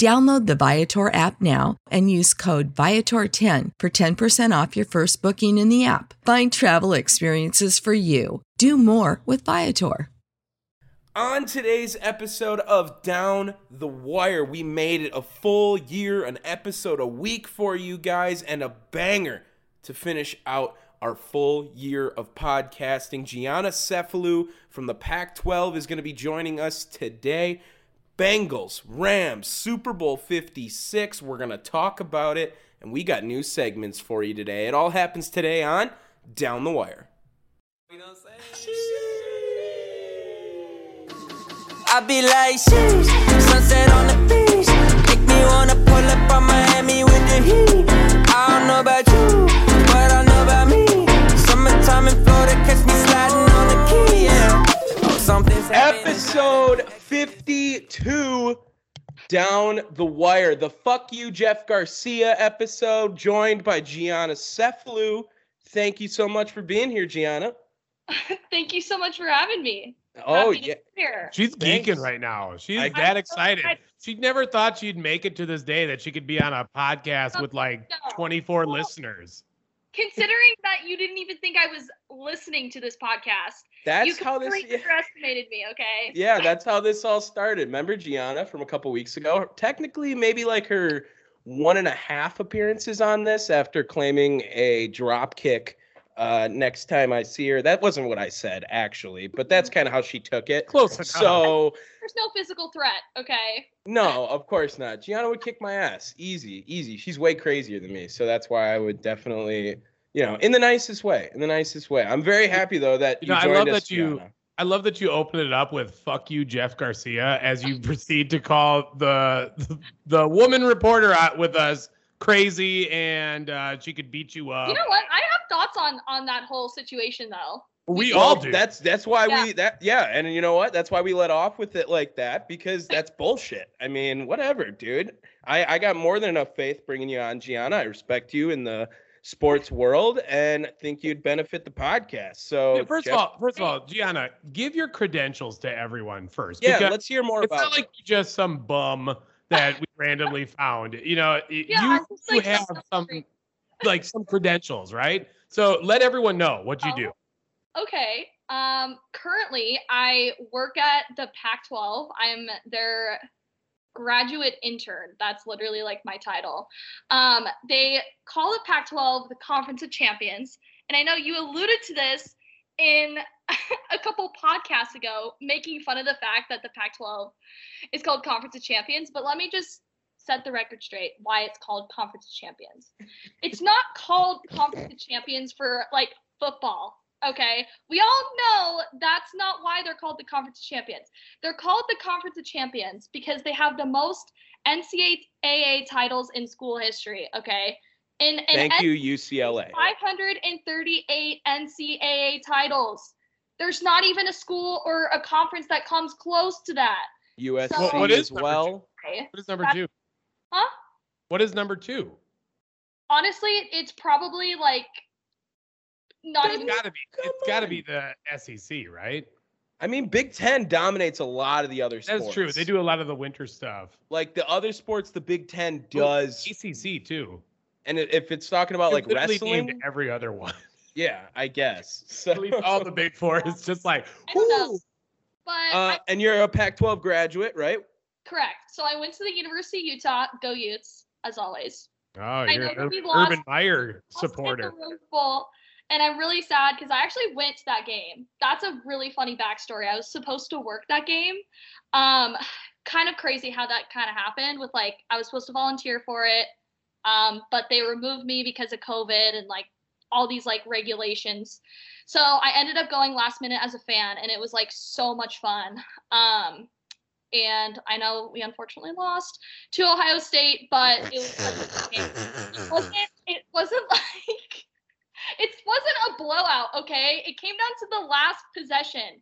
Download the Viator app now and use code Viator10 for 10% off your first booking in the app. Find travel experiences for you. Do more with Viator. On today's episode of Down the Wire, we made it a full year, an episode a week for you guys, and a banger to finish out our full year of podcasting. Gianna Cephalou from the Pac 12 is going to be joining us today. Bengals, Rams, Super Bowl 56. We're going to talk about it, and we got new segments for you today. It all happens today on Down the Wire. I be like, sunset on the beach. Make me wanna pull up on Miami with the heat. I don't know about you, Episode 52 Down the Wire. The Fuck You Jeff Garcia episode, joined by Gianna Cephalou. Thank you so much for being here, Gianna. Thank you so much for having me. Oh, Happy yeah. Here. She's Thanks. geeking right now. She's I- that I'm excited. excited. She never thought she'd make it to this day that she could be on a podcast oh, with like No. 24 listeners. Considering that you didn't even think I was listening to this podcast, you That's how this. completely underestimated me. Okay. Yeah, that's how this all started. Remember Gianna from a couple weeks ago? Technically, maybe like her one and a half appearances on this after claiming a drop kick uh, next time I see her. That wasn't what I said, actually, but that's kind of how she took it. Close enough. So, There's no physical threat. Okay. no, of course not. Gianna would kick my ass. Easy, easy. She's way crazier than me. So that's why I would definitely, you know, in the nicest way, in the nicest way. I'm very happy, though, that You you, know, I love us, that you- Gianna. I love that you open it up with "fuck you, Jeff Garcia" as you proceed to call the the woman reporter out with us crazy and uh, she could beat you up. You know what? I have thoughts on on that whole situation though. we Well, all do. That's that's why Yeah. we that yeah, and you know what? That's why we let off with it like that because that's bullshit. I mean, whatever, dude. I I got more than enough faith bringing you on, Gianna. I respect you in the sports world and think you'd benefit the podcast. So Yeah, first Jeff- of all, first of all, Gianna, give your credentials to everyone first. yeah, let's hear more it's about. not like you're just some bum that we randomly found. You know, Yeah, you, just, like, have some- like some credentials, right? So let everyone know what you do. Okay. Um, currently, I work at the Pac-12. I'm their graduate intern. That's literally like my title. Um, they call it Pac-12 the Conference of Champions, and I know you alluded to this in a couple podcasts ago, making fun of the fact that the Pac-12 is called Conference of Champions. But let me just set the record straight why it's called Conference of Champions. It's not called Conference of Champions for like football. Okay, we all know that's not why they're called the Conference of Champions. They're called the Conference of Champions because they have the most NCAA titles in school history. Okay, And, and Thank you, UCLA. 538 NCAA titles. There's not even a school or a conference that comes close to that. USC What- what is as well. Okay. What is number That- two? Huh? What is number two? Honestly, it's probably like not It's even. gotta be. It's gotta be the SEC, right? I mean, Big Ten dominates a lot of the other sports. That's true. They do a lot of the winter stuff. Like the other sports, the Big Ten does. ACC too. And if it's talking about like wrestling, every other one. yeah, I guess. So, At least all the big four. is just like, I whoo. But uh, I, and you're a Pac-12 graduate, right? correct. So I went to the University of Utah. Go Utes, as always. Oh, I you're an that Ur- lost- Urban Meyer lost in the supporter. Bowl, and I'm really sad because I actually went to that game. That's a really funny backstory. I was supposed to work that game. Um, kind of crazy how that kind of happened with like I was supposed to volunteer for it, um, but they removed me because of COVID and like all these like regulations. So I ended up going last minute as a fan, and it was like so much fun. Um, and I know we unfortunately lost to Ohio State, but it was it wasn't it wasn't like it wasn't a blowout, okay? It came down to the last possession.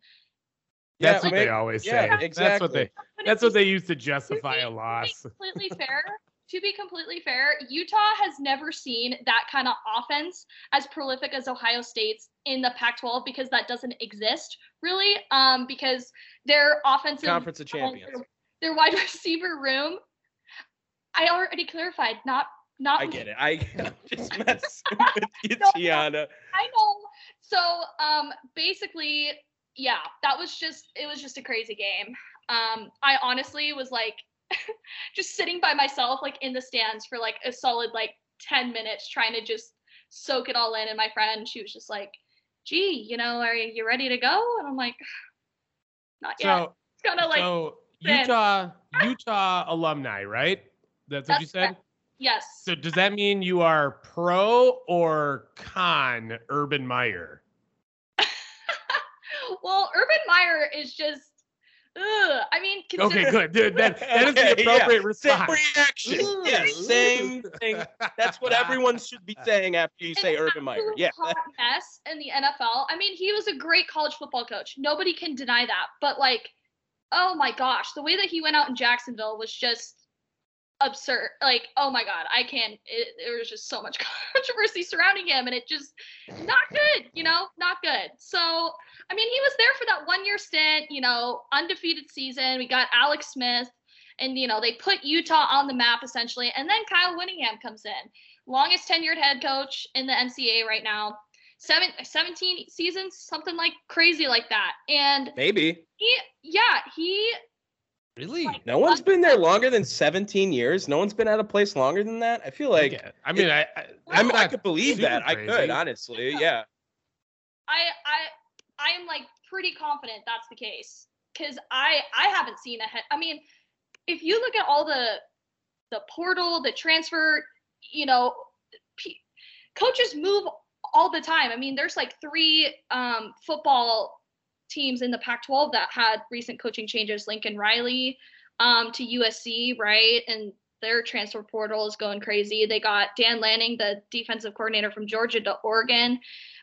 That's Yeah, what they always yeah, say. That's what they. But That's what they use to justify a loss. completely fair, to be completely fair, Utah has never seen that kind of offense as prolific as Ohio State's in the Pac-12 because that doesn't exist really. Um, because their offensive Conference of Champions. their, their wide receiver room. I already clarified, not not I get it. I, I'm just mess with you, no. Tiana. I know. So um basically, yeah, that was just it was just a crazy game. Um I honestly was like just sitting by myself like in the stands for like a solid like 10 minutes trying to just soak it all in and my friend she was just like, "Gee, you know, are you ready to go?" And I'm like, "Not yet." So, It's kind of like so Utah, Utah alumni, right? That's what you said. correct. yes. So does that mean you are pro or con Urban Meyer? well, Urban Meyer is just ugh. I mean, Okay, good, dude. That that is Okay, the yeah. appropriate Same response. reaction. Yeah, same thing. That's what everyone should be saying after you say Urban Meyer. absolute Yeah. hot mess in the NFL. I mean, he was a great college football coach. Nobody can deny that. But like, oh my gosh, the way that he went out in Jacksonville was just absurd. Like, oh my god, I can't. It, there was just so much controversy surrounding him, and it just not good. You know, not good. So, I mean, he was there for that one year stint. You know, undefeated season. We got Alex Smith. And you know they put Utah on the map essentially, and then Kyle Whittingham comes in longest tenured head coach in the NCAA right now. Seven, 17 seasons, something like crazy like that. And Maybe. he, yeah, he, Really? like, No one's uh, been there longer than 17 years. No one's been at a place longer than that. I feel like Okay. I mean, I. I, I mean, I could believe super that. I could, honestly. Yeah. I, I, I am like pretty confident that's the case because I, I haven't seen a head. I mean, if you look at all the, the portal, the transfer, you know, p- coaches move all the time. I mean, there's like three um, football teams in the Pac-12 that had recent coaching changes. Lincoln Riley um, to USC, right, and their transfer portal is going crazy. They got Dan Lanning, the defensive coordinator from Georgia, to Oregon.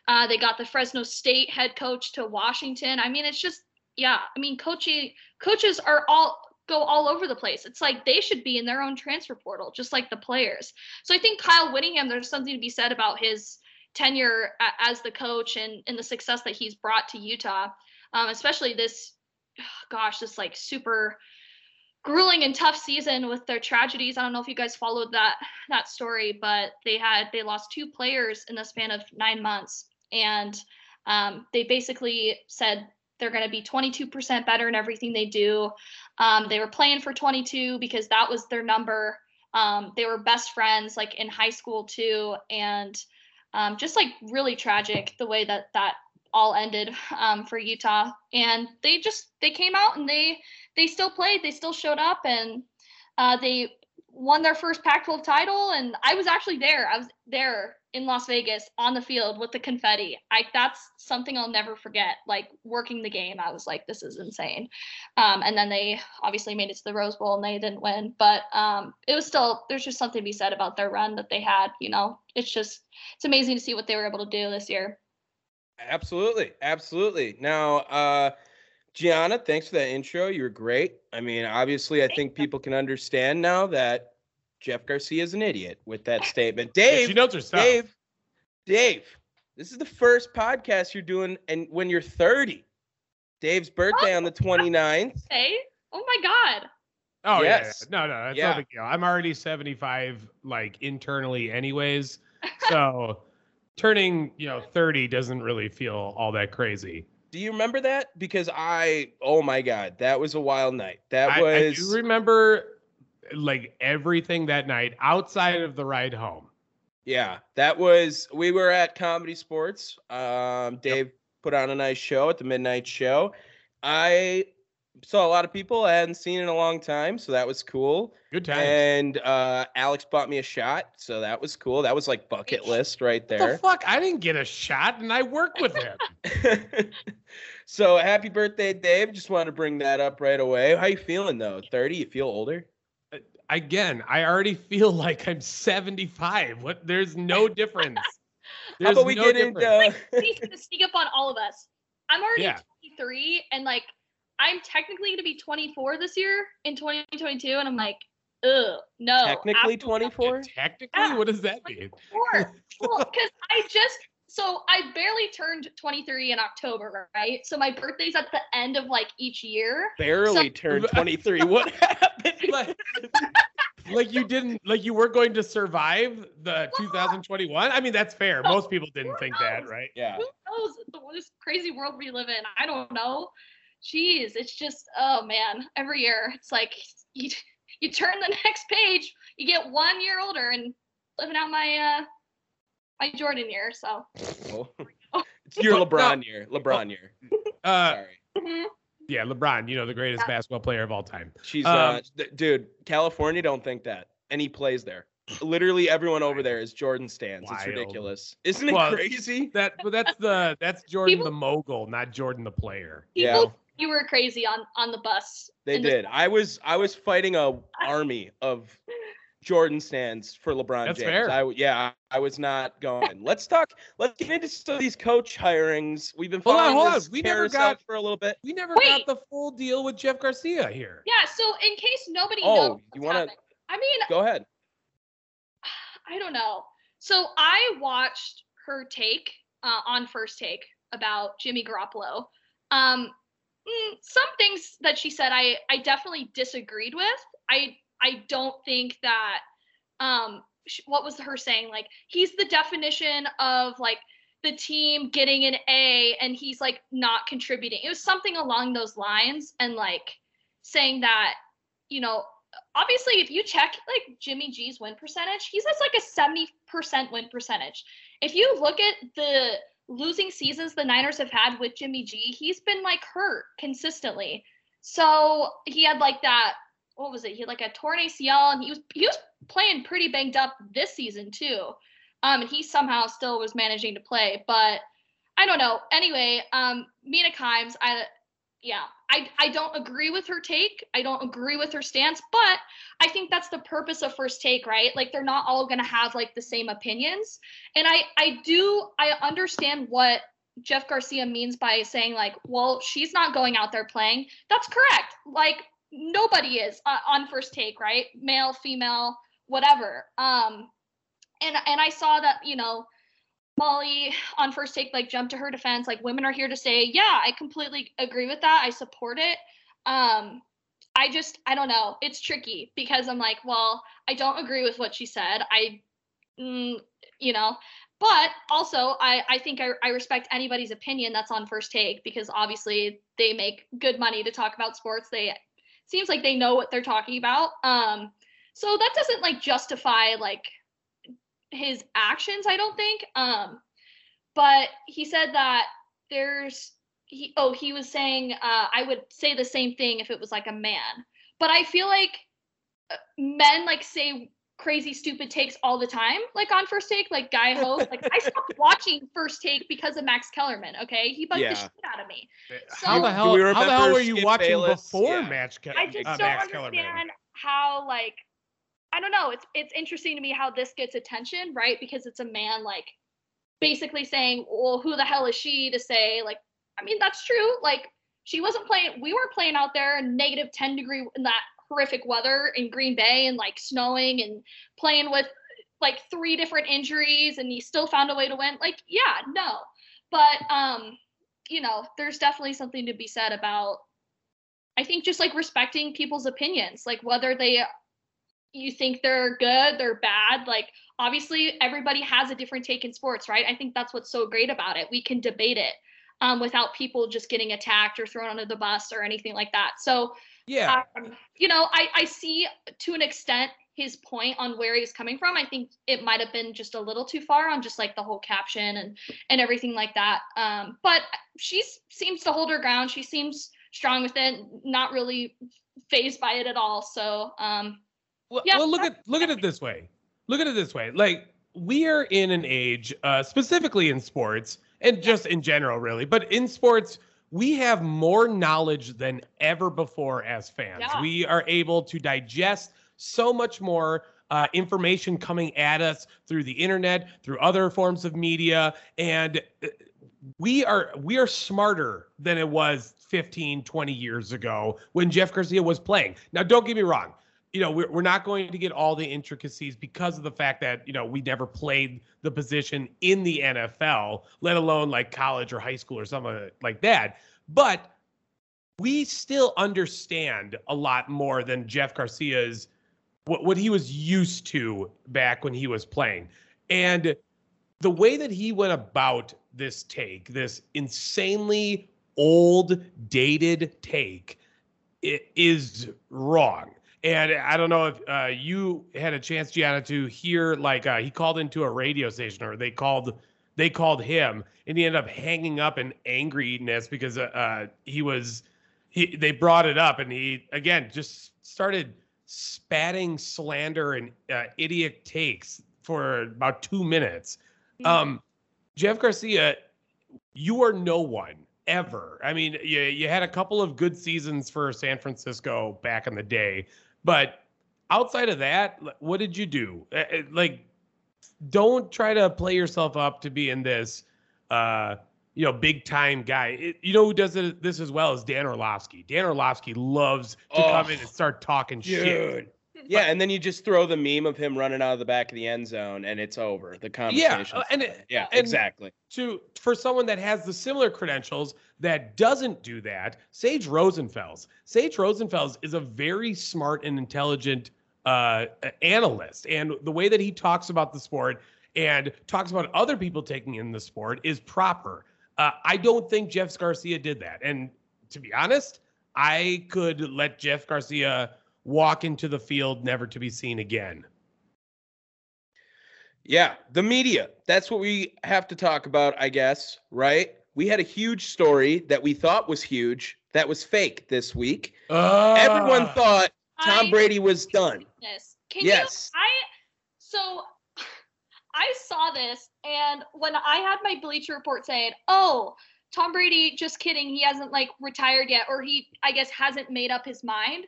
Uh, they got the Fresno State head coach to Washington. I mean, it's just yeah. I mean, coaching coaches are all go all over the place. It's like they should be in their own transfer portal, just like the players. So I think Kyle Whittingham, there's something to be said about his tenure as the coach and, and the success that he's brought to Utah, um, especially this, gosh, this like super grueling and tough season with their tragedies. I don't know if you guys followed that that story, but they had they lost two players in the span of nine months, and um, they basically said they're going to be 22% better in everything they do. Um, they were playing for 22 because that was their number. Um, they were best friends like in high school too, and um, just like really tragic the way that that all ended um, for Utah. And they just they came out and they they still played, they still showed up, and uh, they won their first Pac-12 title, and I was actually there. I was there in Las Vegas on the field with the confetti. I that's something I'll never forget. Like working the game, I was like, this is insane. Um, and then they obviously made it to the Rose Bowl and they didn't win, but um, it was still there's just something to be said about their run that they had. You know, it's just it's amazing to see what they were able to do this year. Absolutely, absolutely. Now, uh, Gianna, thanks for that intro. You were great. I mean, obviously, I think people can understand now that Jeff Garcia is an idiot with that statement. Yeah, Dave, she knows her stuff. Dave, Dave, this is the first podcast you're doing, and when you're 30, Dave's birthday on the 29th. Hey, oh my God. Oh Yes. yeah, no, no, that's Yeah. no big deal. I'm already 75, like internally, anyways. So turning, you know, 30 doesn't really feel all that crazy. Do you remember that? Because I, oh my God, that was a wild night. That I, I was. do remember like everything that night outside of the ride home. Yeah, that was we were at Comedy Sports. Um, Dave put on a nice show at the midnight show. I saw a lot of people I hadn't seen in a long time, so that was cool. Good time. And uh, Alex bought me a shot, so that was cool. That was like bucket list right what the there. fuck? I didn't get a shot, and I work with him. so happy birthday, Dave! Just wanted to bring that up right away. How you feeling though? Thirty? You feel older? Again, I already feel like I'm 75. What? There's no difference. How There's about we no get difference. into? He's gonna sneak up on all of us. I'm already Yeah. 23, and like I'm technically gonna be 24 this year in 2022, and I'm like, ugh, no. Technically absolutely not. 24. Technically, Yeah. what does that mean? Sure. well, because I just so I barely turned 23 in October, right? So my birthday's at the end of like each year. Barely turned 23. What happened? like, like you didn't like you weren't going to survive the 2021 i mean that's fair most people didn't think that right Yeah. Who knows the this crazy world we live in? I don't know. Jeez, it's just oh man. Every year it's like you you turn the next page, you get one year older, and living out my uh my Jordan year. So Oh. It's your Well, LeBron year. LeBron year. uh Sorry. mhm. yeah lebron you know the greatest Yeah. basketball player of all time She's Um, uh d- dude, California don't think that. And he plays there. Literally everyone over there is Jordan stands. It's ridiculous. Isn't it Well, crazy? that but that's the that's jordan People- the mogul not jordan the player Yeah. People you were crazy on on the bus. They in the- did. I was I was fighting a army of Jordan stands for LeBron That's James. fair. I w- yeah, I was not going. Let's talk. Let's get into some of these coach hirings. We've been Hold on, following hold on. We never got- for a little bit. we never Wait. got the full deal with jeff garcia here Yeah. So in case nobody Oh, knows, you wanna- I mean, Go ahead. I don't know. So I watched her take uh, on first take about Jimmy Garoppolo. Um, some things that she said, I I definitely disagreed with. I I don't think that um sh- what was her saying like he's the definition of like the team getting an A and he's like not contributing. It was something along those lines and like saying that you know obviously if you check like Jimmy G's win percentage, he's has like a 70% win percentage. If you look at the losing seasons the Niners have had with Jimmy G, he's been like hurt consistently. So he had like that what was it? He had like a torn ACL and he was he was playing pretty banged up this season too. Um and he somehow still was managing to play, but I don't know. Anyway, um Mina Kimes, I yeah, I I don't agree with her take. I don't agree with her stance, but I think that's the purpose of first take, right? Like they're not all going to have like the same opinions. And I I do I understand what Jeff Garcia means by saying like, well, she's not going out there playing. That's correct. Like nobody is uh, on first take, right? Male, female, whatever. Um and and I saw that, you know, Molly on first take like jumped to her defense like women are here to say yeah I completely agree with that. I support it. Um I just I don't know. It's tricky because I'm like well I don't agree with what she said. I mm, you know but also I I think I, I respect anybody's opinion that's on first take because obviously they make good money to talk about sports. They seems like they know what they're talking about. Um so that doesn't like justify like his actions i don't think um but he said that there's he oh he was saying uh i would say the same thing if it was like a man but i feel like uh, men like say crazy stupid takes all the time like on first take like guy hope like i stopped watching first take because of max kellerman okay he bugged Yeah. the shit out of me How the So- hell? We How the hell were you Skip watching Bayless? before Yeah. match? Ke- I just uh, don't Max Kellerman? understand how like I don't know. It's it's interesting to me how this gets attention, right? Because it's a man like basically saying, "Well, who the hell is she to say like?" I mean, that's true. Like she wasn't playing. We weren't playing out there in negative ten degree in that horrific weather in Green Bay and like snowing and playing with like three different injuries, and he still found a way to win. Like, yeah, no, but um, you know, there's definitely something to be said about I think just like respecting people's opinions, like whether they you think they're good, they're bad. Like obviously everybody has a different take in sports, right? I think that's what's so great about it. We can debate it um, without people just getting attacked or thrown under the bus or anything like that. So Yeah. um, you know, I, I see to an extent his point on where he's coming from. I think it might have been just a little too far on just like the whole caption and and everything like that. Um, but she seems to hold her ground. She seems strong with it, not really phased by it at all. So um, Well, Yeah, well, look at look at it this way. Look at it this way. Like we are in an age, uh, specifically in sports and just in general, really, but in sports, we have more knowledge than ever before as fans. Yeah. We are able to digest so much more uh, information coming at us through the internet, through other forms of media, and uh, we are we are smarter than it was 15 20 years ago when jeff garcia was playing now don't get me wrong you know we're, we're not going to get all the intricacies because of the fact that you know we never played the position in the nfl let alone like college or high school or something like that but we still understand a lot more than jeff garcia's what, what he was used to back when he was playing and the way that he went about this take, this insanely old, dated take, i- is wrong. And I don't know if uh, you had a chance, Gianna, to hear like uh, he called into a radio station, or they called they called him, and he ended up hanging up in angriness because uh, uh, he was he they brought it up, and he again just started spatting slander and uh, idiot takes for about two minutes. Um, Jeff Garcia, you are no one ever. I mean, you, you had a couple of good seasons for San Francisco back in the day, but outside of that, what did you do? Uh, uh, Like, don't try to play yourself up to being this, uh, you know, big time guy. It- you know who does it, this as well is Dan Orlovsky. Dan Orlovsky loves to come in Oh, and start talking shit. Yeah, and then you just throw the meme of him running out of the back of the end zone, and it's over. The conversation. uh, and it- yeah, and- exactly. to for someone that has the similar credentials that doesn't do that, Sage Rosenfels. Sage Rosenfels is a very smart and intelligent uh, analyst, and the way that he talks about the sport and talks about other people taking in the sport is proper. Uh, I don't think Jeff Garcia did that, and to be honest, I could let Jeff Garcia walk into the field never to be seen again. Yeah, the media. That's what we have to talk about, I guess, right? We had a huge story that we thought was huge that was fake this week. Everyone Ah. thought Tom I- Brady was done. Yes. Can Yes. you? I so I saw this, and when I had my Bleacher Report saying, "Oh, Tom Brady, just kidding, he hasn't like retired yet, or he, I guess, hasn't made up his mind."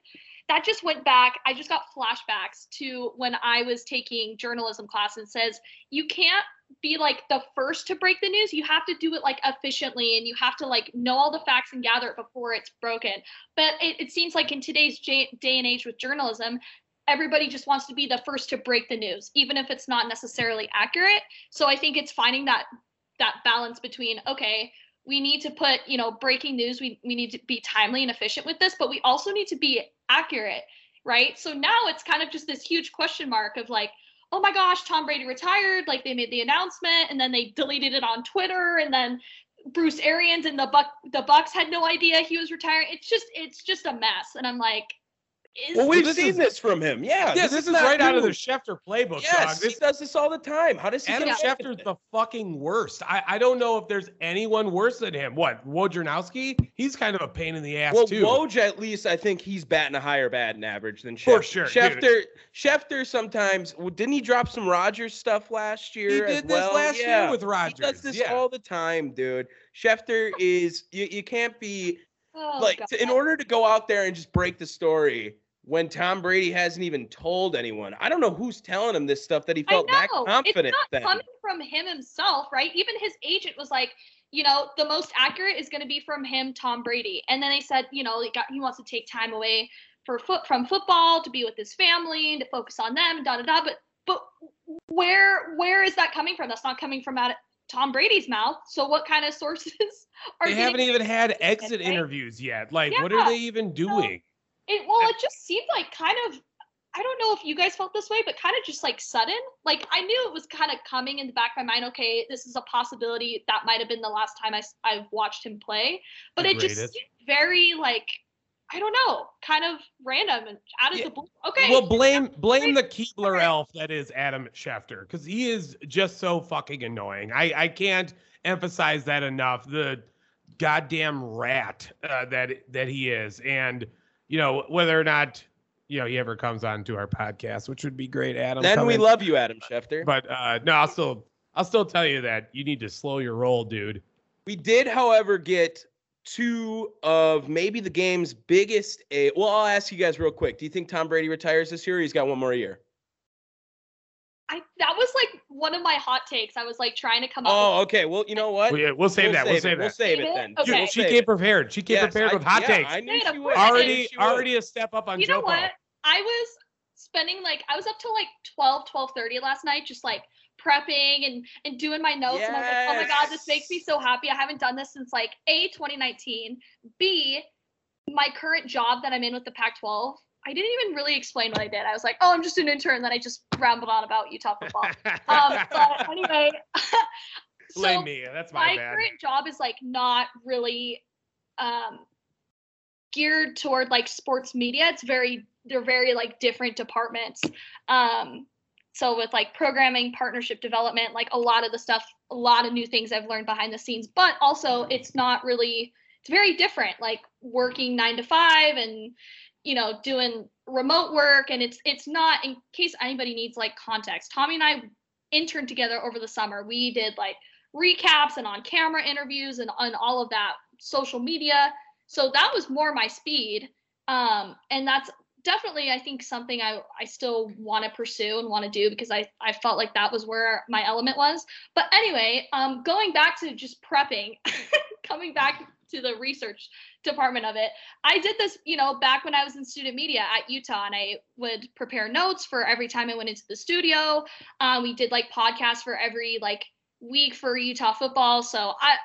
That just went back. I just got flashbacks to when I was taking journalism class and says you can't be like the first to break the news. You have to do it like efficiently and you have to like know all the facts and gather it before it's broken. But it, it seems like in today's day and age with journalism, everybody just wants to be the first to break the news, even if it's not necessarily accurate. So I think it's finding that that balance between okay, we need to put you know breaking news, we we need to be timely and efficient with this, but we also need to be accurate, right? So now it's kind of just this huge question mark of like. Oh my gosh, Tom Brady retired. Like they made the announcement and then they deleted it on Twitter and then Bruce Arians and the Buck the Bucks had no idea he was retiring. It's just it's just a mess. And I'm like, is Well, we've this seen is- this from him. Yeah. Yeah, this, is not right out of the new. Schefter playbook. Yes, dog. he This, does this all the time. How does he Adam get away Schefter's the fucking worst. I, I don't know if there's anyone worse than him. What, Wojnarowski? He's kind of a pain in the ass Well, too. Woj at least I think he's batting a higher batting average than Schefter. For sure, dude. Schefter, Schefter sometimes well, didn't he drop some Rodgers stuff last year? he as did this well? last Yeah. year with Rodgers. He does this yeah. all the time, dude. Schefter is you, you can't be Oh, like to- in order to go out there and just break the story when Tom Brady hasn't even told anyone. I don't know who's telling him this stuff that he felt that confident It's not then. coming from him himself, right? Even his agent was like, you know, the most accurate is going to be from him, Tom Brady. And then they said, you know, he got he wants to take time away for foot from football to be with his family and to focus on them, da da da. But but where where is that coming from? That's not coming from out Tom Brady's mouth. So what kind of sources are They haven't even had exit right? interviews yet. Like, what are they even doing? It well, it just seemed like kind of I don't know if you guys felt this way, but kind of just like sudden. Like I knew it was kind of coming in the back of my mind. Okay, this is a possibility. That might have been the last time I s- I watched him play, but The it just greatest. seemed very like I don't know, kind of random and out of Yeah. the blue. Okay, Well, blame blame the Great. Keebler Okay. elf that is Adam Schefter because he is just so fucking annoying. I I can't emphasize that enough. The goddamn rat uh, that that he is, and you know whether or not you know he ever comes on to our podcast, which would be great, Adam. then we in. love you, Adam Schefter. But uh, no, I'll still I'll still tell you that you need to slow your roll, dude. We did, however, get two of maybe the game's biggest. A well, I'll ask you guys real quick. Do you think Tom Brady retires this year? Or he's got one more year. I that was like one of my hot takes. I was like trying to come up. Oh, okay. Well, you know what? We, we'll save We'll that. We'll it. save We'll save it then. Okay. We'll She came it. prepared. She came Yes, prepared I- with hot yeah, takes. I knew she of would. course I knew already she would. already a step up on you Joe know what? Paul. I was spending like I was up till like 12, 12:30 last night, just like prepping and and doing my notes. And I was like, oh my god, this makes me so happy. I haven't done this since like A 2019. B, my current job that I'm in with the Pac-12. I didn't even really explain what I did. I was like, oh, I'm just an intern. Then I just rambled on about Utah football. um, but anyway, so Blame me. That's my, my bad. current job is like not really um geared toward like sports media it's very they're very like different departments um so with like programming partnership development like a lot of the stuff a lot of new things i've learned behind the scenes but also it's not really it's very different like working nine to five and you know doing remote work and it's it's not in case anybody needs like context tommy and i interned together over the summer. We did like recaps and on camera interviews and on all of that social media. So that was more my speed um and that's definitely i think something i i still want to pursue and want to do because i i felt like that was where my element was. But anyway um going back to just prepping coming back to the research department of it i did this you know back when i was in student media at utah and i would prepare notes for every time i went into the studio um, we did like podcasts for every like week for utah football so i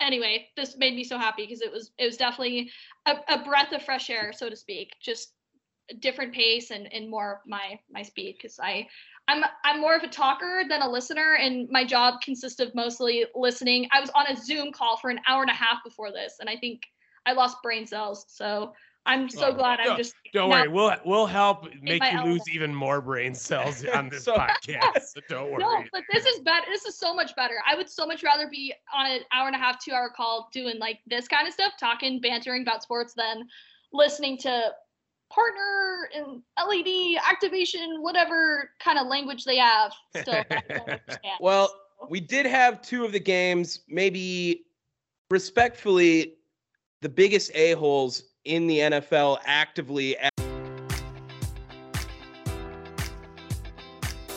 anyway, this made me so happy because it was it was definitely a, a breath of fresh air, so to speak. Just a different pace and and more my my speed because I I'm I'm more of a talker than a listener, and my job consists of mostly listening. I was on a Zoom call for an hour and a half before this, and I think I lost brain cells. So I'm so Oh, glad I'm just Don't worry, we'll we'll help make you lose element. even more brain cells on this So- podcast. So don't worry. No, but this is better. This is so much better. I would so much rather be on an hour and a half, two hour call doing like this kind of stuff, talking, bantering about sports than listening to partner and LED activation, whatever kind of language they have. Still, I don't understand. Well, we did have two of the games, maybe respectfully, the biggest a-holes in the NFL actively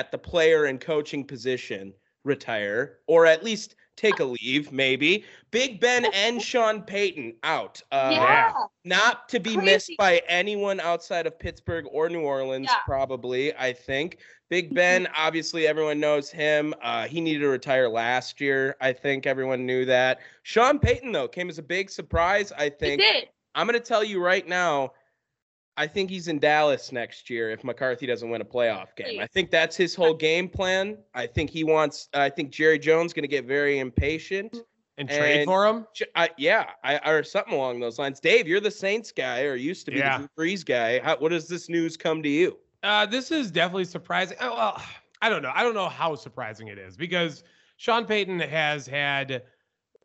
at the player and coaching position retire or at least take a leave maybe. Big ben and sean payton out. Uh, yeah. not to be Crazy. missed by anyone outside of pittsburgh or new orleans Yeah. probably i think. Big ben obviously everyone knows him. Uh, he needed to retire last year. I think everyone knew that. Sean payton though came as a big surprise i think. i'm going to tell you right now I think he's in Dallas next year if McCarthy doesn't win a playoff game. I think that's his whole game plan. I think he wants. I think Jerry Jones going to get very impatient. and trade for him. J- I, yeah, I, or something along those lines. Dave, you're the Saints guy, or used to be Yeah. the Drew Brees guy. How, what does this news come to you? Uh, this is definitely surprising. Oh, well, I don't know. I don't know how surprising it is because Sean Payton has had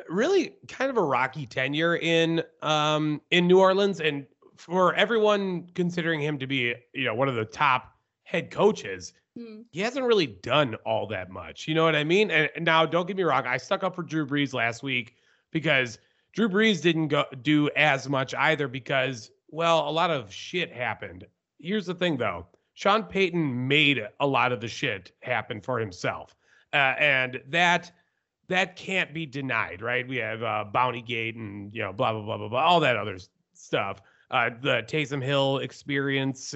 really kind of a rocky tenure in um in New Orleans, and for everyone considering him to be you know one of the top head coaches, Hmm. he hasn't really done all that much. You know what I mean? And, and now, don't get me wrong, I stuck up for Drew Brees last week because Drew Brees didn't go do as much either because, well, a lot of shit happened. Here's the thing, though: Sean Payton made a lot of the shit happen for himself, uh, and that that can't be denied, right? We have uh, Bounty Gate and you know, blah blah blah blah blah, all that other stuff. Uh, the Taysom Hill experience,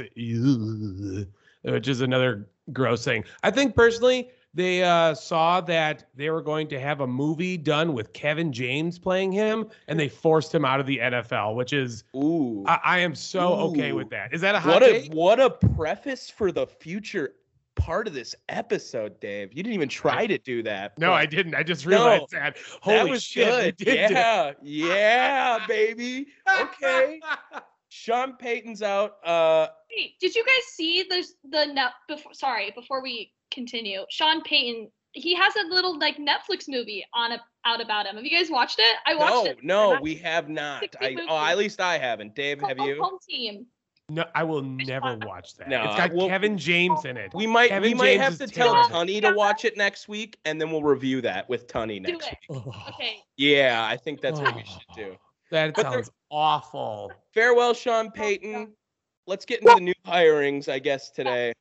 which is another gross thing. I think personally, they uh, saw that they were going to have a movie done with Kevin James playing him, and they forced him out of the NFL, which is Ooh, I, I am so okay with that. Is that a hot what a what a preface for the future part of this episode, Dave. You didn't even try to do that. No, I didn't. I just No, realized that. Holy that was shit! good. did do. Yeah, yeah, baby. Okay. Sean Payton's out. Uh, Wait, did you guys see the the net before? Sorry, before we continue, Sean Payton. He has a little like Netflix movie on a, out about him. Have you guys watched it? I watched no, it. no, Not- we have not. I, oh, at least I haven't. Dave, have called you? Home Team. No, I will never watch that. No, it's got well- Kevin James in it. We might, Kevin we might James have to tell terrible. Tunny to watch it next week, and then we'll review that with Tunny Do next it. week. Okay. Yeah, I think that's what we should do. That But sounds awful. Farewell, Sean Payton. Let's get into the new hirings, I guess, today,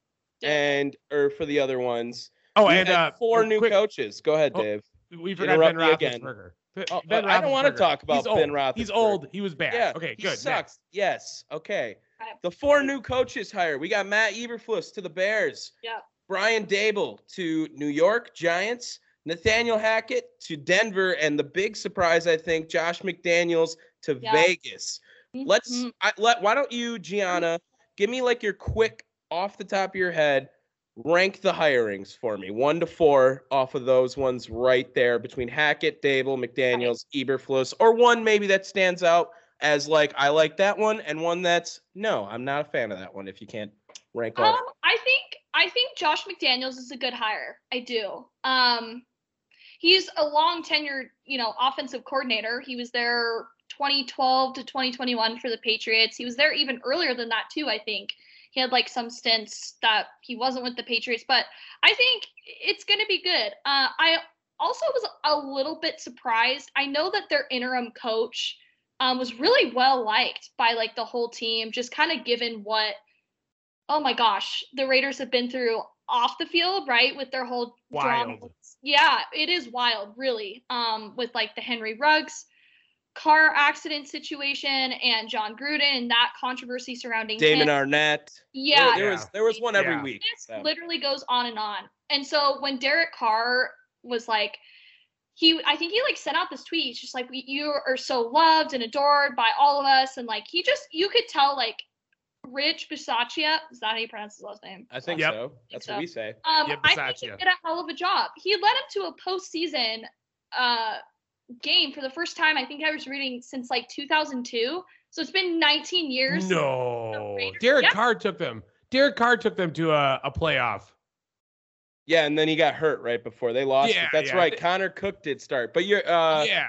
and or for the other ones. Oh, We and had uh, four new quick, coaches. Go ahead, Oh, Dave. We forgot interrupt Ben me. Roethlisberger. Oh, Ben I don't wanna talk about He's Ben old. He's old. He was bad. Yeah. okay, he good. Sucks. Next. Yes. Okay. The four new coaches hired. We got Matt Eberflus to the Bears. Yep. Brian Daboll to New York Giants. Nathaniel Hackett to Denver, and the big surprise, I think, Josh McDaniels to Yeah. Vegas. Let's. I, let. Why don't you, Gianna, give me like your quick, off the top of your head, rank the hirings for me, one to four, off of those ones right there between Hackett, Daboll, McDaniels, Eberflus, or one maybe that stands out as like I like that one, and one that's no, I'm not a fan of that one. If you can't rank. Um, I think I think Josh McDaniels is a good hire. I do. Um, he's a long tenured, you know, offensive coordinator. He was there 2012 to 2021 for the Patriots. He was there even earlier than that too. I think he had like some stints that he wasn't with the Patriots, but I think it's going to be good. Uh, I also was a little bit surprised. I know that their interim coach um, was really well liked by like the whole team, just kind of given what oh my gosh, the Raiders have been through off the field, right? With their whole drama. Wild. Yeah, it is wild, really. Um, with like the Henry Ruggs car accident situation and Jon Gruden and that controversy surrounding Damon him. Arnette. Yeah, There, there was there was one every Yeah. week. this so. literally goes on and on. And so when Derek Carr was like, he I think he like sent out this tweet. He's just like we, you are so loved and adored by all of us, and like he just you could tell like Rich Bisaccia is that how you pronounce his last name? I think Yep. so. That's so. what we say. Um, Yep, I think he did a hell of a job. He led him to a postseason uh game for the first time. I think I was reading since like 2002. So it's been 19 years. No, Derek yeah. Carr took them. Derek Carr took them to a, a playoff. Yeah, and then he got hurt right before they lost. Yeah, That's yeah. right. Connor Cook did start, but you're uh, yeah,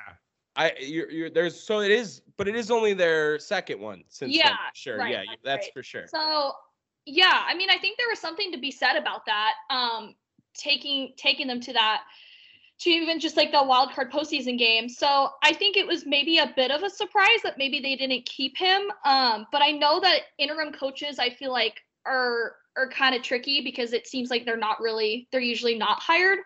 I you're, you're there's so it is, but it is only their second one since. Yeah, for sure. right, yeah, that's that's right. for sure. So yeah, I mean, I think there was something to be said about that. Um, taking taking them to that to even just like the wild card postseason game. So I think it was maybe a bit of a surprise that maybe they didn't keep him. Um, but I know that interim coaches, I feel like are are kind of tricky because it seems like they're not really they're usually not hired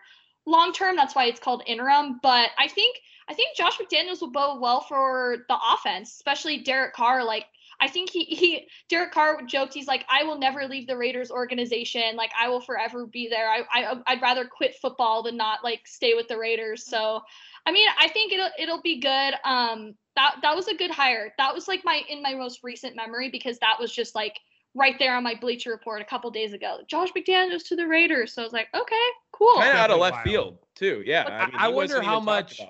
long term. That's why it's called interim. But I think I think Josh McDaniels will bode well for the offense, especially Derek Carr. Like I think he he Derek Carr joked he's like I will never leave the Raiders organization. Like I will forever be there. I, I I'd rather quit football than not like stay with the Raiders. So I mean I think it'll it'll be good. Um that that was a good hire. That was like my in my most recent memory because that was just like right there on my Bleacher Report a couple days ago. Josh McDaniels to the Raiders. So I was like, okay, cool. Kind of out of left wild. field too. Yeah. I, mean, I wonder how much-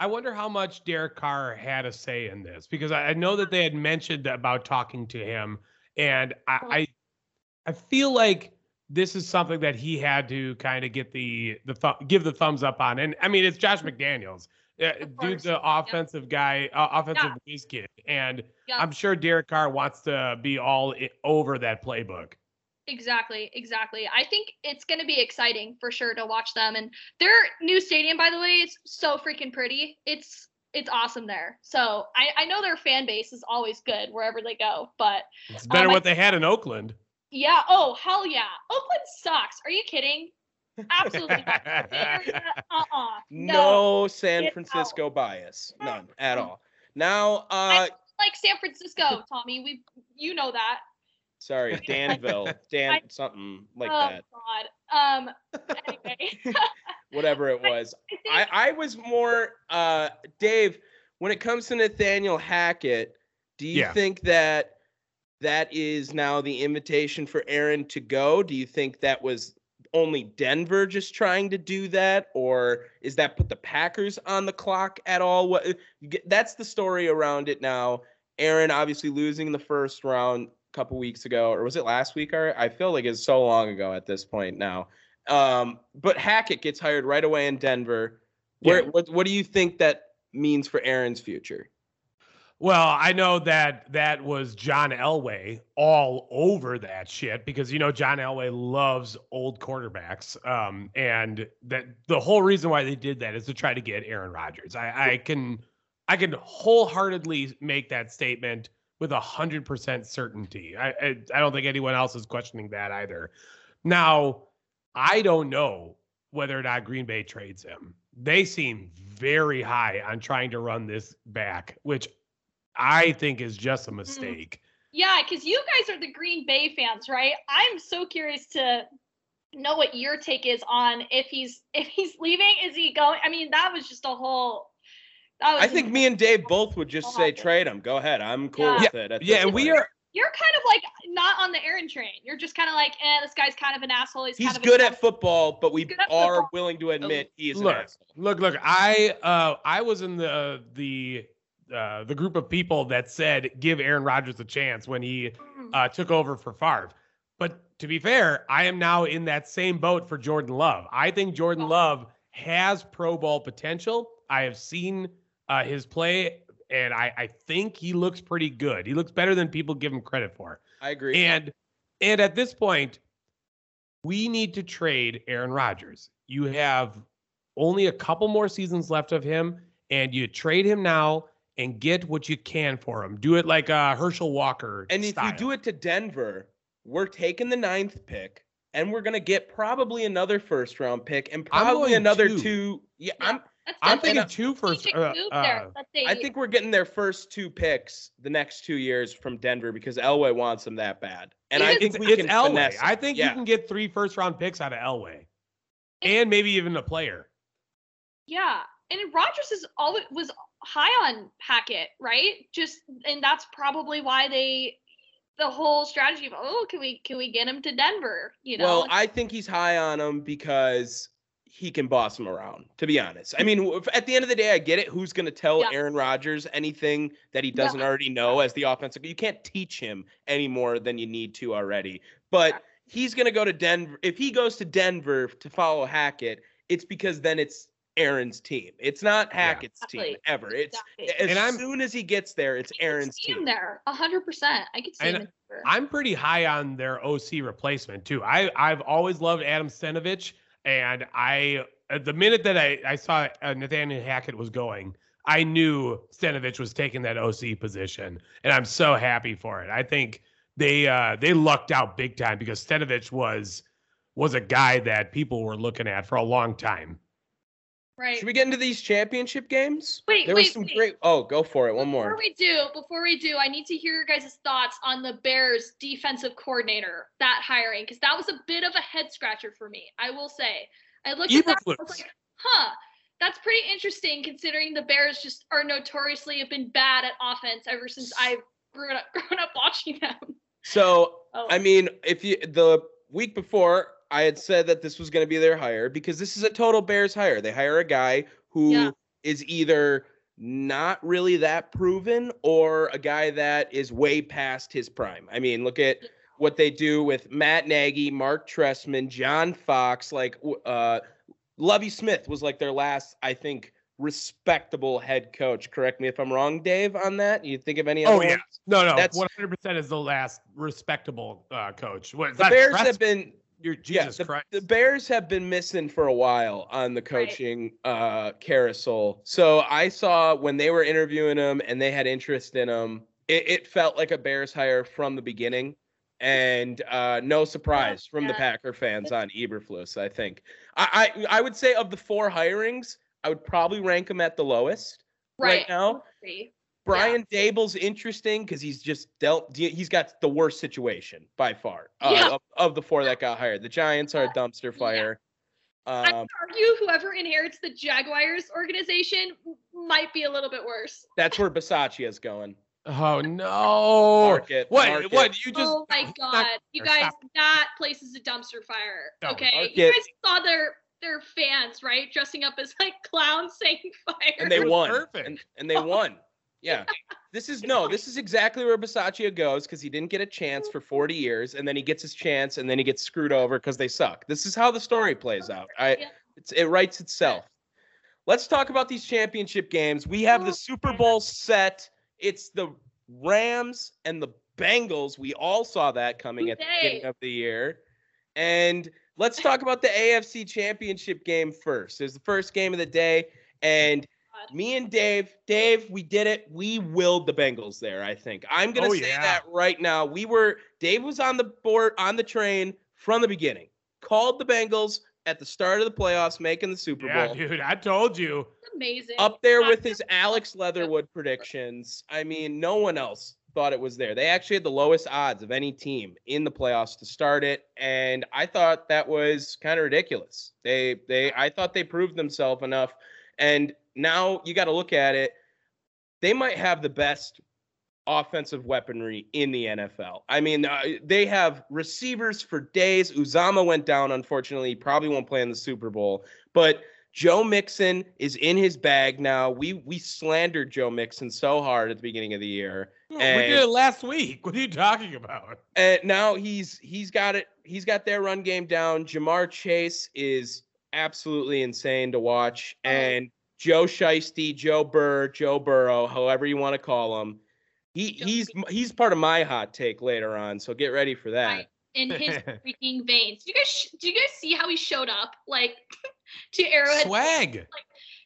I wonder how much Derek Carr had a say in this because I, I know that they had mentioned about talking to him, and I, I, I feel like this is something that he had to kind of get the the th- give the thumbs up on. And I mean, it's Josh McDaniels, Of dude's the offensive guy, uh, offensive whiz kid, and Yeah. I'm sure Derek Carr wants to be all i- over that playbook. Exactly, exactly. I think it's going to be exciting for sure to watch them. And their new stadium, by the way, is so freaking pretty. It's it's awesome there. So I, I know their fan base is always good wherever they go. But It's better Um, I- what they had in Oakland. yeah, oh hell yeah, Oakland sucks. Are you kidding? Absolutely. not. Uh, uh No, No. San Get out. Francisco bias. None at all. Now, uh, Like San Francisco, Tommy. We you know that. sorry, Danville, Dan, I- something like oh that. God. Um. Anyway, Whatever it was. I think I, I was more uh Dave, when it comes to Nathaniel Hackett, do you Yeah. think that that is now the invitation for Aaron to go? Do you think that was only Denver just trying to do that or is that put the Packers on the clock at all? What that's the story around it now. Aaron obviously losing the first round a couple weeks ago or was it last week or I feel like it's so long ago at this point now. Um, but Hackett gets hired right away in Denver. Where Yeah. what what do you think that means for Aaron's future? Well, I know that that was John Elway all over that shit because you know John Elway loves old quarterbacks, um, and that the whole reason why they did that is to try to get Aaron Rodgers. I, I can I can wholeheartedly make that statement with a hundred percent certainty. I, I I don't think anyone else is questioning that either. Now, I don't know whether or not Green Bay trades him. They seem very high on trying to run this back, which I think is just a mistake. Yeah, because you guys are the Green Bay fans, right? I'm so curious to know what your take is on if he's if he's leaving. Is he going? I mean, that was just a whole. That was I think me and Dave both would just say trade him. Go ahead. I'm cool Yeah. with it. at Yeah, and we are You're kind of like not on the Aaron train. You're just kind of like, eh, this guy's kind of an asshole. He's, He's kind of good a at football, but we are football. willing to admit he is an look, asshole. look, look. I uh I was in the the uh the group of people that said give Aaron Rodgers a chance when he Mm. uh took over for Favre. But to be fair, I am now in that same boat for Jordan Love. I think Jordan Love has Pro Bowl potential. I have seen uh, his play, and I, I think he looks pretty good. He looks better than people give him credit for. I agree. And and at this point, we need to trade Aaron Rodgers. You have only a couple more seasons left of him, and you trade him now and get what you can for him. Do it like uh, Herschel Walker. And if you do it to Denver, we're taking the ninth pick, and we're gonna get probably another first round pick, and I'm probably another two. two. Yeah, Yeah. I'm. I'm definitely thinking two a first. Uh, uh, there. That they, I think we're getting their first two picks the next two years from Denver because Elway wants them that bad, and I think it's, we it's can Elway. finesse. I think yeah. you can get three first round picks out of Elway, and maybe even a player. Yeah, and Rodgers is always was high on Hackett, right? Just and that's probably why they the whole strategy of oh can we can we get him to Denver? You know. Well, I think he's high on him because he can boss him around. To be honest, I mean, at the end of the day, I get it. Who's going to tell Yeah. Aaron Rodgers anything that he doesn't already know as the offensive? You can't teach him any more than you need to already. But he's going to go to Denver. If he goes to Denver to follow Hackett, it's because then it's Aaron's team. It's not Hackett's team Exactly. ever. It's Exactly. as And I'm- soon as he gets there, it's Aaron's see him team. there, a hundred percent. I could see And him. in I'm pretty high on their OC replacement too. I I've always loved Adam Stenavich, and I the minute that I I saw uh, Nathaniel Hackett was going, I knew Stenavich was taking that OC position, and I'm so happy for it. I think they uh they lucked out big time because Stenavich was was a guy that people were looking at for a long time. Right. Should we get into these championship games? Wait, there was some wait. great. Oh, go for it. One Before more. Before we do, before we do, I need to hear your guys' thoughts on the Bears defensive coordinator, that hiring, because that was a bit of a head scratcher for me. I will say. I looked at that, I was like, huh, that's pretty interesting considering the Bears just are notoriously have been bad at offense ever since I've grown up grown up watching them. So Oh, I mean, if you the week before, I had said that this was going to be their hire because this is a total Bears hire. They hire a guy who is Yeah. either not really that proven or a guy that is way past his prime. I mean, look at what they do with Matt Nagy, Marc Trestman, John Fox, like uh Lovie Smith was like their last, I think, respectable head coach. Correct me if I'm wrong, Dave, on that. You think of any other Oh yeah, ones? no, no, That's- 100 percent is the last respectable uh, coach. What is The that? Bears Tress- have been Your yeah, Jesus the, Christ. the Bears have been missing for a while on the coaching uh, carousel. So I saw when they were interviewing him and they had interest in him, it, it felt like a Bears hire from the beginning. And uh, no surprise from the. Packer fans on Eberflus. I think I, I I would say of the four hirings, I would probably rank him at the lowest right, now. Agree. Brian Daboll's interesting because he's just dealt. He's got the worst situation by far uh, Yeah. of, of the four that got hired. The Giants are a dumpster Yeah. fire. I Um, would argue whoever inherits the Jaguars organization might be a little bit worse. that's where Bisaccia is going. oh no! Mark it, what? mark it. What? You just? oh my god, you guys, stop. that place is a dumpster fire. No, okay, mark you guys saw their their fans right dressing up as like clowns saying fire. And they won. perfect. And, and they won. Yeah. This is no, this is exactly where Bisaccia goes because he didn't get a chance for 40 years and then he gets his chance and then he gets screwed over because they suck. This is how the story plays out. I it's, it writes itself. Let's talk about these championship games. We have the oh, Super Bowl set. It's the Rams and the Bengals. We all saw that coming at the beginning of the year. And let's talk about the AFC championship game first. It's the first game of the day. And. Me and Dave, Dave, we did it. We willed the Bengals there, I think. I'm going to Oh, say yeah. that right now. We were, Dave was on the board, on the train from the beginning. Called the Bengals at the start of the playoffs, making the Super Yeah, Bowl. dude, I told you. It's amazing. Up there with his Alex Leatherwood predictions. I mean, no one else thought it was there. They actually had the lowest odds of any team in the playoffs to start it, and I thought that was kind of ridiculous. They they I thought they proved themselves enough, and now you got to look at it. They might have the best offensive weaponry in the NFL. I mean, uh, they have receivers for days. Uzomah went down, unfortunately. He probably won't play in the Super Bowl, but Joe Mixon is in his bag now. We we slandered Joe Mixon so hard at the beginning of the year, we And- did it last week. What are you talking about? and now he's he's got it. He's got their run game down. Ja'Marr Chase is absolutely insane to watch, Oh. and Joe Shiesty, Joe Burr, Joe Burrow, however you want to call him. He he's he's part of my hot take later on, so get ready for that. Right. in his freaking veins. Do you guys do you guys see how he showed up like to Arrowhead? Swag.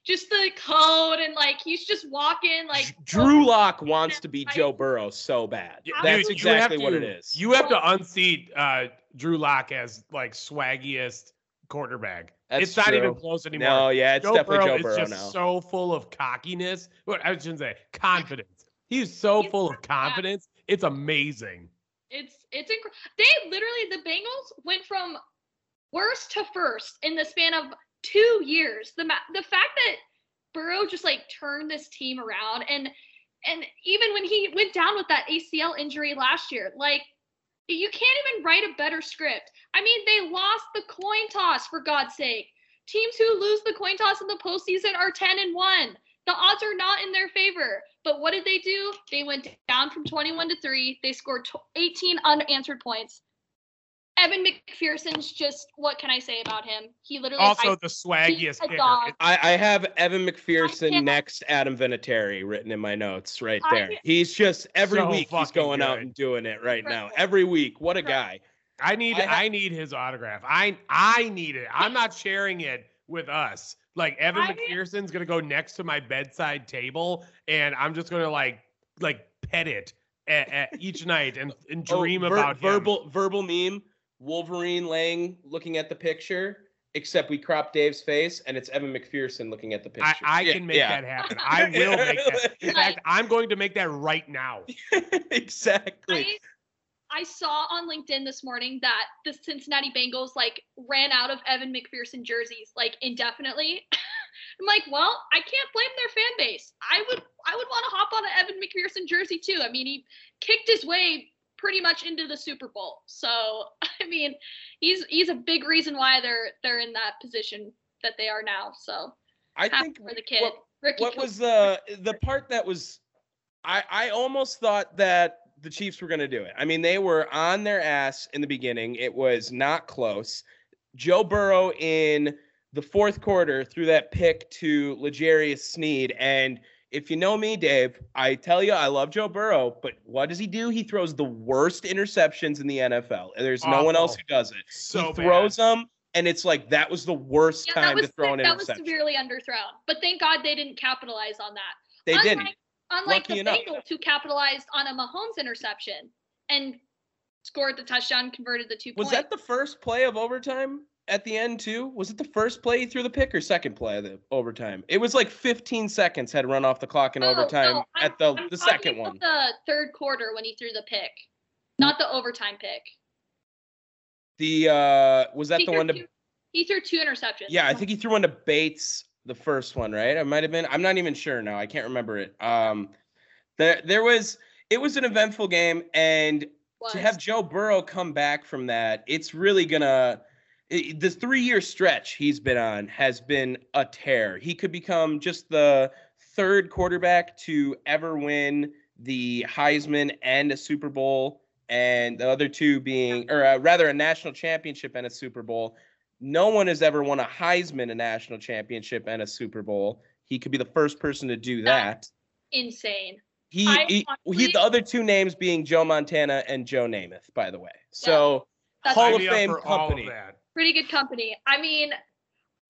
Just the code and like he's just walking like Drew Lock wants to be Joe Burrow so bad. Yeah, That's dude, you have exactly what it is. You have to unseat uh, Drew Lock as like swaggiest quarterback. That's it's not even close anymore. no, yeah, it's Joe definitely Burrow Joe Burrow is just now. so full of cockiness. What I shouldn't say confidence. He's so He's full of like that. confidence. It's amazing. It's it's incredible. They literally the Bengals went from worst to first in the span of two years. The the fact that Burrow just like turned this team around and and even when he went down with that ACL injury last year, like you can't even write a better script. I mean, they lost the coin toss for God's sake. Teams who lose the coin toss in the postseason are 10 and 1. The odds are not in their favor. But what did they do? They went down from 21 to 3. They scored 18 unanswered points. Evan McPherson's just what can I say about him? He literally Also, I- the swaggiest a kicker. I, I have Evan McPherson next Adam Vinatieri written in my notes right I- there. He's just every So week he's fucking going out and doing it right now. Every week. What a guy. I need I ha- I need his autograph. I I need it. I'm not sharing it with us. Like Evan I- McPherson's gonna go next to my bedside table, and I'm just gonna like like pet it at, at each night and, and Oh, dream ver- about him. verbal verbal meme. Wolverine laying looking at the picture, except we crop Dave's face and it's Evan McPherson looking at the I, picture. I Yeah, can make yeah. that happen. I will make that. In fact, I'm going to make that right now. exactly. I, I saw on LinkedIn this morning that the Cincinnati Bengals like ran out of Evan McPherson jerseys like indefinitely. I'm like, well, I can't blame their fan base. I would I would want to hop on an Evan McPherson jersey too. I mean, he kicked his way pretty much into the Super Bowl. So, I mean, he's he's a big reason why they're they're in that position that they are now. So, I think for the kid. what, Ricky what Cooper. was the uh, the part that was I I almost thought that the Chiefs were going to do it. I mean, they were on their ass in the beginning. It was not close. Joe Burrow in the fourth quarter threw that pick to L'Jarius Sneed and if you know me, Dave, I tell you I love Joe Burrow, but what does he do? He throws the worst interceptions in the NFL. And there's no one else who does it. So he throws them and it's like that was the worst yeah, time was to throw an that was interception. severely underthrown. But thank God they didn't capitalize on that. they unlike, didn't. Unlike Lucky the enough. Bengals, who capitalized on a Mahomes interception and scored the touchdown, converted the two Was points. Was that the first play of overtime at the end too? Was it the first play he threw the pick or second play of the overtime? It was like 15 seconds had run off the clock in Oh, overtime no, at the I'm the second one. The third quarter when he threw the pick, not the overtime pick. The uh was that he the one to two, He threw two interceptions. Yeah, I think he threw one to Bates the first one, right? I might have been. I'm not even sure now. I can't remember it. Um there there was it was an eventful game and Was. to have Joe Burrow come back from that, it's really gonna. I- the three-year stretch he's been on has been a tear. He could become just the third quarterback to ever win the Heisman and a Super Bowl, and the other two being, or uh, rather, a national championship and a Super Bowl. No one has ever won a Heisman, a national championship, and a Super Bowl. He could be the first person to do that. insane. He, he, honestly- he the other two names being Joe Montana and Joe Namath, by the way. So That's Hall of me up Fame for all of company. that. Pretty good company. I mean,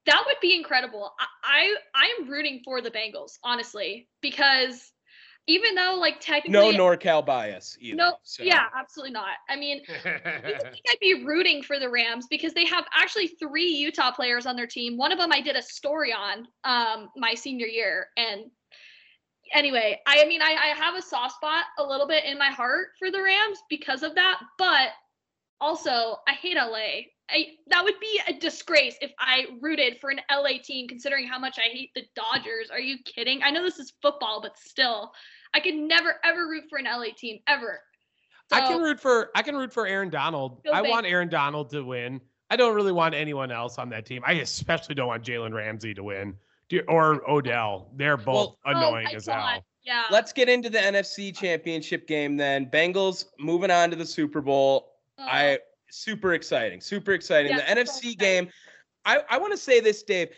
that would be incredible. I, I I am rooting for the Bengals, honestly, because even though like technically no NorCal bias either. no, so. yeah, absolutely not. I mean, you would think I'd be rooting for the Rams because they have actually three Utah players on their team. One of them I did a story on um my senior year. And anyway, I, I mean I, I have a soft spot a little bit in my heart for the Rams because of that, but also I hate LA. I, that would be a disgrace if I rooted for an LA team considering how much I hate the Dodgers. Are you kidding? I know this is football, but still, I could never ever root for an LA team ever. I can root for I can root for Aaron Donald. Go I want Aaron Donald to win. I don't really want anyone else on that team. I especially don't want Jalen Ramsey to win or Odell. They're both Oh annoying my as God. hell. Yeah. Let's get into the NFC Championship game then. Bengals moving on to the Super Bowl. Uh, I super exciting, super exciting. Yeah, the NFC exciting. game. I I want to say this, Dave.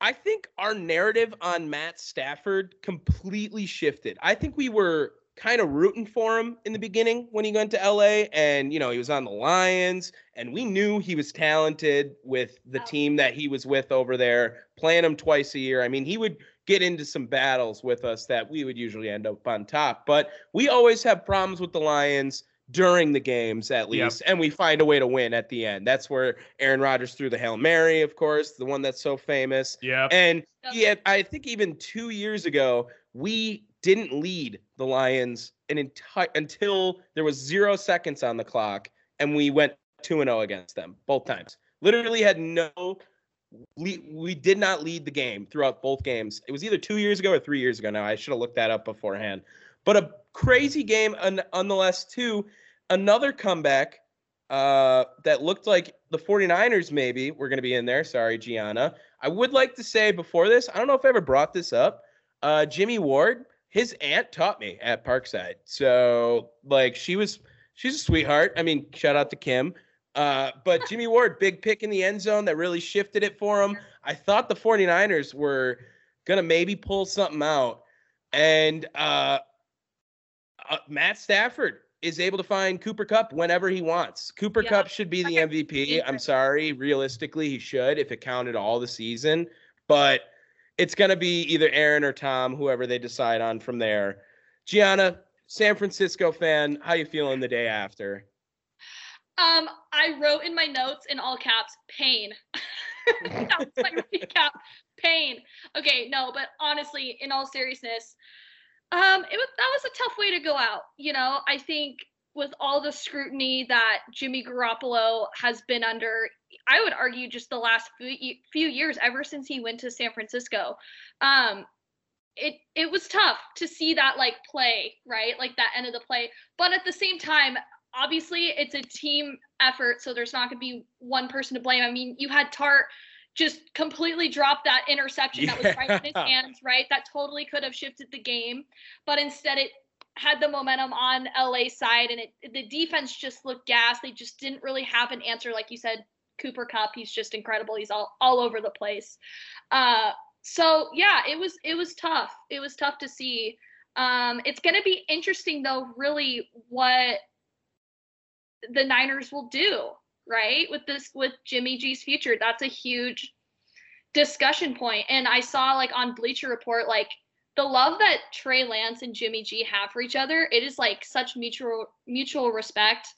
I think our narrative on Matt Stafford completely shifted. I think we were kind of rooting for him in the beginning when he went to LA and you know he was on the Lions and we knew he was talented with the Oh. team that he was with over there playing him twice a year. I mean he would get into some battles with us that we would usually end up on top but we always have problems with the Lions during the games at Yep. least and we find a way to win at the end. That's where Aaron Rodgers threw the Hail Mary of course, the one that's so famous. Yeah. And Yep. he had, I think even two years ago, we didn't lead the Lions an entire until there was zero seconds on the clock, and we went two and zero against them both times. Literally had no le- we did not lead the game throughout both games. It was either two years ago or three years ago now. I should have looked that up beforehand. But a crazy game and nonetheless, too. Another comeback uh, that looked like the 49ers maybe were going to be in there. Sorry, Gianna. I would like to say before this, I don't know if I ever brought this up. Uh, Jimmy Ward, his aunt taught me at Parkside. So, like, she was, she's a sweetheart. I mean, shout out to Kim. Uh, but Jimmy Ward, big pick in the end zone that really shifted it for him. I thought the 49ers were going to maybe pull something out. And uh, uh, Matt Stafford is able to find Cooper Kupp whenever he wants. Cooper yeah. Kupp should be the MVP. I'm sorry, realistically, he should if it counted all the season. But it's going to be either Aaron or Tom, whoever they decide on from there. Gianna, San Francisco fan, how you feeling the day after? Um, I wrote in my notes in all caps, pain. that was my recap. Pain. Okay, no, but honestly, in all seriousness, um, it was that was a tough way to go out. You know, I think with all the scrutiny that Jimmy Garoppolo has been under, I would argue just the last few, years, ever since he went to San Francisco, um, it it was tough to see that like play right, like that end of the play. But at the same time, obviously it's a team effort, so there's not going to be one person to blame. I mean, you had Tartt just completely dropped that interception yeah. that was right in his hands, right? That totally could have shifted the game, but instead it had the momentum on LA side, and it the defense just looked gas. They just didn't really have an answer, like you said. Cooper Kupp, he's just incredible. He's all all over the place. Uh, so yeah, it was it was tough. It was tough to see. Um, it's going to be interesting though, really, what the Niners will do, right? With this, with Jimmy G's future. That's a huge discussion point. And I saw like on Bleacher Report, like the love that Trey Lance and Jimmy G have for each other, it is like such mutual mutual respect.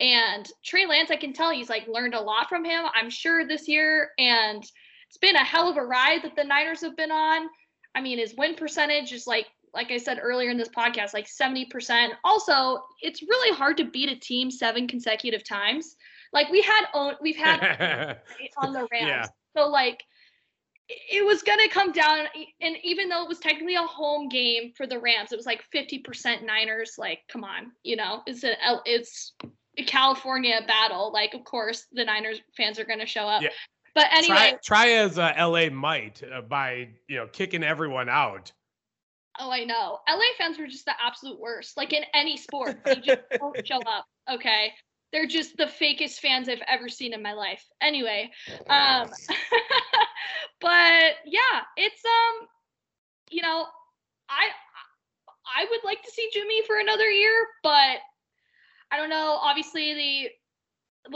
And Trey Lance, I can tell he's like learned a lot from him, I'm sure this year. And it's been a hell of a ride that the Niners have been on. I mean, his win percentage is like like I said earlier in this podcast, like 70%. Also, it's really hard to beat a team seven consecutive times. Like we had own we've had on the Rams. Yeah. So like it was going to come down and even though it was technically a home game for the Rams, it was like 50% Niners like come on, you know. It's a it's a California battle. Like of course the Niners fans are going to show up. Yeah. But anyway, try, try as uh, LA might uh, by, you know, kicking everyone out. Oh, I know. LA fans were just the absolute worst. Like in any sport, they just don't show up. Okay. They're just the fakest fans I've ever seen in my life. Anyway, um but yeah, it's um you know, I I would like to see Jimmy for another year, but I don't know. Obviously, the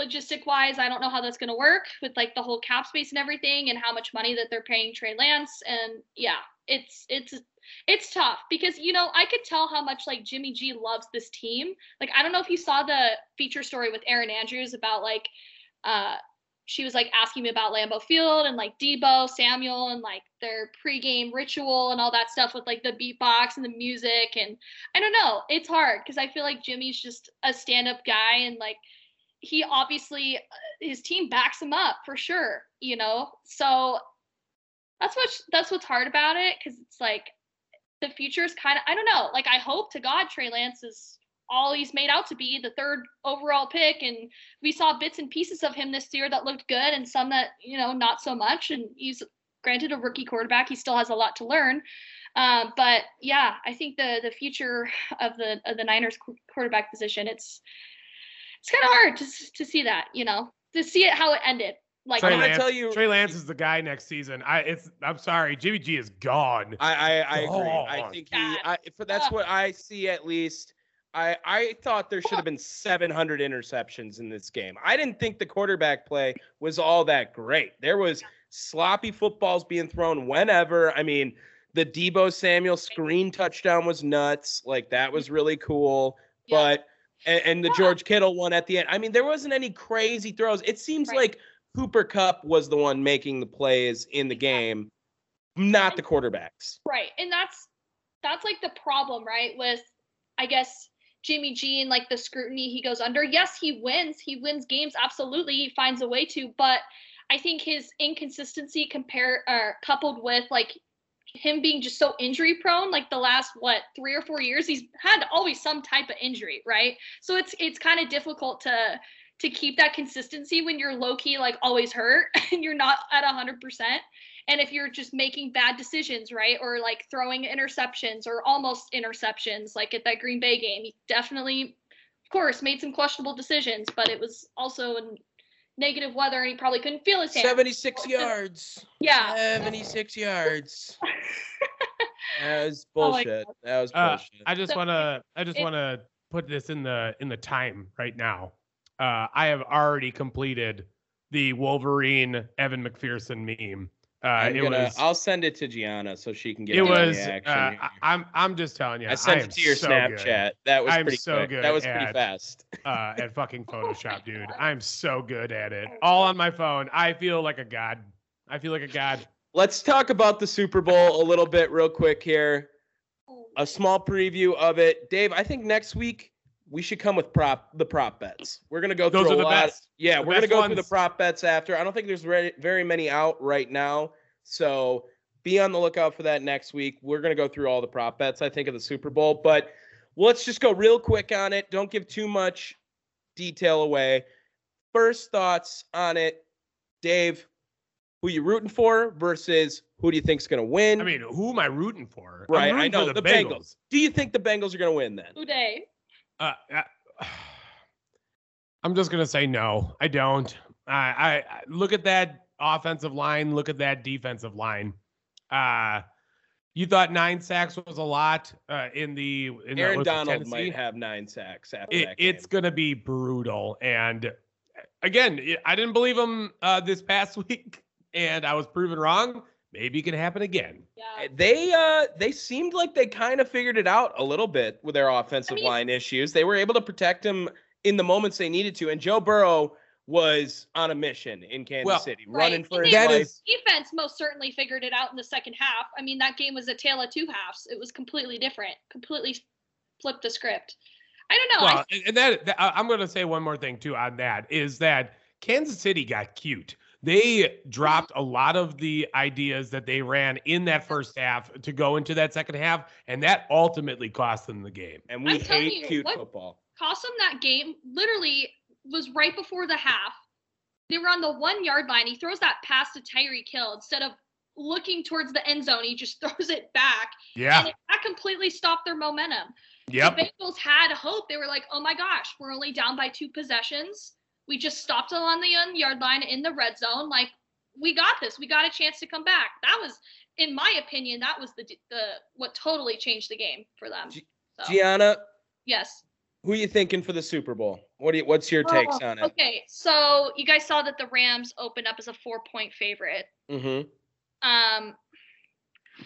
logistic wise, I don't know how that's going to work with like the whole cap space and everything, and how much money that they're paying Trey Lance. And yeah, it's it's it's tough because you know I could tell how much like Jimmy G loves this team. Like I don't know if you saw the feature story with Erin Andrews about like uh she was like asking me about Lambeau Field and like Deebo Samuel and like their pregame ritual and all that stuff with like the beatbox and the music. And I don't know. It's hard because I feel like Jimmy's just a stand-up guy and like he obviously uh, his team backs him up for sure you know? So that's what that's what's hard about it because it's like the future is kind of I don't know. Like I hope to God Trey Lance is all he's made out to be, the third overall pick, and we saw bits and pieces of him this year that looked good, and some that you know not so much. And he's granted a rookie quarterback; he still has a lot to learn. Um, but yeah, I think the the future of the of the Niners quarterback position it's it's kind of hard to to see that you know to see it how it ended. Like Trey Lance, tell you, Trey Lance is the guy next season. I it's I'm sorry, Jimmy G is gone. I I, I agree. I think he. I, for that's what I see at least. I I thought there should have been 700 interceptions in this game. I didn't think the quarterback play was all that great. There was sloppy footballs being thrown whenever. I mean, the Deebo Samuel screen touchdown was nuts. Like that was really cool. Yeah. But and, and, the. George Kittle one at the end. I mean, there wasn't any crazy throws. It seems right. like Cooper Kupp was the one making the plays in the game, not the quarterbacks. Right. And that's that's like the problem, right? With I guess Jimmy G and like the scrutiny he goes under. Yes, he wins. He wins games absolutely. He finds a way to, but I think his inconsistency compare uh, coupled with like him being just so injury prone like the last what 3 or 4 years he's had always some type of injury, right? So it's it's kind of difficult to to keep that consistency when you're low key like always hurt and you're not at 100%. And if you're just making bad decisions, right? Or like throwing interceptions or almost interceptions, like at that Green Bay game, he definitely, of course, made some questionable decisions, but it was also in negative weather and he probably couldn't feel his hands. 76 yards. Yeah. 76 yards. That was Oh bullshit. that was Uh, bullshit. I just So want to I just want to put this in the in the time right now. Uh, I have already completed the Wolverine Evan McPherson meme. Uh, it gonna, was I'll send it to Gianna so she can get it was uh. I, I'm I'm just telling you. I sent am it to your so good, Snapchat. That was I'm pretty so quick. good That was pretty fast. uh, at fucking Photoshop, dude. I'm so good at it. All on my phone. I feel like a god. I feel like a god. Let's talk about the Super Bowl a little bit real quick here. A small preview of it. Dave, I think next week we should come with prop the prop bets. We're gonna go Those through are a the lot. best. Yeah, The we're gonna best go through the prop bets after. I don't think there's very, very many out right now, so be on the lookout for that next week. We're gonna go through all the prop bets. I think of the Super Bowl, but let's just go real quick on it. Don't give too much detail away. First thoughts on it, Dave. Who you rooting for versus who do you think's gonna win? I mean, who am I rooting for? I'm right? I rooting for know the, the Bengals. Bengals. Do you think the Bengals are gonna win then? Uday. Uh, uh, I'm just gonna say no. I don't. I, I I- look at that offensive line. Look at that defensive line. Uh you thought nine sacks was a lot uh, in the in Aaron Donald might have nine sacks after it, that game. it's going to be brutal. And again, I didn't believe him uh, this past week, and I was proven wrong. Maybe it can happen again. Yeah. they uh they seemed like they kind of figured it out a little bit with their offensive mean- line issues. They were able to protect him in the moments they needed to, and Joe Burrow was on a mission in Kansas Well, City, Right. running for And his That life. is- defense most certainly figured it out in the second half. I mean, that game was a tale of two halves. It was completely different, completely flipped the script. I don't know. Well, and- and that, that I'm going to say one more thing too on that is that Kansas City got cute. They dropped a lot of the ideas that they ran in that first half to go into that second half, and that ultimately cost them the game. and we I'm telling hate you, cute what- football. cost them that game literally was right before the half. They were on the one yard line. He throws that pass to Tyreek Hill instead of looking towards the end zone. He just throws it back, Yeah. and it, that completely stopped their momentum. Yep. The Bengals had hope. They were like, "Oh my gosh, we're only down by two possessions. We just stopped it on the one yard line in the red zone. Like, we got this. We got a chance to come back." That was, in my opinion, that was the the what totally changed the game for them. So, Gianna, yes. who you thinking for the Super Bowl? What do you, what's your takes Oh, on it? Okay, so you guys saw that the Rams opened up as a four point favorite. Mm-hmm. Um,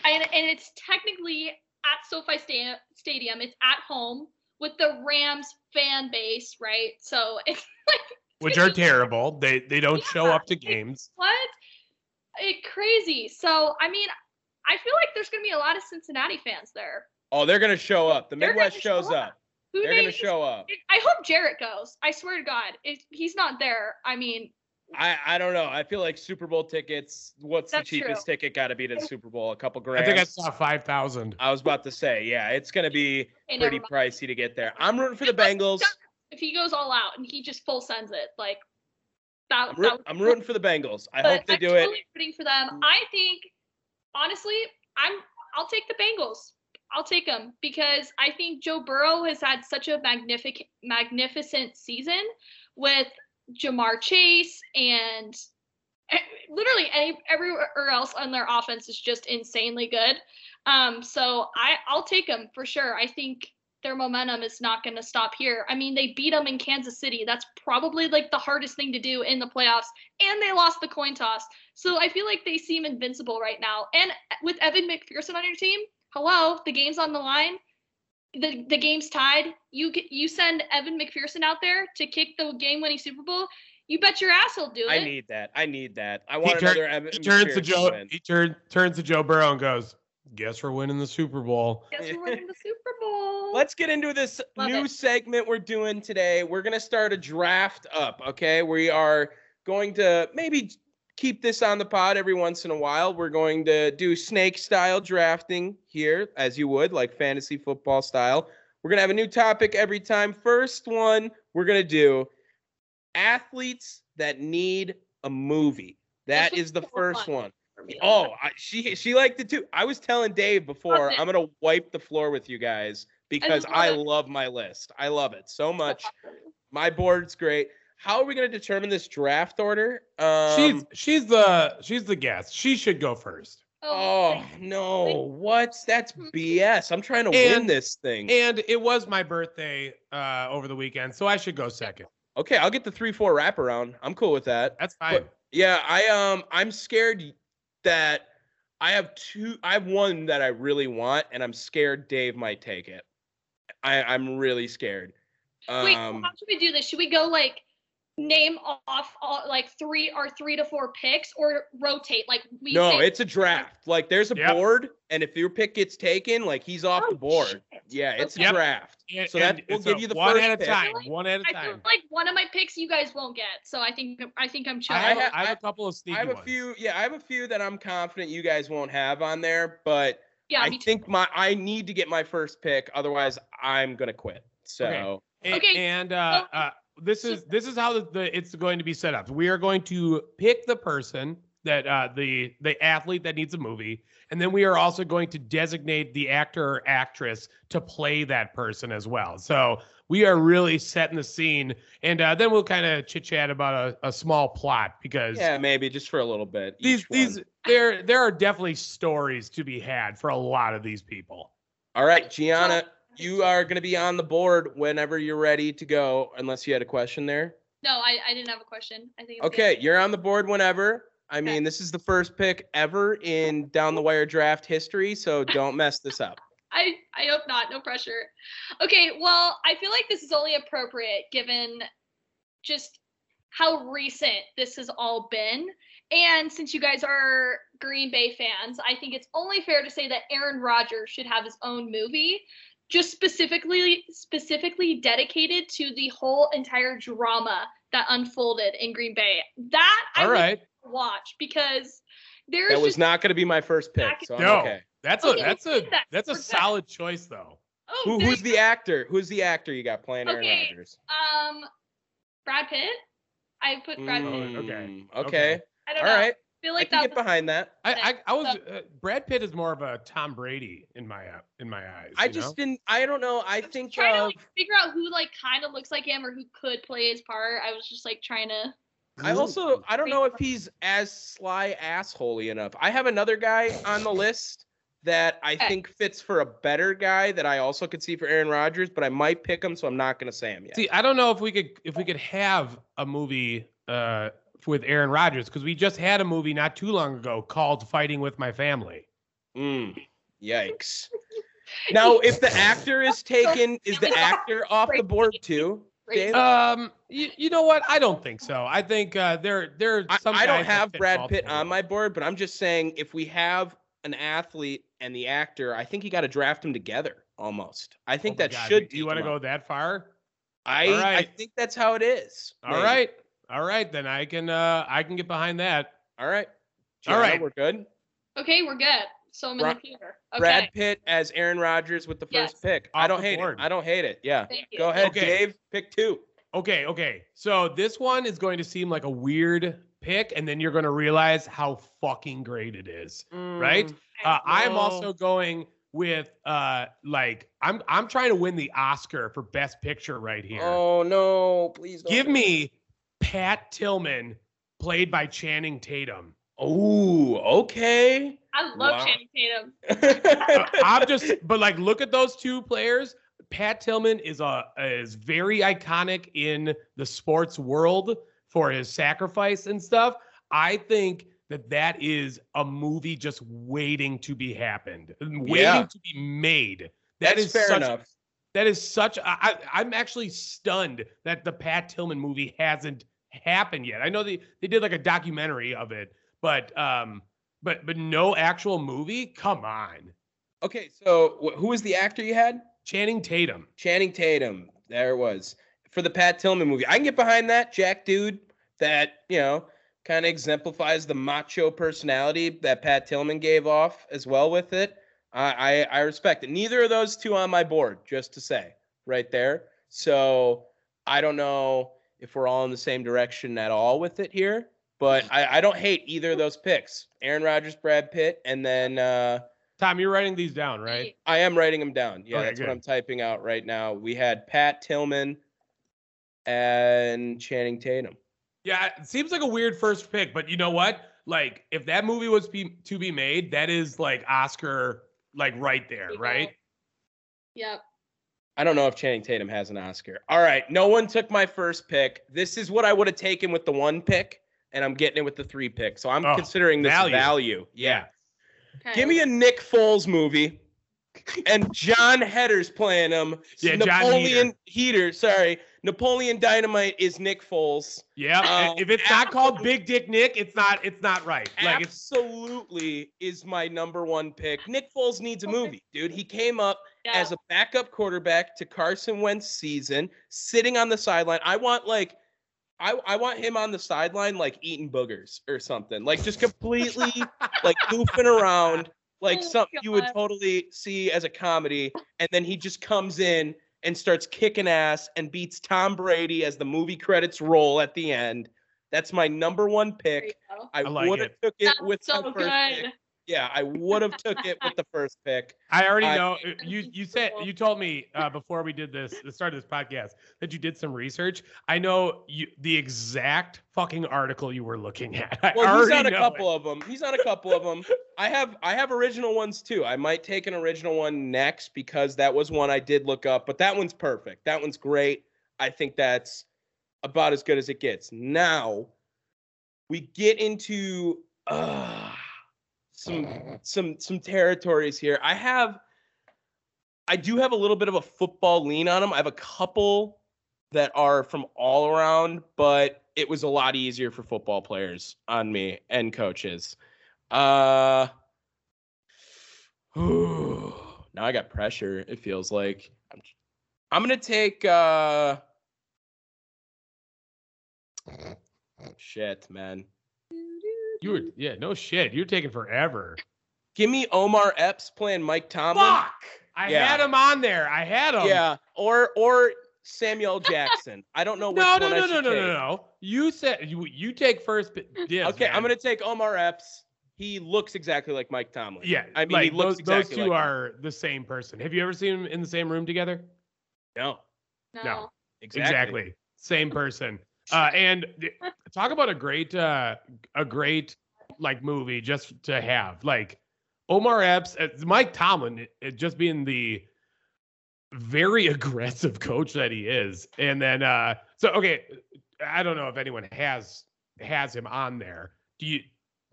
and, and it's technically at SoFi sta- Stadium. It's at home with the Rams fan base, right? So it's like Which are terrible. They they don't show up to games. what? It crazy. So I mean, I feel like there's gonna be a lot of Cincinnati fans there. Oh, they're gonna show up. The They're gonna Midwest shows show up. up. Who They're gonna show up. I hope Jarrett goes. I swear to God, if he's not there, I mean, I, I don't know. I feel like Super Bowl tickets. What's That's the cheapest true. ticket got to be to the Super Bowl? A couple grand. I think I saw five thousand. I was about to say, yeah, it's gonna be okay, pretty pricey to get there. I'm rooting for the Bengals. If he goes all out and he just full sends it, like that. I'm, that root- would- I'm rooting for the Bengals. I hope they I'm do it. totally rooting for them. I think, honestly, I'm. I'll take the Bengals. I'll take them because I think Joe Burrow has had such a magnificent, magnificent season with Ja'Marr Chase and literally any everywhere else on their offense is just insanely good. Um, so I I'll take them for sure. I think their momentum is not going to stop here. I mean, they beat them in Kansas City. That's probably like the hardest thing to do in the playoffs, and they lost the coin toss. So I feel like they seem invincible right now. And uh, with Evan McPherson on your team, hello, the game's on the line. The the game's tied. You get you send Evan McPherson out there to kick the game-winning Super Bowl. You bet your ass he'll do it. I need that. I need that. I want turn- another. Evan He turns to Joe. win. He turn, turns to Joe Burrow and goes, "Guess we're winning the Super Bowl." Guess we're winning the Super Bowl. Let's get into this Love new it. segment we're doing today. We're going to start a draft up, okay? We are going to maybe keep this on the pod every once in a while. We're going to do snake style drafting here, as you would, like fantasy football style. We're gonna have a new topic every time. First one we're gonna do athletes that need a movie. That This was is the first fun one. For. Oh, I, she she liked it too. I was telling Dave before it. I'm gonna wipe the floor with you guys because love I love my list. I love it so much. My board's great. How are we gonna determine this draft order? Um, she's she's the she's the guest. She should go first. oh no, what? That's BS. I'm trying to win this thing. And it was my birthday uh, over the weekend, so I should go second. Okay, I'll get the three four wraparound. I'm cool with that. That's fine. But- Yeah, I um I'm scared that I have two I have one that I really want and I'm scared Dave might take it. I I'm really scared. Wait, Um how should we do this? Should we go like name off all, like three or three to four picks or rotate? Like we no, say- it's a draft. Like there's a Yep. board and if your pick gets taken, like he's off Oh, the board. shit. Yeah, it's a Yep. draft. And- So that will give you the one first at a time. Really? One at a I feel time. like one of my picks you guys won't get, so I think I think I'm chill. I have, I ha- I have I- a couple of sneaky I have a ones. few yeah, I have a few that I'm confident you guys won't have on there, but yeah, I me too. think my I need to get my first pick, otherwise I'm gonna quit. So A- Okay, And uh, so- uh, this is this is how the, the it's going to be set up. We are going to pick the person that uh, the the athlete that needs a movie, and then we are also going to designate the actor or actress to play that person as well. So we are really setting the scene, and uh, then we'll kind of chit chat about a, a small plot because yeah, maybe just for a little bit. these each these there there are definitely stories to be had for a lot of these people. All right, Gianna, you are going to be on the board whenever you're ready to go, unless you had a question there. No, I, I didn't have a question. I think I'm good. Okay, you're on the board whenever. I Okay. mean, this is the first pick ever in down the wire draft history, so don't mess this up. I I hope not. No pressure. Okay, well, I feel like this is only appropriate given just how recent this has all been. And since you guys are Green Bay fans, I think it's only fair to say that Aaron Rodgers should have his own movie, just specifically specifically dedicated to the whole entire drama that unfolded in Green Bay. That I All would watch because there's That was just not going to be my first pick, so I'm no, okay. that's a Okay, that's a that. that's a We're solid choice though. oh, Who, who's the actor? Who's the actor you got playing Aaron Okay, Rodgers? Um, Brad Pitt. I put Brad Pitt. Mm. okay, Mm, okay. Okay. I don't All know. right. I feel I like can that get behind that. I, I, I was uh, Brad Pitt is more of a Tom Brady in my uh, in my eyes. I just know? didn't. I don't know. I I was think trying to like figure out who like kind of looks like him or who could play his part. I was just like trying to. I also I don't know if he's as sly assholey enough. I have another guy on the list that I Okay. think fits for a better guy that I also could see for Aaron Rodgers, but I might pick him, so I'm not gonna say him yet. see. I don't know if we could if we could have a movie uh, with Aaron Rodgers because we just had a movie not too long ago called Fighting with My Family. Mm, yikes. Now, if the actor is taken, is the actor off the board too? Dave? Um, you, you know what? I don't think so. I think uh, there there are I, some. I don't have Brad Pitt on my board, but I'm just saying if we have an athlete and the actor, I think you got to draft them together almost. I think Oh that God, should. Do you want to go that far? I All I think that's how it is. All maybe. right, all right. Then I can uh I can get behind that. All right. All Gianna, right. We're good. Okay, we're good. So I'm in Bra- the theater. Okay. Brad Pitt as Aaron Rodgers with the Yes. first pick. I don't hate board. it. I don't hate it. Yeah. Thank you. Go ahead, Okay. Dave. Pick two. Okay, okay. So this one is going to seem like a weird pick, and then you're going to realize how fucking great it is. Right? Mm, Uh, I'm also going with uh like I'm I'm trying to win the Oscar for Best Picture right here. Oh no! Please don't. Give me Pat Tillman, played by Channing Tatum. Oh, okay. I love Wow. Channing Tatum. I'm just, but like, look at those two players. Pat Tillman is a is very iconic in the sports world for his sacrifice and stuff. I think that that is a movie just waiting to be happened, waiting Yeah. to be made. That's That is fair such, enough. That is such. I, I'm actually stunned that the Pat Tillman movie hasn't happened yet. I know they they did like a documentary of it, but um, but but no actual movie. Come on, Okay, so wh- who was the actor you had? Channing Tatum. Channing Tatum. There it was for the Pat Tillman movie. I can get behind that Jack dude. That you know, kind of exemplifies the macho personality that Pat Tillman gave off as well with it. I, I I respect it. Neither of those two on my board, just to say, right there. So I don't know if we're all in the same direction at all with it here, but I, I don't hate either of those picks. Aaron Rodgers, Brad Pitt, and then uh, Tom, you're writing these down, right? I am writing them down. Yeah, Okay, that's good. what I'm typing out right now. We had Pat Tillman and Channing Tatum. Yeah, it seems like a weird first pick, but you know what? Like, if that movie was be, to be made, that is like Oscar, like right there, People. right? Yep. I don't know if Channing Tatum has an Oscar. All right, no one took my first pick. This is what I would have taken with the one pick, and I'm getting it with the three pick. So I'm Oh, considering this value. value. Yeah. Okay. Give me a Nick Foles movie. And Jon Heder's playing him. Yeah, John Napoleon Heater. Sorry. Napoleon Dynamite is Nick Foles. Yeah. Uh, if it's not called Big Dick Nick, it's not. It's not right. Like Absolutely is my number one pick. Nick Foles needs a movie, dude. He came up Yeah. as a backup quarterback to Carson Wentz season, sitting on the sideline. I want like I, I want him on the sideline like eating boogers or something. Like just completely like goofing around like Oh, something you would totally see as a comedy and then he just comes in and starts kicking ass and beats Tom Brady as the movie credits roll at the end. That's my number one pick. I, I like would have took it That's with so my good. first pick. Yeah, I would have took it with the first pick. I already I- know. uh, You you said you told me uh, before we did this, the start of this podcast, that you did some research. I know you the exact fucking article you were looking at. I Well, he's on a couple it. of them. He's on a couple of them. I have I have original ones too. I might take an original one next because that was one I did look up, but that one's perfect. That one's great. I think that's about as good as it gets. Now we get into uh, some some some territories here. I have I do have a little bit of a football lean on them. I have a couple that are from all around, but it was a lot easier for football players on me and coaches. Uh now I got pressure, it feels like. I'm, I'm gonna take uh shit, man. You were yeah, no shit. You're taking forever. Give me Omar Epps playing Mike Tomlin. Fuck! I Yeah. had him on there. I had him. Yeah, or or Samuel Jackson. I don't know which No, one no, I no, no, should no, no, no. You said you you take first. pi- Dibs, Okay, I'm gonna take Omar Epps. He looks exactly like Mike Tomlin. Yeah, I mean, like he looks those, exactly those two like him. are the same person. Have you ever seen them in the same room together? no, No. No. exactly. Exactly. Same person. Uh, and talk about a great, uh, a great like movie just to have. Like Omar Epps, uh, Mike Tomlin, it, it just being the very aggressive coach that he is, and then uh, so okay, I don't know if anyone has has him on there. Do you?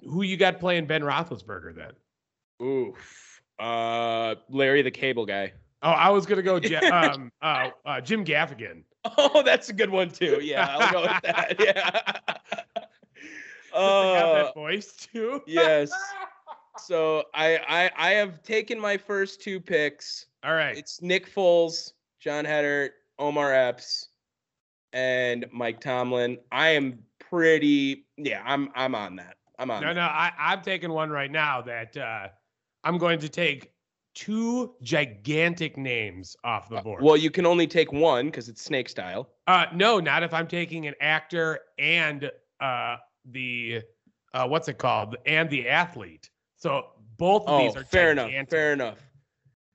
Who you got playing Ben Roethlisberger then? Oof. Uh, Larry the Cable Guy. Oh, I was gonna go Je- um, uh, uh, Jim Gaffigan. Oh, that's a good one too. Yeah, I'll go with that. Yeah. Uh, that voice too? yes. So I, I I have taken my first two picks. All right. It's Nick Foles, Jon Heder, Omar Epps, and Mike Tomlin. I am pretty yeah, I'm I'm on that. I'm on No, that. no, I, I'm taking one right now that uh, I'm going to take two gigantic names off the board. Well, you can only take one because it's snake style. uh, no, not if I'm taking an actor and uh, the uh, what's it called, and the athlete. So both of Oh, these are fair enough. gigantic. Fair enough.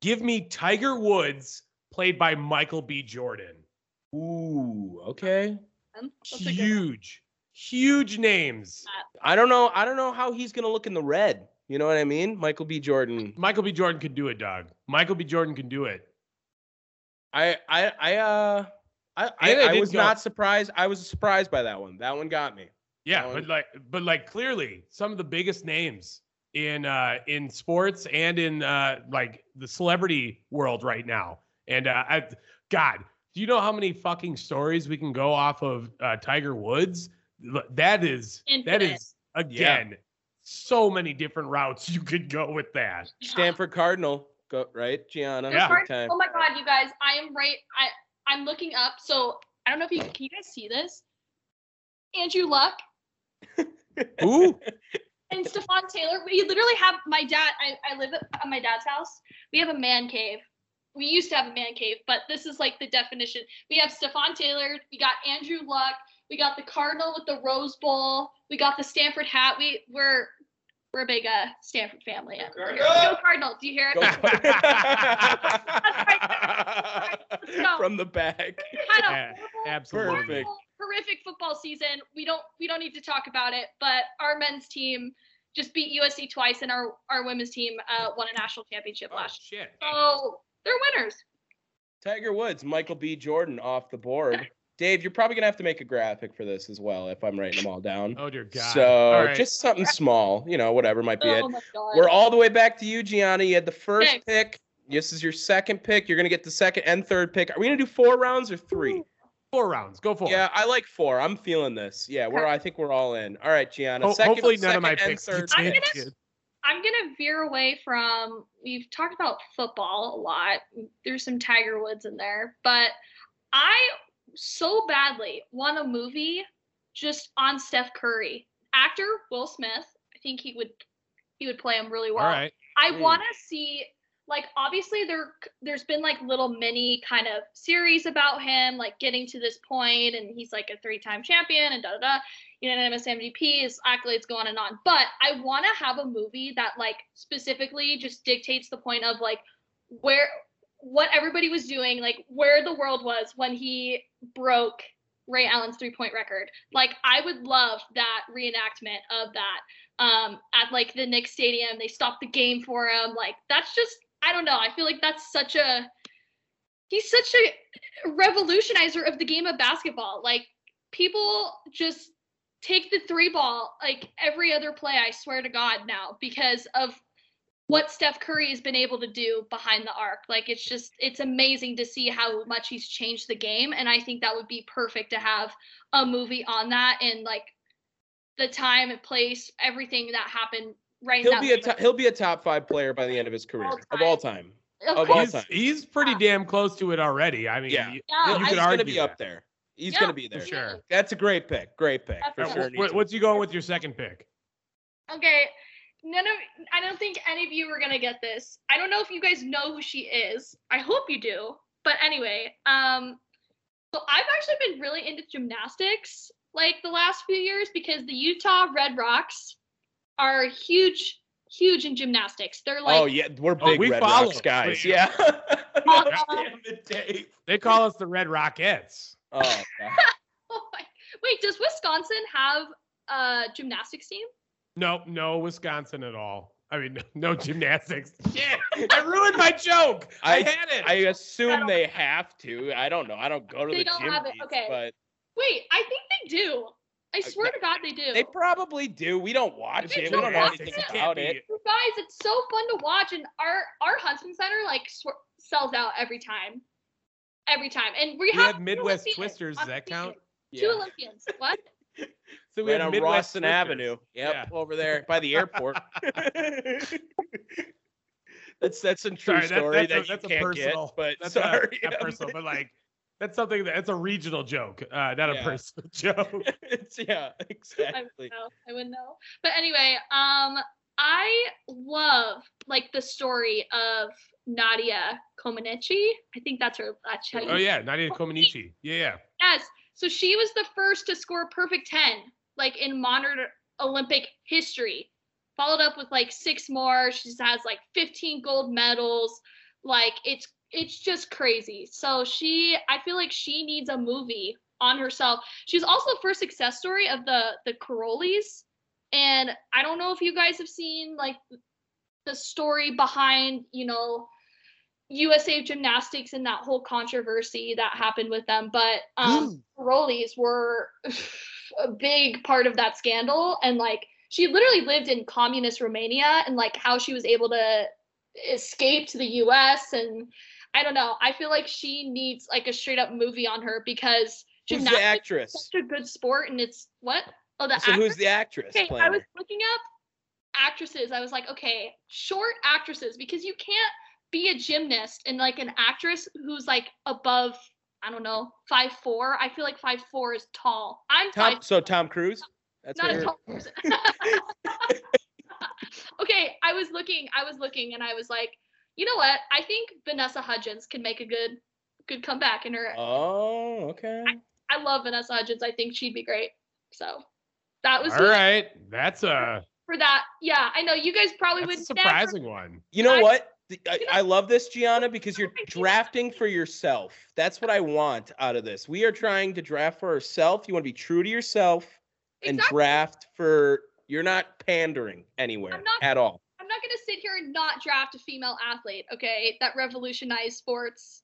Give me Tiger Woods, played by Michael B. Jordan. Ooh, okay. That's a good one. Huge, huge names. I don't know. I don't know how he's gonna look in the red. You know what I mean? Michael B. Jordan. Michael B. Jordan could do it, dog. Michael B. Jordan can do it. I I I uh I I, I was go- not surprised. I was surprised by that one. That one got me. Yeah, Um, but like, but like, clearly, some of the biggest names in uh in sports and in uh like the celebrity world right now. And uh, I, God, do you know how many fucking stories we can go off of uh, Tiger Woods? L- That is Infinite. is again so many different routes you could go with that. Stanford Cardinal. Go right, Gianna. Yeah. big time. Oh my god, you guys! I am right. I I'm looking up. So I don't know if you can you guys see this. Andrew Luck. Ooh. And Stepfan Taylor, we literally have my dad. I, I live at at my dad's house. We have a man cave. We used to have a man cave, but this is like the definition. We have Stepfan Taylor. We got Andrew Luck. We got the Cardinal with the Rose Bowl. We got the Stanford hat. We we're we're a big uh, Stanford family. Go Go Cardinal! Do you hear it? Go- go. From the back. Yeah, absolutely. Perfect. horrible, horrific football season. We don't we don't need to talk about it, but our men's team just beat USC twice, and our our women's team uh, won a national championship Oh, last year. shit. So they're winners. Tiger Woods, Michael B. Jordan off the board. Dave, you're probably gonna have to make a graphic for this as well if I'm writing them all down. Oh dear God. So All right. just something small, you know, whatever might be it. Oh my god. We're all the way back to you, Gianna. You had the first Okay. pick. This is your second pick. You're gonna get the second and third pick. Are we gonna do four rounds or three? four rounds. Go for it. Yeah, I like four. I'm feeling this. Yeah, we're. I think we're all in. All right, Gianna. Ho- second, hopefully none of my second and picks. third I'm gonna- I'm gonna veer away from. We've talked about football a lot. There's some Tiger Woods in there, but I so badly want a movie just on Steph Curry. Actor Will Smith. I think he would he would play him really well. All right. I Mm. want to see like obviously there there's been like little mini kind of series about him like getting to this point and he's like a three-time champion and da da da unanimous MVP his accolades go on and on but I want to have a movie that like specifically just dictates the point of like where what everybody was doing like where the world was when he broke Ray Allen's three-point record like I would love that reenactment of that um, at like the Knicks stadium. They stopped the game for him. Like that's just I don't know. I feel like that's such a he's such a revolutionizer of the game of basketball. Like people just take the three ball like every other play. I swear to God now because of what Steph Curry has been able to do behind the arc. Like it's just it's amazing to see how much he's changed the game and I think that would be perfect to have a movie on that and like the time and place, everything that happened right in He'll that be a moment. top, he'll be a top five player by the end of his career All of all time. Of of all time. He's, he's pretty damn close to it already. I mean, Yeah. you- Yeah, you I- could He's gonna be that. up there. He's Yeah, gonna be there. For sure. That's a great pick. Great pick for sure. What, what's you going with your second pick? Okay. None of I don't think any of you are gonna get this. I don't know if you guys know who she is. I hope you do. But anyway, um so I've actually been really into gymnastics like the last few years because the Utah Red Rocks are huge, huge in gymnastics. They're like oh yeah, we're Oh, big we Red follow. Rocks guys. We- Yeah. Um, Damn it, Dave. They call us the Red Rockettes. Oh, God. oh my, wait, does Wisconsin have a gymnastics team? No, no Wisconsin at all. I mean, no gymnastics. Shit, I ruined my joke. I, I- had it. I assume they have to. I don't know. I don't go to They the don't gym. have it, beats, okay. But Wait, I think they do. I swear to God they do. they probably do. We don't watch it. We don't know anything it. about it. You guys, it's so fun to watch, and our our Huntsman Center like sw- sells out every time, every time. And we, We have, have Midwest Twisters. Does that the team. count? Two Yeah. Olympians. What? So we Right have on Midwest Rawson Avenue. Yep, Yeah. over there by the airport. that's that's a true Sorry, that's, story that's, that a, that's you a can't personal. get. But that's sorry, not, not personal, but like that's something that, that's a regional joke, uh, not Yeah. a personal joke. it's yeah, I exactly. wouldn't know. I wouldn't know. But anyway, um, I love like the story of Nadia Comaneci. I think that's her. That's how you oh yeah, Nadia Comaneci. Yeah, yeah. Yes. So she was the first to score a perfect 10, like in modern Olympic history. Followed up with like six more. She has like 15 gold medals. Like it's it's just crazy. So she I feel like she needs a movie on herself. She's also the first success story of the the Karolyis. And I don't know if you guys have seen like the story behind, you know, USA Gymnastics and that whole controversy that happened with them, but um Rollies were a big part of that scandal and like she literally lived in communist Romania and like how she was able to escape to the US and I don't know. I feel like she needs like a straight up movie on her because Who's the gymnastics is actress? such a good sport and it's what? Oh, the So actress? who's the actress Okay. I was looking up actresses. I was like, okay, short actresses because you can't be a gymnast and like an actress who's like above, I don't know, five four. I feel like five four is tall. I'm Tom, five. so Tom Cruise. That's not a tall person. okay, I was looking, I was looking, and I was like, you know what? I think Vanessa Hudgens can make a good, good comeback in her. Oh, okay. I love Vanessa Hudgens. I think she'd be great. So that was All who- right, that's a for that. Yeah, I know you guys probably that's a would never. surprising one. You know I- what? The- I, I love this, Gianna, because you're drafting for yourself. That's what I want out of this. We are trying to draft for ourselves. You want to be true to yourself and Exactly. draft for. You're not pandering anywhere I'm not- at all. I'm not gonna sit here and not draft a female athlete. Okay, that revolutionized sports.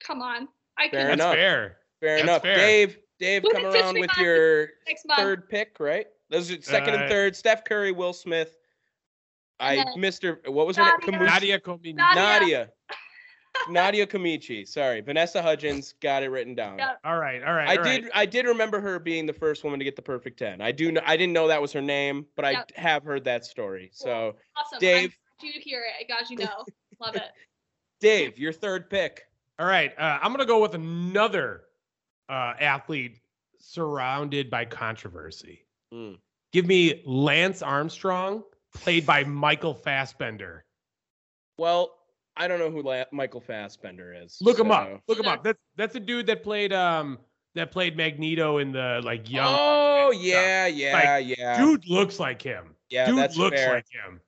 Come on, I Fair could That's enough. fair. Fair That's enough. fair. Dave, Dave, Who come around with your third pick, right? Those are second Uh, and third. Steph Curry, Will Smith. I then missed her. What was her name? Nadia. Kamushi- Nadia Nadia. Nadia. Nadia Sorry, Vanessa Hudgens. Got it written down. Yeah. All right, all right. I all right. did. I did remember her being the first woman to get the perfect ten. I do. Know, I didn't know that was her name, but I have heard that story. So, Awesome. Dave. I'm you hear it. I got you know. Love it. Dave, your third pick. All right, uh, I'm gonna go with another uh, athlete surrounded by controversy. Mm. Give me Lance Armstrong, played by Michael Fassbender. Well, I don't know who La- Michael Fassbender is. Look him up. Look him up. That's that's a dude that played um that played Magneto in the like young. Oh stuff. yeah, yeah, Like, yeah. Dude looks like him. yeah, dude that's looks fair. like him.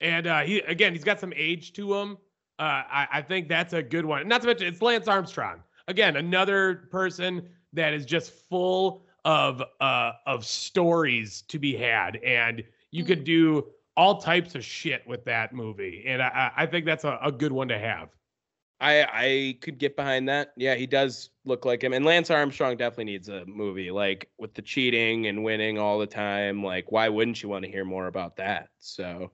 And uh, he again, he's got some age to him. Uh, I, I think that's a good one. Not to mention, it's Lance Armstrong. Again, another person that is just full of uh, of stories to be had, and you could do all types of shit with that movie. And I, I think that's a, a good one to have. I I could get behind that. Yeah, he does look like him. And Lance Armstrong definitely needs a movie like with the cheating and winning all the time. Like, why wouldn't you want to hear more about that? So,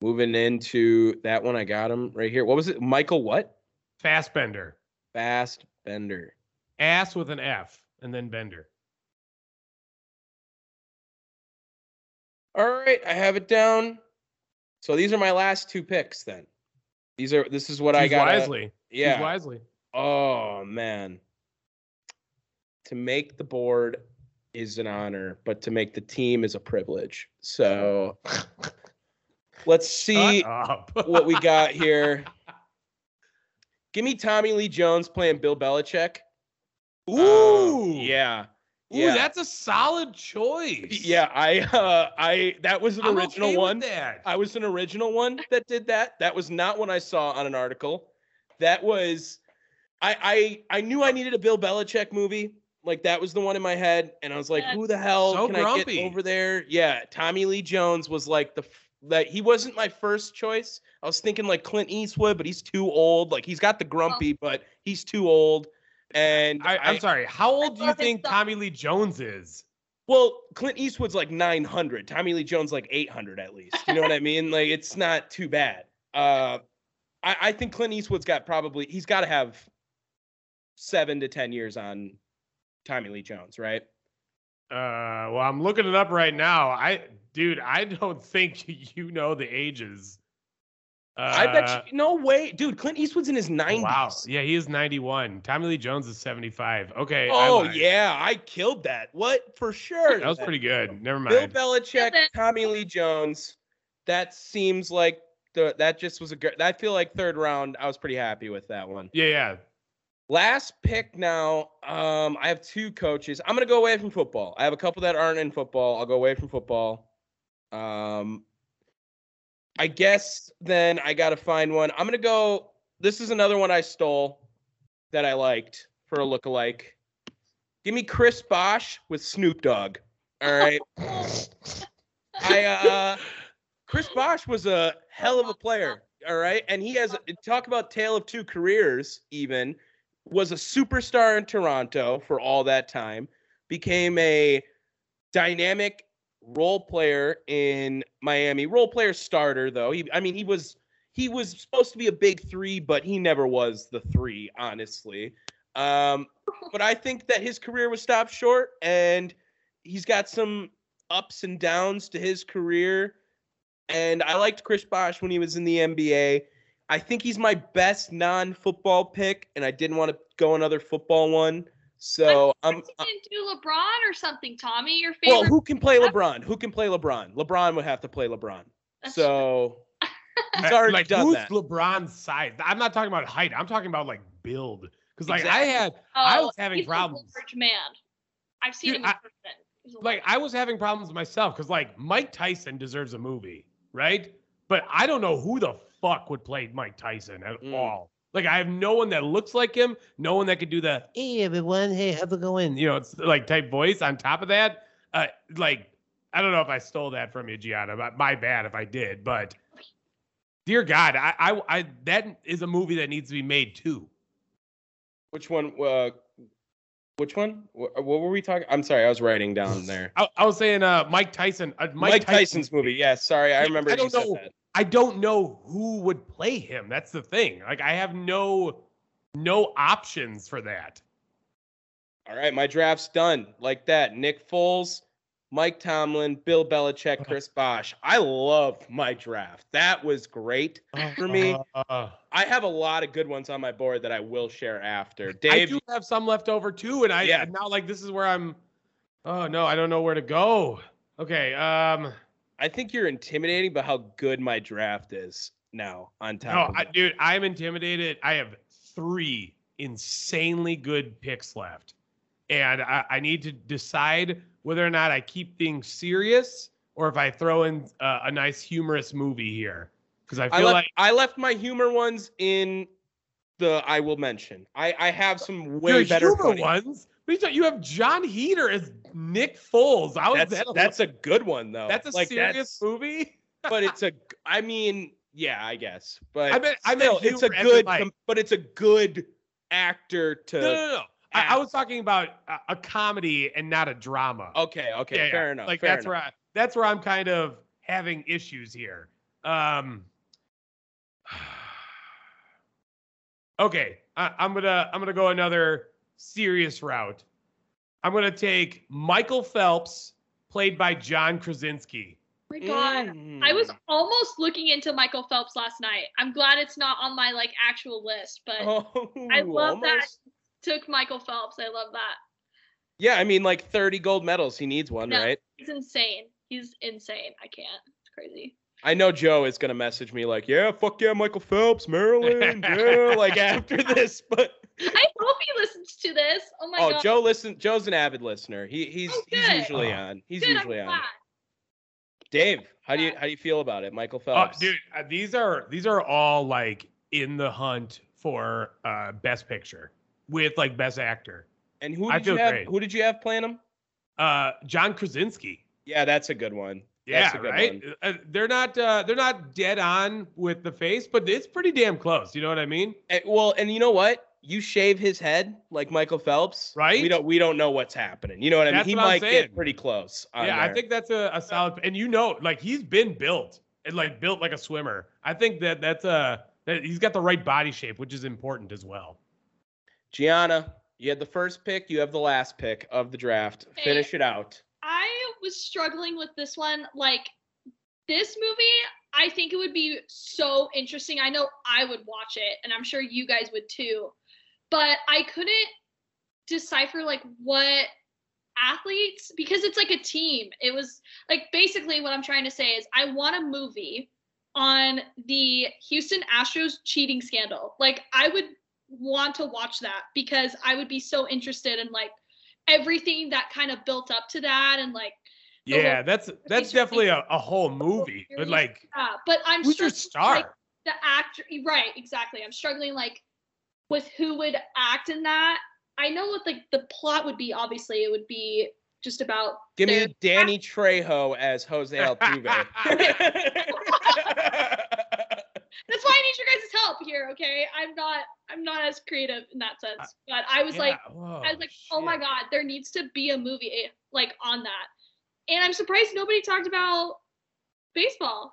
moving into that one, I got him right here. What was it? Michael what? Fassbender, Fast Bender. ass with an F, and then Bender. All right, I have it down. So these are my last two picks. Then these are this is what I Choose got. wisely. Choose Yeah. wisely. Oh man. To make the board is an honor, but to make the team is a privilege. So let's see what we got here. Give me Tommy Lee Jones playing Bill Belichick. Ooh. Um, yeah. Ooh, yeah. that's a solid choice. Yeah, I uh I that was an I'm original okay one. that. I was an original one that did that. That was not one I saw on an article. That was I I I knew I needed a Bill Belichick movie. Like that was the one in my head, and I was like, "Who the hell So can I get over there?" Yeah, Tommy Lee Jones was like the that he wasn't my first choice. I was thinking like Clint Eastwood, but he's too old. Like he's got the grumpy, but he's too old. And I, I'm sorry. How old do you think song. Tommy Lee Jones is? Well, Clint Eastwood's like 900. Tommy Lee Jones like 800 at least. You know what I mean? Like it's not too bad. Uh, I, I think Clint Eastwood's got probably he's got to have seven to ten years on Tommy Lee Jones, right? Uh, well, I'm looking it up right now. I, dude, I don't think you know the ages. Uh, I bet you. No way, dude. Clint Eastwood's in his 90s. Wow. Yeah, he is 91. Tommy Lee Jones is 75. Okay. Oh lied. yeah, I killed that. What for sure? That was pretty good. Never mind. Bill. Belichick, Tommy Lee Jones. That seems like the that just was a good. I feel like third round. I was pretty happy with that one. Yeah, yeah. Last pick now. Um, I have two coaches. I'm gonna go away from football. I have a couple that aren't in football. I'll go away from football. Um, I guess then I gotta find one. I'm gonna go. This is another one I stole that I liked for a lookalike. Give me Chris Bosh with Snoop Dogg. All right. I uh Chris Bosh was a hell of a player, all right? And he has talk about tale of two careers even was a superstar in Toronto for all that time, became a dynamic role player in Miami. Role player starter though. He I mean he was he was supposed to be a big 3, but he never was the 3, honestly. Um but I think that his career was stopped short and he's got some ups and downs to his career. And I liked Chris Bosh when he was in the NBA. I think he's my best non-football pick, and I didn't want to go another football one. So I'm I'm. surprised you do LeBron or something, Tommy. Your favorite. well, who can play LeBron? Who can play LeBron? LeBron would have to play LeBron. That's So he's Uh, already like done who's that. LeBron's size? I'm not talking about height. I'm talking about like build. Because like I Exactly. had, I Oh, was having he's a problems. large man. I've seen Dude, him in I- person. Like I was having problems myself because like Mike Tyson deserves a movie, right? But I don't know who the fuck would play Mike Tyson at Mm. all. Like I have no one that looks like him, no one that could do the hey everyone, hey how's it going? You know, it's like type voice. On top of that, uh, like I don't know if I stole that from you, Gianna. But my bad if I did. But dear God, I, I, I that is a movie that needs to be made too. Which one? Uh, which one? What, what were we talking? I'm sorry, I was writing down there. I, I was saying, uh, Mike Tyson, uh, Mike, Mike, Tyson- Tyson's movie. Yeah, sorry, I remember I don't know. I don't know who would play him. That's the thing. Like I have no no options for that. All right, my draft's done. Like that. Nick Foles, Mike Tomlin, Bill Belichick, Chris Bosh. I love my draft. That was great for me. Uh, I have a lot of good ones on my board that I will share after. Dave, I do have some left over too, and I Yeah. and now like this is where I'm. Oh no, I don't know where to go. Okay, um, I think you're intimidating by how good my draft is now on top no, I, dude, I'm intimidated. I have three insanely good picks left, and I, I need to decide whether or not I keep things serious or if I throw in uh, a nice humorous movie here because I I feel left, like I left my humor ones in the I will mention. I, I have some way better humor funny. ones. But you have Jon Heder as Nick Foles. How is That's that? that's a good one though. that's a Like, serious that's- movie. but it's a. I mean, yeah, I guess. But I meant- I still, it's a humor as in, good. com- but it's a good actor to. No, no, no. I, I was talking about a, a comedy and not a drama. Okay, okay, Yeah, yeah. fair enough. Like fair that's enough. where I, that's where I'm kind of having issues here. Um. Okay, I, I'm gonna I'm gonna go another serious route. I'm gonna take Michael Phelps, played by John Krasinski. Oh my god. I was Mm. almost looking into Michael Phelps last night. I'm glad it's not on my like actual list, but Oh, I love that. Almost. took Michael Phelps. I love that. Yeah, I mean, like 30 gold medals. He needs one, No. right? He's insane. He's insane. I can't. It's crazy. I know Joe is gonna message me like, "Yeah, fuck yeah, Michael Phelps, Maryland, yeah," like after this. But I hope he listens to this. Oh my oh, god. Joe, listen. Joe's an avid listener. He he's Oh, he's usually Oh. on. He's Good, I'm usually on. glad. Dave, how do you how do you feel about it, Michael Oh, Phelps? dude, uh, these are these are all like in the hunt for uh best picture with like best actor. and who did you have? great. Who did you have playing him? Uh, John Krasinski. Yeah, that's a good one. Yeah, That's a good right. one. Uh, they're not uh, they're not dead on with the face, but it's pretty damn close. You know what I mean? And- well, and you know what? You shave his head like Michael Phelps, Right? We don't we don't know what's happening. You know what I mean? He might get pretty close. yeah, I think that's a, a solid. And you know, like he's been built and like built like a swimmer. I think that that's a that he's got the right body shape, which is important as well. Gianna, you had the first pick. You have the last pick of the draft. Hey. Finish it out. I was struggling with this one. Like this movie, I think it would be so interesting. I know I would watch it, and I'm sure you guys would too. But I couldn't decipher like what athletes because it's like a team. It was like basically what I'm trying to say is I want a movie on the Houston Astros cheating scandal. Like I would want to watch that because I would be so interested in like everything that kind of built up to that and like the whole- Yeah, that's that's definitely a, a whole movie. But like, yeah, but I'm who's your struggling, like, star? the actor right exactly i'm struggling like with who would act in that i know what like the plot would be obviously it would be just about Give their- me Danny Trejo as Jose Altuve. that's why i need your guys' help here okay i'm not i'm not as creative in that sense but i was like whoa, i was like oh my god there needs to be a movie eh, like on that and i'm surprised nobody talked about baseball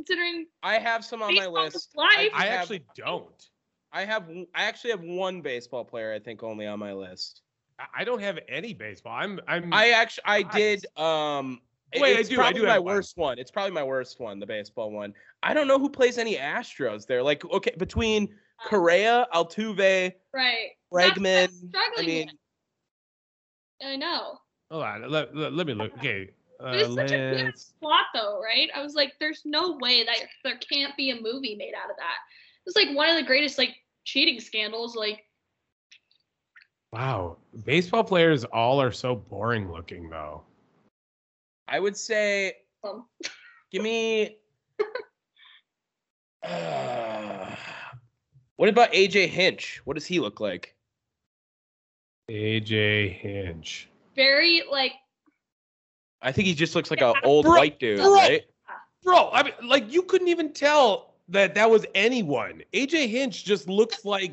considering I have some on my list. life. do I have- actually don't. I have I actually have one baseball player I think only on my list. I- I don't have any baseball. I'm I'm I actually I did um it- Wait, I it's do- I probably do my have one. worst one. It's probably my worst one, the baseball one. I don't know who plays any Astros there. Like okay, between um, Correa, Altuve, right That's what I'm Bregman, I struggling mean with. I know. Hold on. Let, let, let me look. Okay. Uh, It was such a good plot though, right? I was like, there's no way that there can't be a movie made out of that. It was like one of the greatest like cheating scandals. Like, Wow. Baseball players all are so boring looking though. I would say, um, give me. Uh, what about AJ Hinch? What does he look like? AJ Hinch. very like I think he just looks like Yeah, an old bro- white dude, bro. right? Bro, I mean, like you couldn't even tell that that was anyone. AJ Hinch just looks like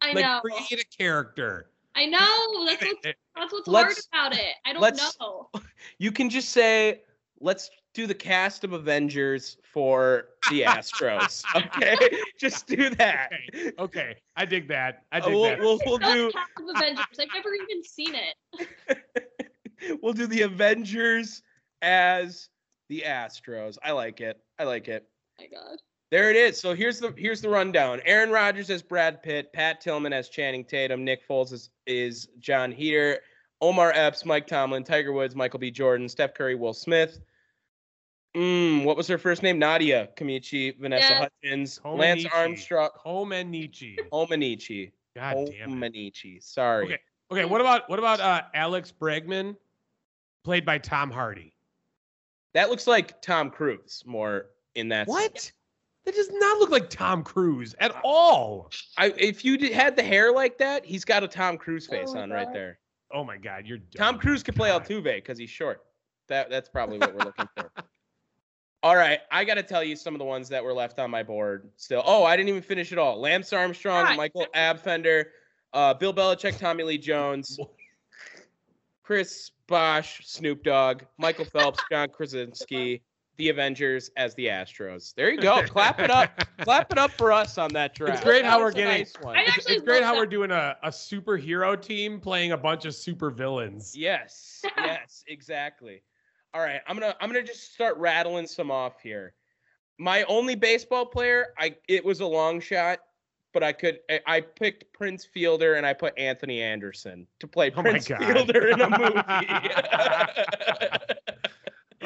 I like know. create a character. I know. That's what's that's what's Let's- hard about it. I don't let's- know. You can just say, let's do the cast of Avengers for the Astros. okay, just do that. Okay, okay, I dig that. I Uh, dig we'll, that. we'll, we'll do cast of Avengers. I've never even seen it. we'll do the Avengers as the Astros. I like it. I like it. my God. There it is. So here's the here's the rundown. Aaron Rodgers as Brad Pitt, Pat Tillman as Channing Tatum, Nick Foles is, is Jon Heder, Omar Epps, Mike Tomlin, Tiger Woods, Michael B. Jordan, Steph Curry, Will Smith. Mm, what was her first name? Nadia Kamichi, Vanessa Yes. Hutchins, Lance Hominici. Armstrong, Homenichi. Omanichi. God damn it. Omanichi. Sorry. Okay. Okay, what about what about uh Alex Bregman, played by Tom Hardy? That looks like Tom Cruise more in that. What? That does not look like Tom Cruise at all. I if you did, had the hair like that, he's got a Tom Cruise face Oh my on right there. Oh my God, you're dumb. Tom Cruise could play Altuve because he's short. That that's probably what we're looking for. All right, I got to tell you some of the ones that were left on my board still. Oh, I didn't even finish it all. Lance Armstrong, God. Michael Abfender, uh, Bill Belichick, Tommy Lee Jones, Chris Bosh, Snoop Dogg, Michael Phelps, John Krasinski, the Avengers as the Astros. There you go. Clap it up. Clap it up for us on that draft. It's great how we're getting. nice one. It's, it's great how that. we're doing a, a superhero team playing a bunch of super villains. Yes, yes, exactly. All right, I'm gonna I'm gonna just start rattling some off here. My only baseball player, I it was a long shot, but I could I, I picked Prince Fielder and I put Anthony Anderson to play Oh Prince God. Fielder in a movie.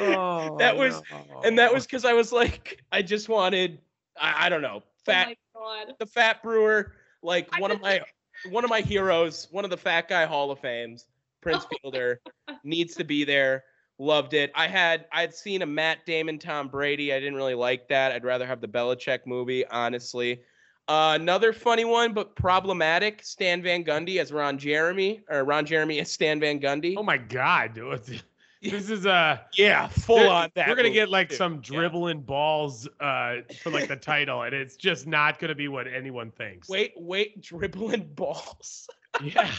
Oh, That was- no. and that was because I was like, I just wanted I, I don't know, fat Oh my God. the fat brewer, like I one of my one of my heroes, one of the fat guy Hall of Fames, Prince Fielder, needs to be there. Loved it. I had I'd seen a Matt Damon Tom Brady. I didn't really like that. I'd rather have the Belichick movie, honestly. Uh, another funny one, but problematic. Stan Van Gundy as Ron Jeremy, or Ron Jeremy as Stan Van Gundy. Oh my God, dude. This is a yeah, full on that. We're gonna get like too. some Yeah. dribbling balls uh for like the title, and it's just not gonna be what anyone thinks. Wait, wait, dribbling balls. yeah,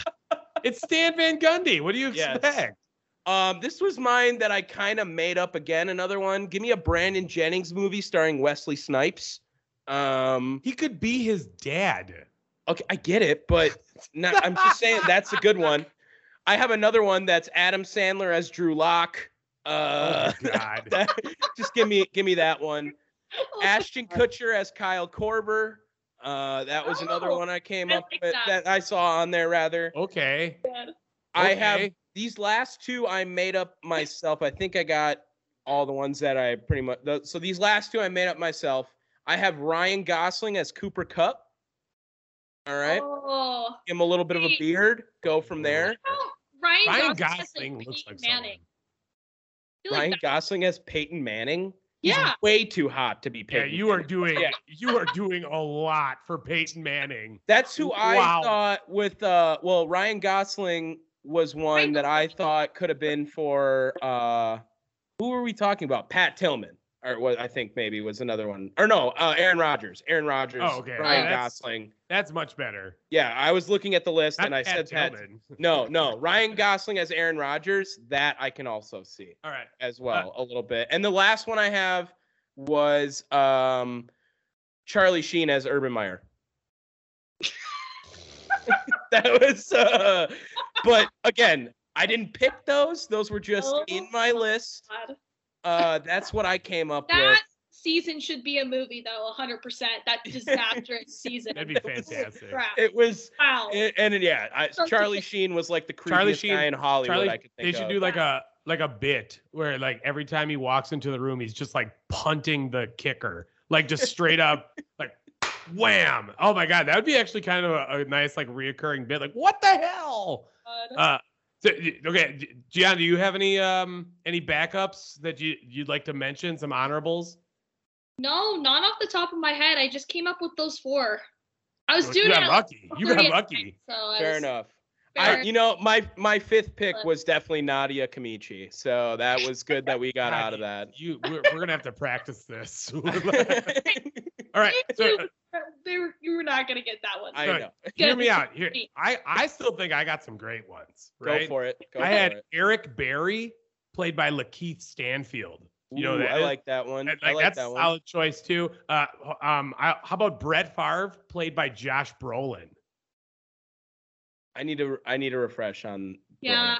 it's Stan Van Gundy. What do you Yes. expect? Um, this was mine that I kind of made up again. Another one. Give me a Brandon Jennings movie starring Wesley Snipes. Um, He could be his dad. okay, I get it, but not, I'm just saying that's a good one. I have another one that's Adam Sandler as Drew Lock. Uh, oh God. that, just give me give me that one. Oh Ashton God. Kutcher as Kyle Korver. Uh, that was another one I came I up like with that. that I saw on there rather. okay. God. I have these last two I made up myself. I think I got all the ones that I pretty much. the- So these last two I made up myself. I have Ryan Gosling as Cooper Kupp. All right, Oh, give him a little bit of a beard. Go from there. how Ryan, Ryan Gosling, has, Gosling like, looks Peyton like Manning. someone. I feel like Ryan Gosling as Peyton Manning. He's Yeah. way too hot to be Peyton. Yeah, Peyton. you are doing Yeah. you are doing a lot for Peyton Manning. That's who I Wow. thought with. uh Well, Ryan Gosling was one Ryan that I thought could have been for. uh Who were we talking about? Pat Tillman. Or what I think maybe was another one. Or no, uh, Aaron Rodgers. Aaron Rodgers. Oh, okay. Ryan That's- Gosling. That's much better. Yeah, I was looking at the list Not and I Pat said Pat. No, no. Ryan Gosling as Aaron Rodgers. That I can also see All right. as well a little bit. And the last one I have was um Charlie Sheen as Urban Meyer. that was uh but again, I didn't pick those. Those were just Oh in my list. God. Uh that's what I came up with. That with. season should be a movie, though. 100%. That disastrous season. That'd be Holy fantastic. crap. It was, wow. and, and yeah, I, Charlie Sheen was like the Charlie creepiest Sheen- guy in Hollywood. Charlie, I could they should of. do like a like a bit where like every time he walks into the room, he's just like punting the kicker, like just straight up, like wham! Oh my god, that would be actually kind of a, a nice like reoccurring bit. Like what the hell? Uh, so, okay, G- Gian, do you have any um any backups that you you'd like to mention? Some honorables? no, not off the top of my head. I just came up with those four. I was You doing You got it. lucky. You got lucky. So Fair was- enough. fair- I, you know, my my fifth pick But- was definitely Nadia Kamichi, so that was good that we got God, out of that. You, we're, we're gonna have to practice this. All right, so You- they were, you were not gonna get that one. I Good. know. hear me out. Here. I I still think I got some great ones. Right? Go for it. Go I for had it. Eric Berry, played by Lakeith Stanfield. You know Ooh, that I like that one. and, I like, like that's that a one. solid choice too. Uh, um, I, how about Brett Favre, played by Josh Brolin? I need to I need a refresh on Yeah.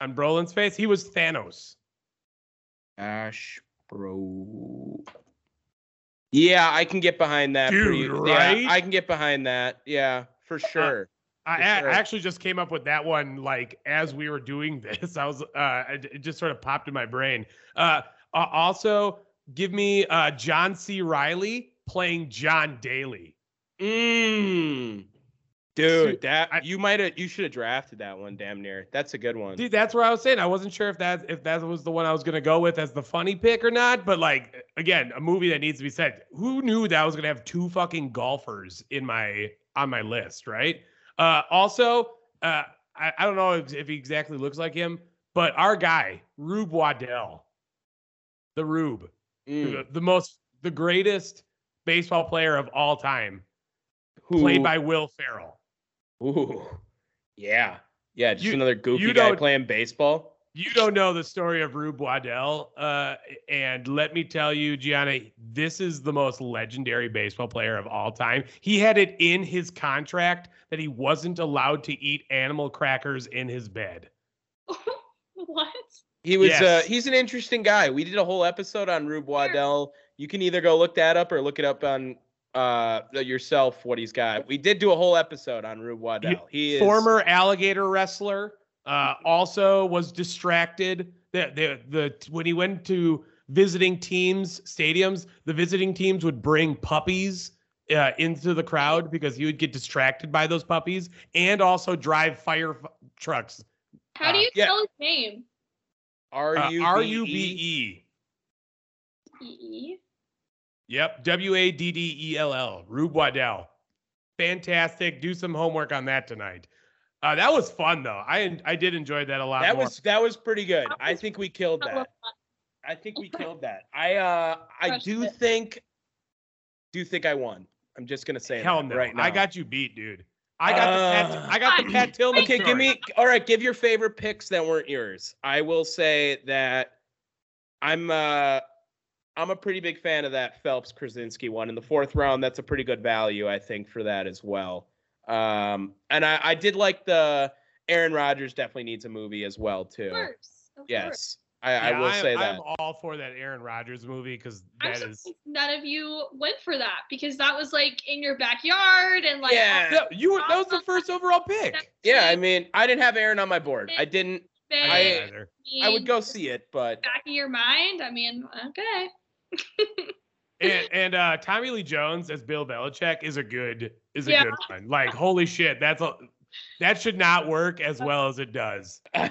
On Brolin's face, he was Thanos. Ash Bro. Yeah, I can get behind that. Dude, pretty- right? Yeah, I can get behind that. Yeah, for sure. I, For I sure. actually just came up with that one like as we were doing this. I was uh, it it just sort of popped in my brain. Uh, uh, also, give me uh, John C. Reilly playing John Daly. Mmm. Dude, that I- you might have you should have drafted that one damn near. That's a good one. Dude, that's where I was saying. I wasn't sure if that if that was the one I was gonna go with as the funny pick or not. But like again, a movie that needs to be said. Who knew that I was gonna have two fucking golfers in my on my list, right? Uh, also, uh, I, I don't know if, if he exactly looks like him, but our guy Rube Waddell, the Rube, Mm. the, the most, the greatest baseball player of all time, Who, played by Will Ferrell. Ooh. Yeah. Yeah, just You- another goofy you guy playing baseball. You don't know the story of Rube Waddell, uh, and let me tell you, Gianna, this is the most legendary baseball player of all time. He had it in his contract that he wasn't allowed to eat animal crackers in his bed. what? He was Yes. uh he's an interesting guy. We did a whole episode on Rube Waddell. You can either go look that up or look it up on uh yourself what he's got. We did do a whole episode on Rube Waddell. He is Former alligator wrestler, uh, also was distracted. The, the the when he went to visiting teams stadiums, the visiting teams would bring puppies uh, into the crowd because he would get distracted by those puppies, and also drive fire f- trucks. How do Uh, you yeah. spell his name? R Uh, U R U B E. Yep, W A D D E L L. Rube Waddell. Fantastic. Do some homework on that tonight. Uh, that was fun though. I I did enjoy that a lot. That more. was that was pretty good. That I think we killed That that. I think we killed that. I uh I do it. think do think I won. I'm just gonna say hell that no. right now. I got you beat, dude. I got the Pat, Uh, I got the Pat Tillman. Okay, give me all right, give your favorite picks that weren't yours. I will say that I'm uh I'm a pretty big fan of that Phelps Krasinski one in the fourth round. That's a pretty good value, I think, for that as well. Um and I, I did like the Aaron Rodgers definitely needs a movie as well too. Of course. Of course. Yes. I, I Yeah, will I'm- say that. I'm all for that Aaron Rodgers movie because I'm that is. none of you went for that because that was like in your backyard and like Yeah. No, you were that was the first overall pick. Yeah, I mean, I didn't have Aaron on my board. I didn't I I- didn't. I would go see it, but back of your mind. I mean, okay. and and uh, Tommy Lee Jones as Bill Belichick is a good is a Yeah. good one. Like holy shit, that's a that should not work as well as it does. I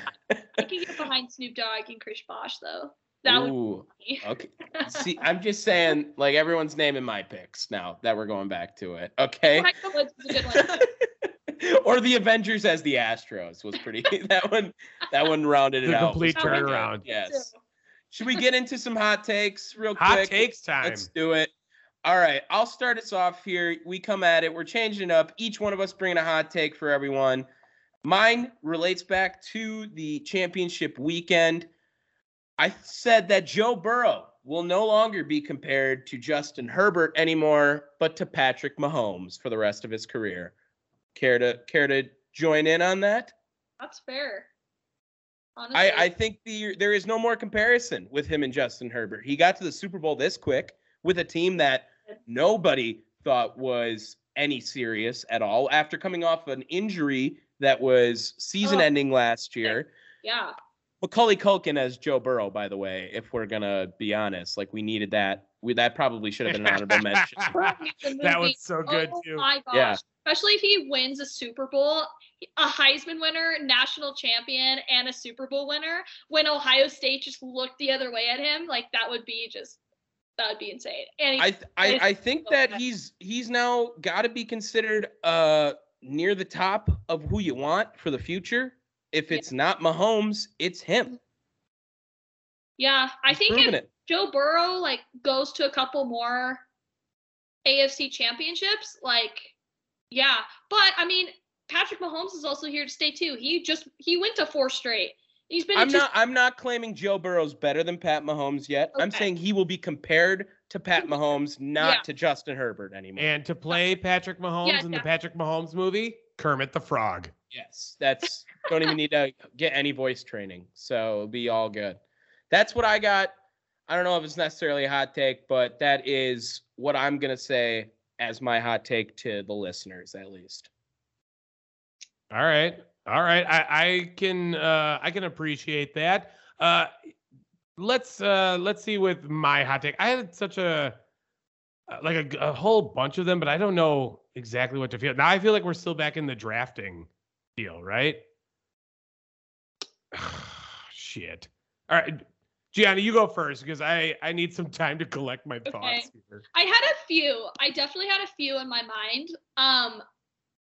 can get behind Snoop Dogg and Chris Bosh though. That would Ooh, be okay. See, I'm just saying, like everyone's naming my picks now that we're going back to it. Okay. Michael Woods is a good one. or the Avengers as the Astros was pretty. that one, that one rounded it The out. complete was pretty turnaround. Yes. Should we get into some hot takes real Hot quick? Hot takes time. Let's do it. All right, I'll start us off here. We come at it. We're changing it up. Each one of us bringing a hot take for everyone. Mine relates back to the championship weekend. I said that Joe Burrow will no longer be compared to Justin Herbert anymore, but to Patrick Mahomes for the rest of his career. Care to care to join in on that? That's fair. Honestly, I, I think the there is no more comparison with him and Justin Herbert. He got to the Super Bowl this quick, with a team that nobody thought was any serious at all after coming off an injury that was season ending last year. Yeah. Macaulay Culkin as Joe Burrow, by the way, if we're gonna be honest, like we needed that. We that probably should have been an honorable mention. That was so good oh too. my gosh. Yeah. Especially if he wins a Super Bowl, a Heisman winner, national champion, and a Super Bowl winner, when Ohio State just looked the other way at him, like that would be just that would be insane. And he, I th- I, I think that good. he's he's now got to be considered uh near the top of who you want for the future. If Yeah. it's not Mahomes, it's him. yeah, I He's think if it. Joe Burrow like goes to a couple more AFC championships, like yeah. But I mean, Patrick Mahomes is also here to stay too. He just he went to four straight. He's been I'm to not I'm not claiming Joe Burrow's better than Pat Mahomes yet. I'm saying he will be compared to Pat Mahomes, not Yeah. to Justin Herbert anymore. And to play Patrick Mahomes Yeah, in the. Patrick Mahomes movie, Kermit the Frog. Yes, that's don't even need to get any voice training, so it'll be all good. That's what I got. I don't know if it's necessarily a hot take, but that is what I'm gonna say as my hot take to the listeners, at least. All right. All right. I, I can uh I can appreciate that. Uh let's uh let's see with my hot take. I had such a uh, like a, whole bunch of them, but I don't know exactly what to feel. Now I feel like we're still back in the drafting deal, right? Shit. All right. Gianna, you go first because I I need some time to collect my thoughts here. I had a few. I definitely had a few in my mind. Um,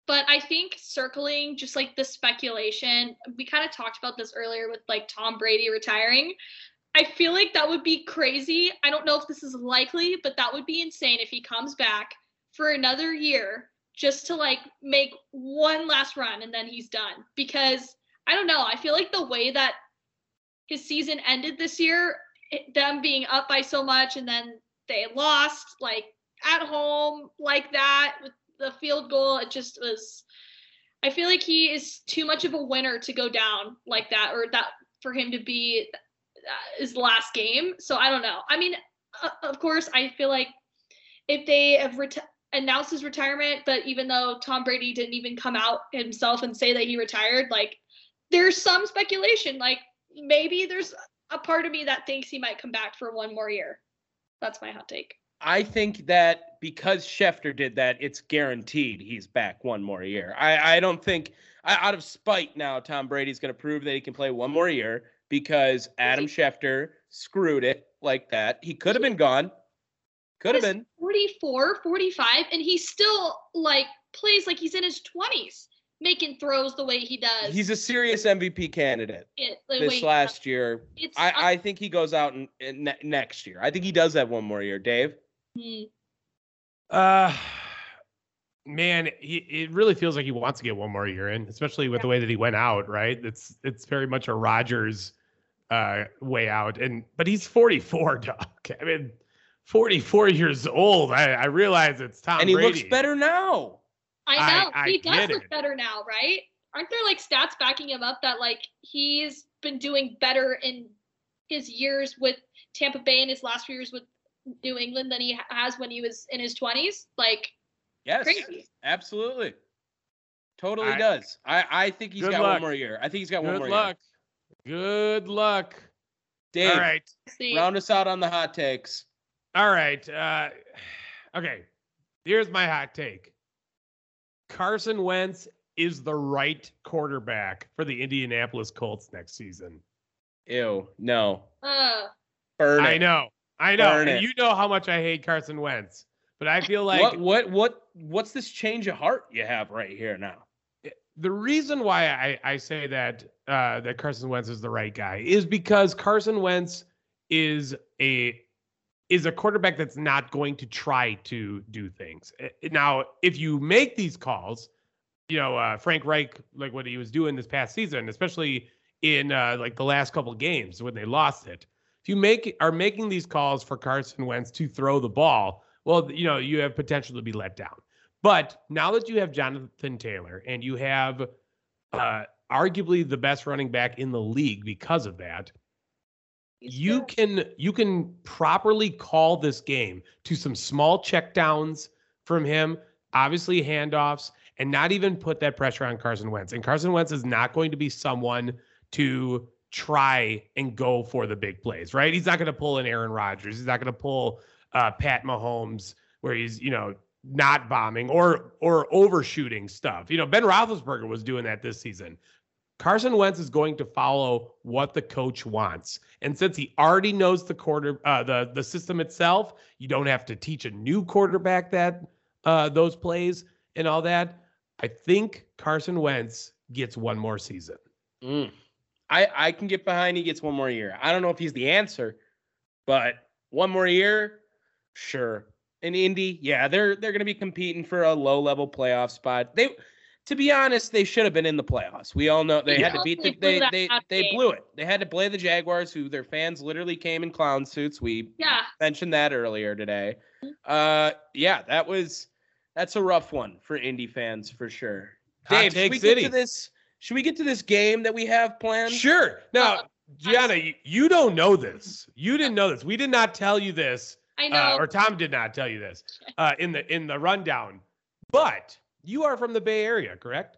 but I think circling just like the speculation, we kind of talked about this earlier with like Tom Brady retiring. I feel like that would be crazy. I don't know if this is likely, but that would be insane if he comes back for another year just to like make one last run and then he's done. Because I don't know. I feel like the way that his season ended this year, it, them being up by so much and then they lost like at home like that with the field goal. It just was. I feel like he is too much of a winner to go down like that, or that for him to be uh, his last game. So I don't know. I mean, uh, of course, I feel like if they have announced his retirement, but even though Tom Brady didn't even come out himself and say that he retired, like there's some speculation, like maybe there's a part of me that thinks he might come back for one more year. That's my hot take. I think that because Schefter did that, it's guaranteed he's back one more year. I, I don't think, I, out of spite now, Tom Brady's going to prove that he can play one more year because Adam Schefter screwed it like that. He could have been gone. Could have been. 44, 45, and he still like plays like he's in his 20s, making throws the way he does. He's a serious MVP candidate it, this last year. I, I think he goes out in, in ne- next year. I think he does have one more year. Dave? Uh, man, he, it really feels like he wants to get one more year in, especially with the way that he went out. Right? It's it's very much a Rodgers uh, way out, and but he's 44, Doc. I mean, 44 years old. I, I realize it's Tom and he Brady. looks better now. I I- know I he does look it. better now, right? Aren't there like stats backing him up that like he's been doing better in his years with Tampa Bay and his last few years with New England than he has when he was in his 20s? Like Yes, crazy. absolutely. Totally I- does. I, I think he's got luck. one more year. I think he's got one more year. Good luck. Good luck. Dave, All right. See, round us out on the hot takes. All right. Uh, okay. Here's my hot take Carson Wentz is the right quarterback for the Indianapolis Colts next season. Ew, no. uh, Burn it. I know. I know. Burn And it. you know how much I hate Carson Wentz. But I feel like what what what what's this change of heart you have right here now? the reason why I, I say that uh, that Carson Wentz is the right guy is because Carson Wentz is a is a quarterback that's not going to try to do things. Eh, Now, if you make these calls, you know uh, Frank Reich, like what he was doing this past season, especially in uh, like the last couple games when they lost it. If you make are making these calls for Carson Wentz to throw the ball, well, you know you have potential to be let down. But now that you have Jonathan Taylor and you have uh, arguably the best running back in the league because of that, He's you good. can you can properly call this game to some small checkdowns from him, obviously handoffs, and not even put that pressure on Carson Wentz. And Carson Wentz is not going to be someone to try and go for the big plays, right? He's not going to pull an Aaron Rodgers. He's not going to pull uh, Pat Mahomes where he's you know not bombing or or overshooting stuff. You know, Ben Roethlisberger was doing that this season. Carson Wentz is going to follow what the coach wants. And since he already knows the quarter uh, the the system itself, you don't have to teach a new quarterback that uh, those plays and all that. I think Carson Wentz gets one more season. Mm. I I can get behind he gets one more year. I don't know if he's the answer, but one more year, sure. In Indy, yeah, they're they're going to be competing for a low level playoff spot. They, to be honest, they should have been in the playoffs. We all know they had to beat They the blew they they they blew it. They had to play the Jaguars, who their fans literally came in clown suits. We Yeah. mentioned that earlier today. Uh, yeah, that was that's a rough one for Indy fans for sure. Hot Dave, should take we city. get to this? Should we get to this game that we have planned? Sure. Now, Uh, Gianna, you, you don't know this. You didn't know this. We did not tell you this I know. uh, or Tom did not tell you this uh, in the in the rundown. But you are from the Bay Area, correct?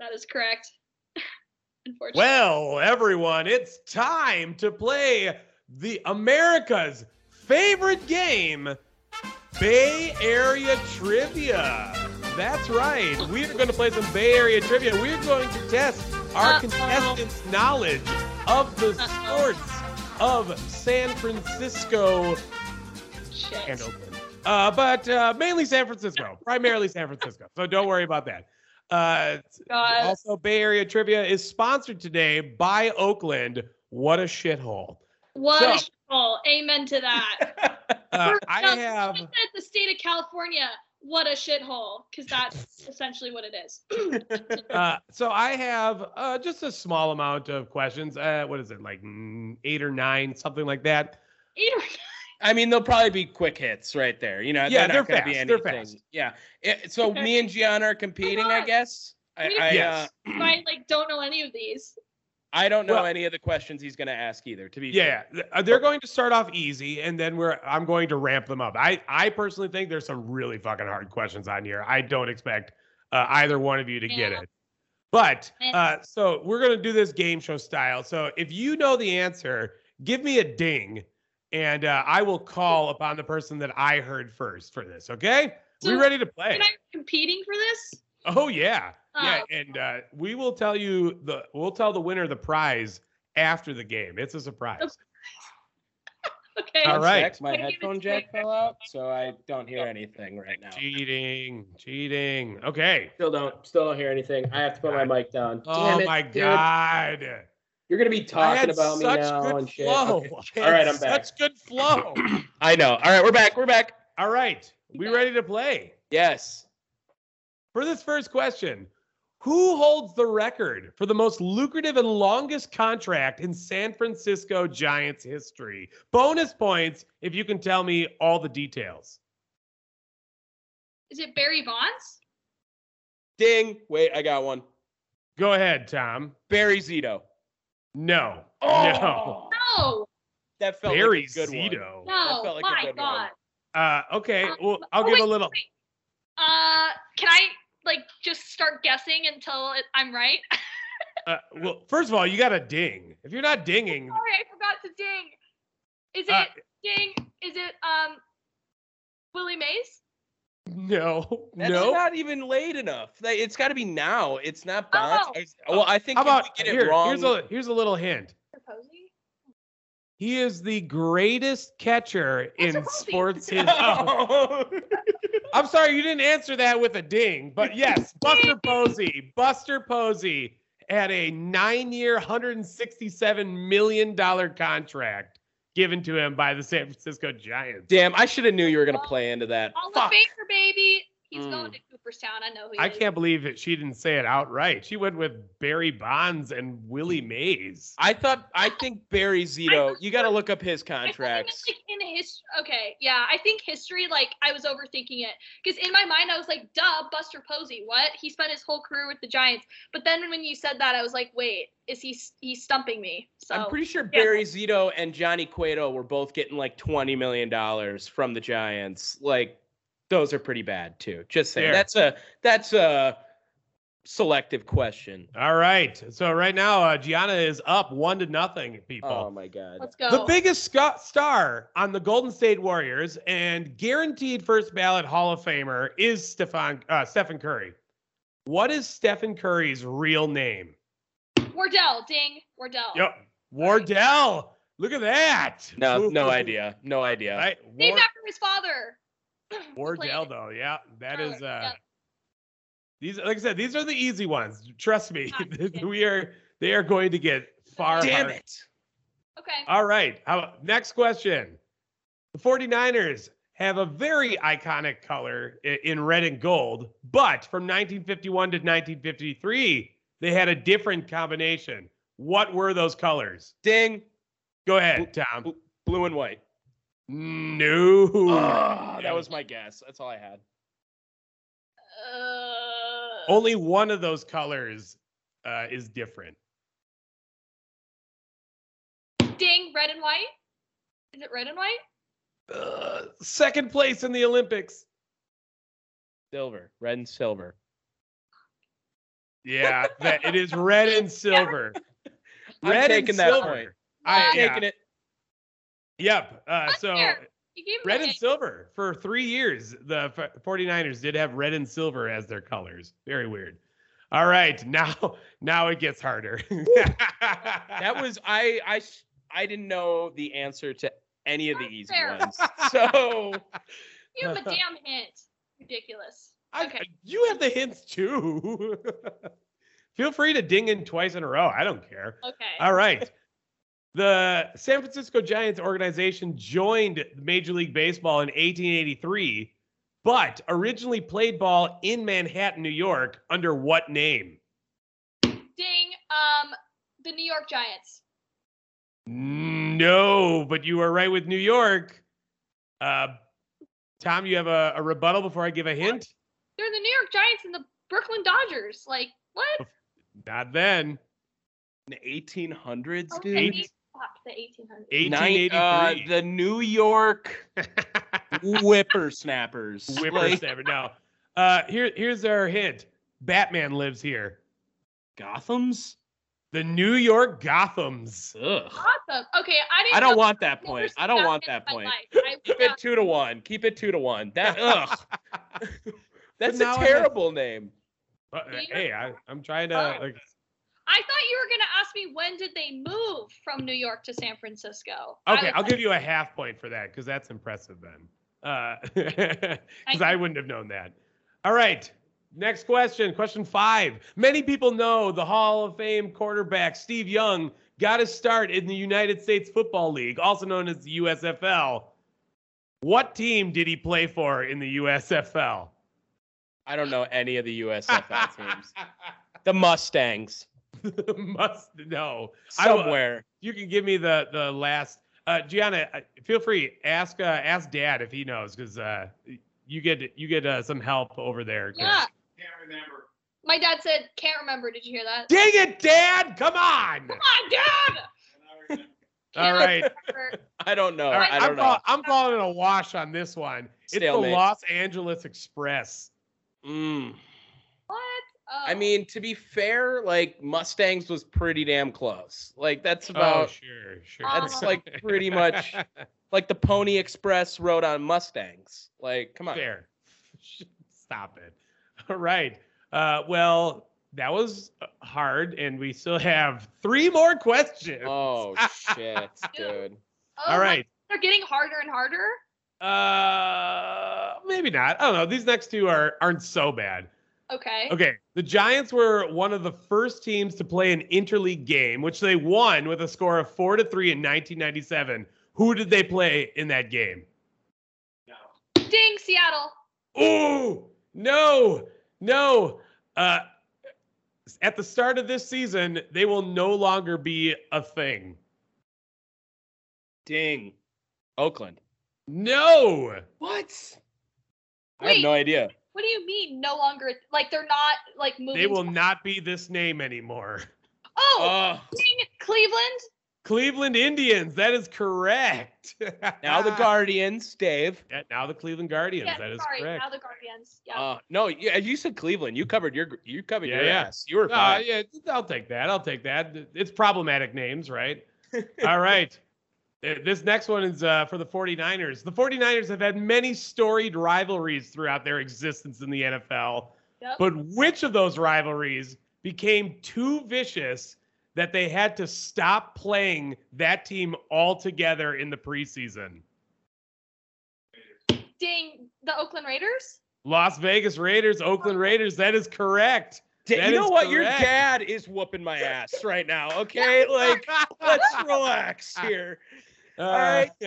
that is correct. Unfortunately. Well, everyone, it's time to play the America's favorite game, Bay Area Trivia. That's right. We are going to play some Bay Area trivia. We're going to test our Uh-oh. contestants' knowledge of the sports of San Francisco Shit. and Oakland. Uh, but uh, mainly San Francisco, primarily San Francisco. So don't worry about that. Uh, also, Bay Area Trivia is sponsored today by Oakland. What a shithole. What So- a shithole. Amen to that. Uh, I have. The state of California. What a shithole. Because that's essentially what it is. Uh, so I have uh, just a small amount of questions. Uh, what is it, like mm, eight or nine, something like that? Eight or nine I mean, they'll probably be quick hits right there. You know, Yeah, they're they're going to be fast, they're fast. Yeah. It- so me and Gian are competing, I guess. I, I, Yes. uh, I like don't know any of these. I don't know Well- any of the questions he's going to ask either. To be Yeah, fair. uh, they're going to start off easy, and then we're I'm going to ramp them up. I I personally think there's some really fucking hard questions on here. I don't expect uh, either one of you to get it. But uh, so we're gonna do this game show style. So if you know the answer, give me a ding, and uh, I will call upon the person that I heard first for this. Okay? we ready to play? Am I competing for this? Oh yeah, yeah, Oh. and uh, we will tell you the we'll tell the winner the prize after the game. It's a surprise. Okay. All One right. My Gotta give it headphone jack fell out, so I don't hear anything right now. Cheating, cheating. Okay. Still don't, still don't hear anything. I have to put my mic down. Oh it, my dude. god. You're gonna be I talking had about me now good and shit. flow. Okay. I All had right, I'm back. Such good flow. I know. All right, we're back. We're back. All right. We ready to play? Yes. For this first question, who holds the record for the most lucrative and longest contract in San Francisco Giants history? Bonus points if you can tell me all the details. Is it Barry Bonds? Ding. Wait, I got one. Go ahead, Tom. Barry Zito. No. No. Oh, No. That felt Barry like a good one. Zito. No. felt like a my good one. God. Uh, okay. Um, Well, I'll oh, give wait, a little. wait. Uh, can I like just start guessing until it, I'm right? Uh, well, first of all, you got a ding. If you're not dinging, Sorry, I forgot to ding. Is it Uh, ding? Is it um Willie Mays? no, no. That's no. not even late enough. Like, It's got to be now. It's not Bonds. Oh. I- Well, I think How if about we get here? it wrong. Here's a here's a little hint. Posey? He is the greatest catcher in sports history. Oh, I'm sorry, you didn't answer that with a ding, but yes, Buster Posey. Buster Posey had a nine-year, 167 million dollar contract given to him by the San Francisco Giants. Damn, I should have knew you were gonna play into that. Hall of Fuck. Famer, baby. He's Mm. going to Cooperstown. I know who he I is. can't believe that she didn't say it outright. She went with Barry Bonds and Willie Mays. I thought. I think Barry Zito. You got to look up his I thought he meant, contracts. like in history. Okay, yeah, I think history. Like I was overthinking it because in my mind I was like, "Duh, Buster Posey. What? He spent his whole career with the Giants." But then when you said that, I was like, "Wait, is he? He's stumping me." So I'm pretty sure yeah. Barry Zito and Johnny Cueto were both getting like twenty million dollars from the Giants. Like those are pretty bad too. Just saying. Fair. That's a that's a selective question. All right. So right now, uh, Gianna is up one to nothing, people. Oh my god. let's go. The biggest sc- star on the Golden State Warriors and guaranteed first ballot Hall of Famer is Stefan uh, Stephen Curry. What is Stephen Curry's real name? Wardell, ding, Wardell. Yep, Wardell. Look at that. No, Ooh. no idea. No idea. Right, Named War- after his father. Wardell though. Yeah, that Oh, is. uh yeah. These, like I said, these are the easy ones. Trust me, Ah, we are. They are going to get far. Damn harder. it. Okay. All right. How, next question. The 49ers have a very iconic color in red and gold, but from 1951 to 1953, they had a different combination. What were those colors? Ding. Go ahead, Tom. Bl- Blue and white. No. Ah, that was my guess. That's all I had. Uh, Only one of those colors uh, is different. ding, red and white. Is it red and white? Uh, second place in the Olympics. Silver. Red and silver. Yeah, that, it is red and silver. red I'm Red and taking that silver. point. I, I'm yeah. Taking it. Yep. Uh, so Unfair. You gave me red and silver for three years. The f- 49ers did have red and silver as their colors. Very weird. All right, now now it gets harder. That was I I I didn't know the answer to any of the easy Fair. ones. So You have a damn hint. Ridiculous. I- Okay. you have the hints too. Feel free to ding in twice in a row. I don't care. Okay. All right. The San Francisco Giants organization joined Major League Baseball in 1883, but originally played ball in Manhattan, New York, under what name? Ding. Um, the New York Giants. No, but you were right with New York. Uh, Tom, you have a, a rebuttal before I give a hint? They're the New York Giants and the Brooklyn Dodgers. Like what? Not then. in the 1800s, Oh, dude. maybe- fuck, the 1800s. Nine- 1883. uh, the New York whippersnappers. Like, Whippersnapper. No. Uh, here, here's our hint. Batman lives here. Gotham's? The New York Gothams. Ugh. Awesome. Okay, I didn't. I don't want that point. I don't want that point. Keep it two to one. Keep it two to one. That ugh. That's a a I have- terrible name. Uh, hey, I, I'm trying to like. I thought you were gonna ask me when did they move from New York to San Francisco. Okay, I'll like, give you a half point for that because that's impressive then. Uh, because I wouldn't have known that. All right, next question. Question five. Many people know the Hall of Fame quarterback Steve Young got his start in the United States Football League, also known as the USFL. What team did he play for in the USFL? I don't know any of the USFL teams. The Mustangs. Must know. I will- Somewhere. you can give me the the last uh gianna uh, feel free ask uh ask dad if he knows because uh you get you get uh, some help over there 'cause- Yeah. can't remember. My dad said, "Can't remember." Did you hear that? dang it dad come on Come on, Dad. all right I don't know. all right I don't I'm, know. call, I'm calling it a wash on this one it's the los angeles express Mm. What? Oh. I mean, to be fair, like Mustangs was pretty damn close. Like that's about oh about sure sure that's Uh, like pretty much like the Pony Express rode on Mustangs. Like, come on. fair stop it all right uh well that was uh, hard and we still have three more questions Oh shit, dude. Oh, all like, They're getting harder and harder. Uh, maybe not. I don't know. These next two are aren't so bad. Okay. Okay, the Giants were one of the first teams to play an interleague game, which they won with a score of four to three in 1997. Who did they play in that game? No. Ding, Seattle. Oh no, no. Uh, at the start of this season, they will no longer be a thing. Ding. Oakland. No. What? I have no idea. What do you mean no longer like they're not like moving? They will to- not be this name anymore. Oh, Oh, Cleveland. Cleveland Indians. That is correct. now the Guardians, Dave. Yeah, now the Cleveland Guardians. Yeah, that is sorry. correct. Now the Guardians. Yeah. Uh, no, you, as you said Cleveland. You covered your you covered Yeah, your yeah. ass. You were No, fine. yeah, I'll take that. I'll take that. It's problematic names, right? All right. This next one is uh, for the 49ers. The 49ers have had many storied rivalries throughout their existence in the NFL, Yep. but which of those rivalries became too vicious that they had to stop playing that team altogether in the preseason? Dang, the Oakland Raiders. Las Vegas Raiders, Oakland Raiders. That is correct. Da- That you know is what? Your dad is whooping my ass right now. Okay, like let's relax here. All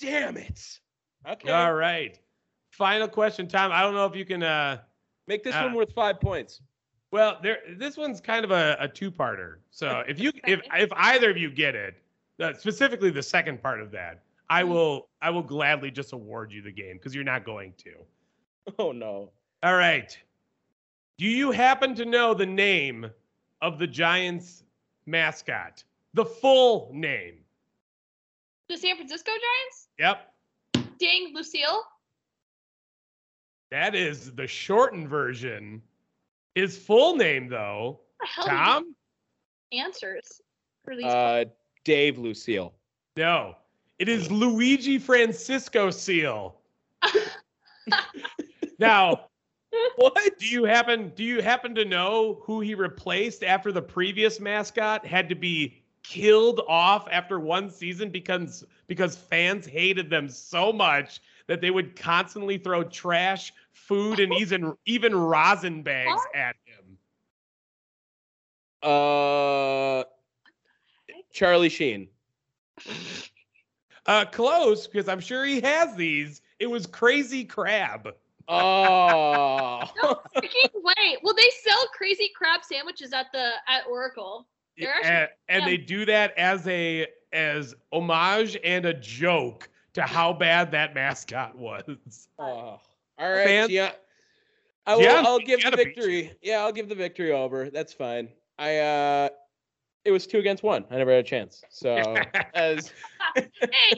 Damn it. Okay. All right. Final question, Tom. I don't know if you can. uh Make this Uh, one worth five points. Well, there. This one's kind of a, a two-parter. So if you, if if either of you get it, uh, specifically the second part of that, I will I will gladly just award you the game because you're not going to. Oh no. All right. Do you happen to know the name of the Giants mascot? The full name. The San Francisco Giants. Yep. Dang, Lou Seal. That is the shortened version. His full name, though, the hell? Tom? Answers for these. Uh, Dave Lou Seal. No, it is Luigi Francisco Seal. now, What? do you happen do you happen to know who he replaced after the previous mascot had to be killed off after one season because because fans hated them so much that they would constantly throw trash, food, and even even rosin bags What? at him? Uh, Charlie Sheen. Uh, close because I'm sure he has these. It was Crazy Crab. Oh. no freaking way. Well, they sell crazy crab sandwiches at the at Oracle. They're actually- and, and yeah. they do that as a as homage and a joke to how bad that mascot was. Oh. All right, Fans- Gian- I will. Gian- I'll give the victory. Yeah, I'll give the victory over. That's fine. I. uh It was two against one. I never had a chance. So as Hey,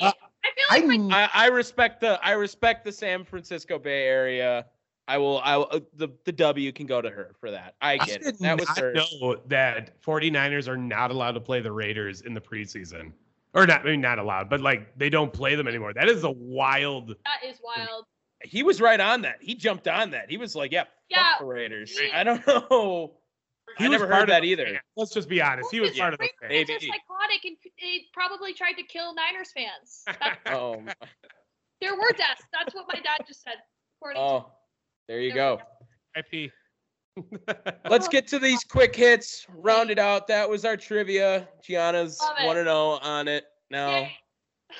Uh, I feel like my I, I respect the I respect the San Francisco Bay Area. I will. I will, uh, the the W can go to her for that. I I get it. That was not her. know that 49ers are not allowed to play the Raiders in the preseason. Or not, I mean, not allowed, but like they don't play them anymore. That is a wild. that is wild. He was right on that. He jumped on that. He was like, "Yeah, Yeah, the Raiders." he- I don't know. He I never heard that either. fan. Let's just be honest. He was Yeah. part of the fan. Raiders are Maybe. psychotic and they probably tried to kill Niners fans. That- Oh, there were deaths. That's what my dad just said. according to- oh, there you There we go. IP. Let's get to these quick hits. Round it out. That was our trivia. Gianna's Love it. want to know on it now. Yay.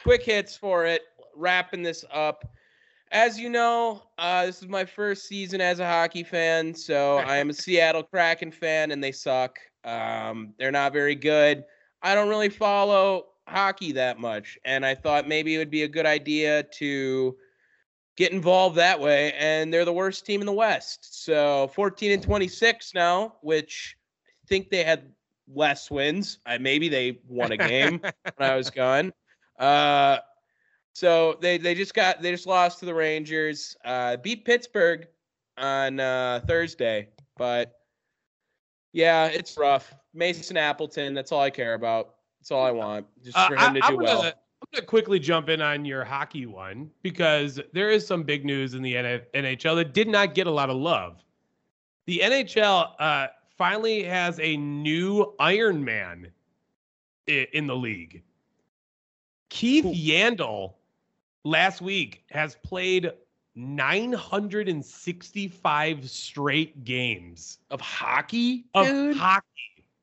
quick hits for it. Wrapping this up. As you know, uh, this is my first season as a hockey fan, so I am a Seattle Kraken fan, and they suck. Um, they're not very good. I don't really follow hockey that much, and I thought maybe it would be a good idea to get involved that way. And they're the worst team in the West, so 14 and 26 now, which I think they had less wins. I maybe they won a game when I was gone. Uh, so they they just got they just lost to the Rangers. Uh, beat Pittsburgh on uh, Thursday, but yeah, it's rough. Mason Appleton, that's all I care about. That's all I want, just Uh, for I, him to am do gonna, well. Gonna quickly jump in on your hockey one because there is some big news in the NHL that did not get a lot of love. The NHL uh, finally has a new Iron Man in the league. Keith Yandle last week has played 965 straight games Of hockey, of dude. hockey.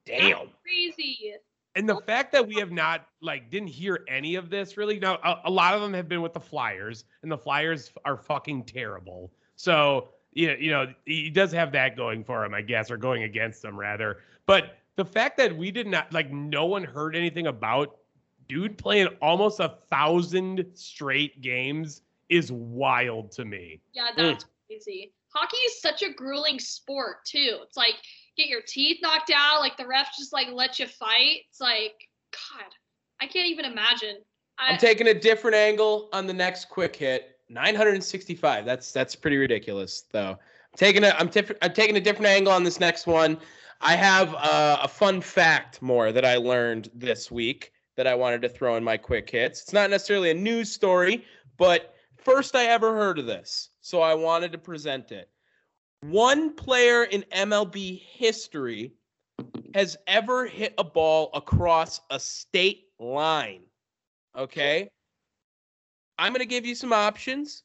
Damn. Crazy. And the fact that we have not like didn't hear any of this really now a, a lot of them have been with the Flyers and the Flyers are fucking terrible. So yeah, you know he does have that going for him, I guess, or going against them rather. But the fact that we did not like no one heard anything about dude playing almost a thousand straight games is wild to me. Yeah, that's mm. crazy. Hockey is such a grueling sport too. It's like get your teeth knocked out, like the ref just like let you fight. It's like God, I can't even imagine. I, I'm taking a different angle on the next quick hit. 965. That's that's pretty ridiculous, though. I'm taking a I'm, tif- I'm taking a different angle on this next one. I have uh, a fun fact more that I learned this week that I wanted to throw in my quick hits. It's not necessarily a news story, but first I ever heard of this, so I wanted to present it. One player in MLB history has ever hit a ball across a state line. Okay? I'm going to give you some options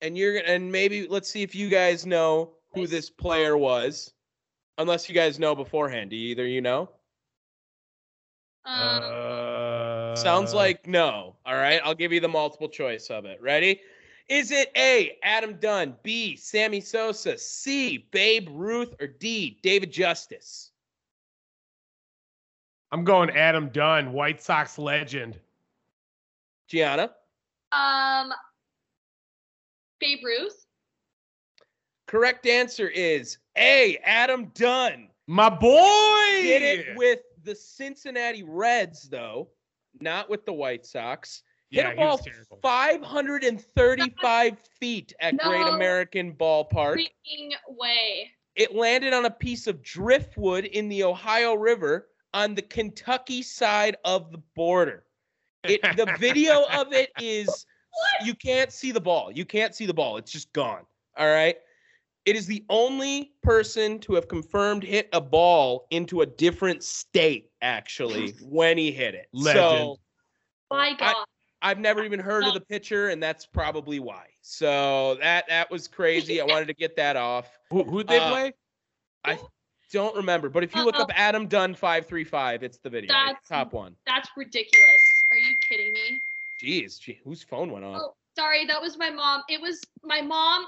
and you're gonna and maybe let's see if you guys know who this player was. Unless you guys know beforehand. Do either you know? um, Uh, Sounds like no. All right, I'll give you the multiple choice of it. Ready? Is it A, Adam Dunn, B, Sammy Sosa, C, Babe Ruth, or D, David Justice? I'm going Adam Dunn, White Sox legend. Gianna? um, Babe Ruth. Correct answer is A, Adam Dunn. My boy Did it with the Cincinnati Reds, though, not with the White Sox. Hit Yeah, a ball 535 feet at Great American Ballpark. Freaking way. It landed on a piece of driftwood in the Ohio River on the Kentucky side of the border. It, the video of it is you can't see the ball. You can't see the ball. It's just gone. All right. It is the only person to have confirmed hit a ball into a different state actually when he hit it. Legend. So My God. I've never even heard of the pitcher, and that's probably why. So that that was crazy. I wanted to get that off. Who, who'd they Uh, play? I don't remember, but if you look Uh-oh. up Adam Dunn five three five, it's the video. That's- Top one. That's ridiculous. Are you kidding me? Jeez, gee, whose phone went off? Oh, sorry, that was my mom. It was my mom.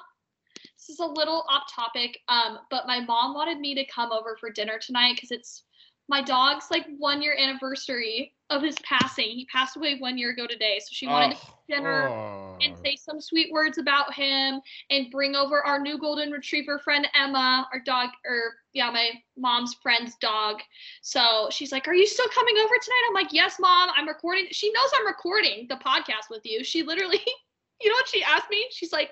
This is a little off topic, um, but my mom wanted me to come over for dinner tonight because it's my dog's like one year anniversary of his passing. He passed away one year ago today, so she wanted to Oh, have dinner Oh. and say some sweet words about him and bring over our new golden retriever friend Emma, our dog, or yeah, my mom's friend's dog. So she's like, Are you still coming over tonight? I'm like, Yes, mom, I'm recording. She knows I'm recording the podcast with you. She literally, you know what she asked me? She's like,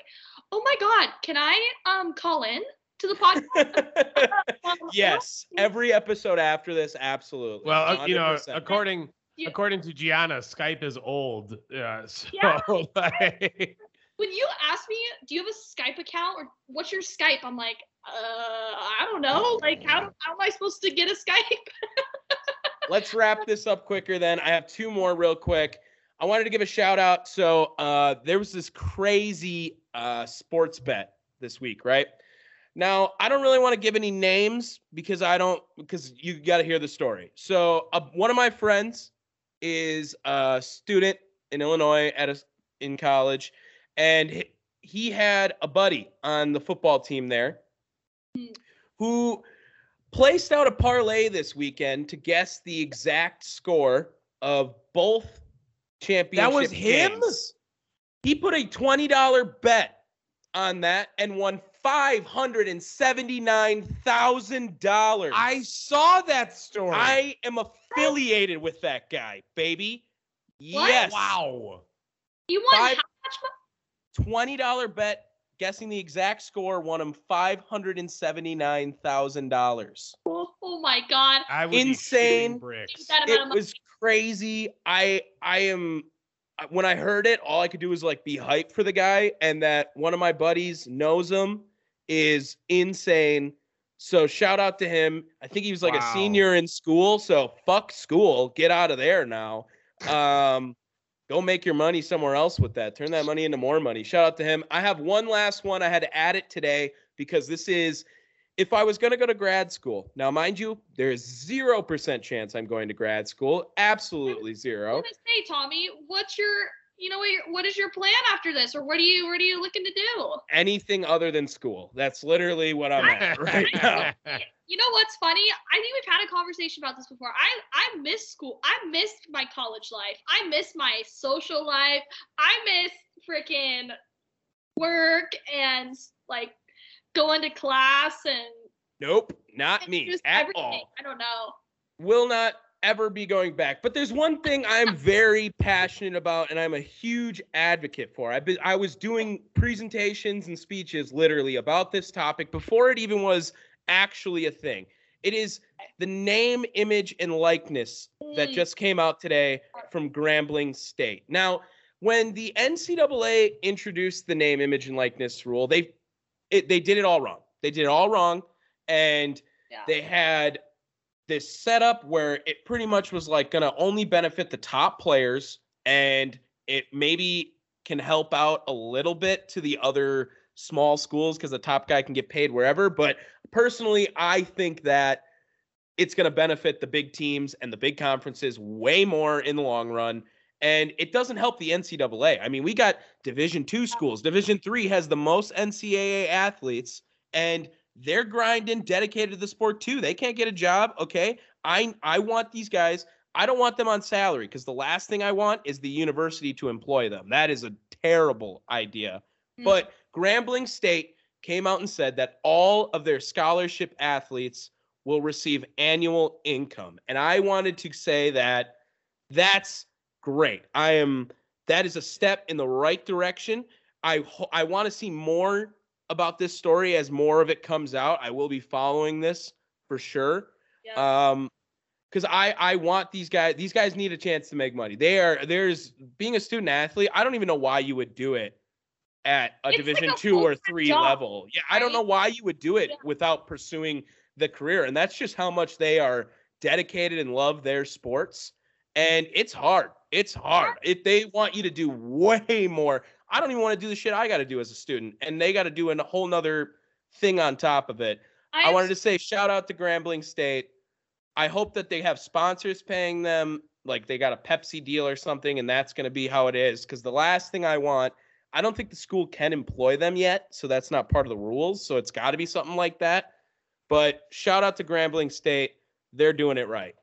Oh my God, can I um call in to the podcast? yes, every episode after this, absolutely. Well, uh, you know, according Yeah. according to Gianna, Skype is old. Yeah. So Yeah. like, when you ask me, do you have a Skype account or what's your Skype? I'm like, uh, I don't know. Like, how, how am I supposed to get a Skype? let's wrap this up quicker then. I have two more real quick. I wanted to give a shout out. So uh, there was this crazy uh, sports bet this week, right? Now, I don't really want to give any names because I don't, because you got to hear the story. So uh, one of my friends is a student in Illinois at a, in college, and he, had a buddy on the football team there hmm. who placed out a parlay this weekend to guess the exact score of both championship That was him? He put a $20 bet on that and won $579,000. I saw that story. I am affiliated with that guy, baby. Yes. wow. You won Five- how much? mo- $20 bet guessing the exact score won him $579,000. Oh, oh my God. I would Insane. shooting bricks. It was crazy. I I am I- when I heard it, all I could do was like be hyped for the guy, and that one of my buddies knows him is insane. So shout out to him. I think he was like Wow. a senior in school. So fuck school, get out of there now. Um, go make your money somewhere else with that. Turn that money into more money. Shout out to him. I have one last one. I had to add it today because this is if I was going to go to grad school. Now, mind you, there is 0% chance I'm going to grad school. Absolutely I was zero. gonna say, Tommy, what's your you know what is your plan after this, or what are you what are you looking to do? Anything other than school. That's literally what I'm at right now. You know what's funny? I think we've had a conversation about this before. I I miss school. I missed my college life. I miss my social life. I miss freaking work and like going to class and Nope, not me at everything. all. I don't know. Will not ever be going back. But there's one thing I'm very passionate about and I'm a huge advocate for. I've been I was doing presentations and speeches literally about this topic before it even was actually a thing. It is the name, image, and likeness that Mm. just came out today from Grambling State. Now, when the NCAA introduced the name, image, and likeness rule, they it, they did it all wrong. They did it all wrong, and Yeah. they had this setup where it pretty much was like going to only benefit the top players and it maybe can help out a little bit to the other small schools because the top guy can get paid wherever but personally i think that it's going to benefit the big teams and the big conferences way more in the long run and it doesn't help the ncaa i mean we got division two schools division three has the most ncaa athletes and they're grinding, dedicated to the sport too. They can't get a job. Okay. I I want these guys. I don't want them on salary because the last thing I want is the university to employ them. That is a terrible idea. Mm. But Grambling State came out and said that all of their scholarship athletes will receive annual income. And I wanted to say that that's great. I am that is a step in the right direction. I I want to see more about this story as more of it comes out. I will be following this for sure. Yeah. Um because I I want these guys these guys need a chance to make money. They are there's being a student athlete. I don't even know why you would do it at a It's like division a 2 or 3 job, level. Yeah, I don't know why you would do it Yeah. without pursuing the career. And that's just how much they are dedicated and love their sports. And it's hard. It's hard. If they want you to do way more, I don't even want to do the shit I got to do as a student. And they got to do a whole nother thing on top of it. I have wanted to say shout out to Grambling State. I hope that they have sponsors paying them, like they got a Pepsi deal or something, and that's going to be how it is. Because the last thing I want, I don't think the school can employ them yet, so that's not part of the rules. So it's got to be something like that. But shout out to Grambling State, they're doing it right.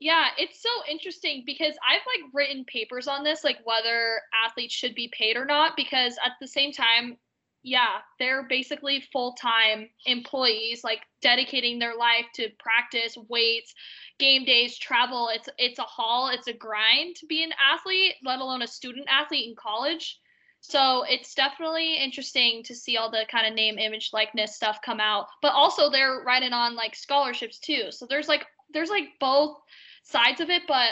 Yeah, it's so interesting because I've like written papers on this, like whether athletes should be paid or not, because at the same time, yeah, they're basically full time employees, like dedicating their life to practice, weights, game days, travel. It's it's a haul, it's a grind to be an athlete, let alone a student athlete in college. So it's definitely interesting to see all the kind of name, image, likeness stuff come out. But also they're writing on like scholarships too. So there's like there's like both sides of it, but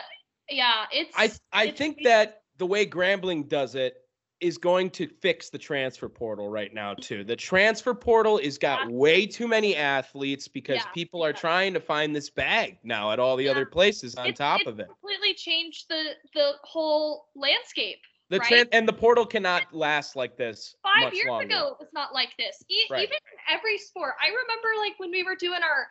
yeah, it's I I it's think really- that the way Grambling does it is going to fix the transfer portal right now too. The transfer portal is got Yeah. way too many athletes because Yeah, people are yeah. trying to find this bag now at all the other places on top of it. completely changed the the whole landscape. The right? tran- and the portal cannot last like this Five years longer. ago, it was not like this. E- Right. Even in every sport, I remember like when we were doing our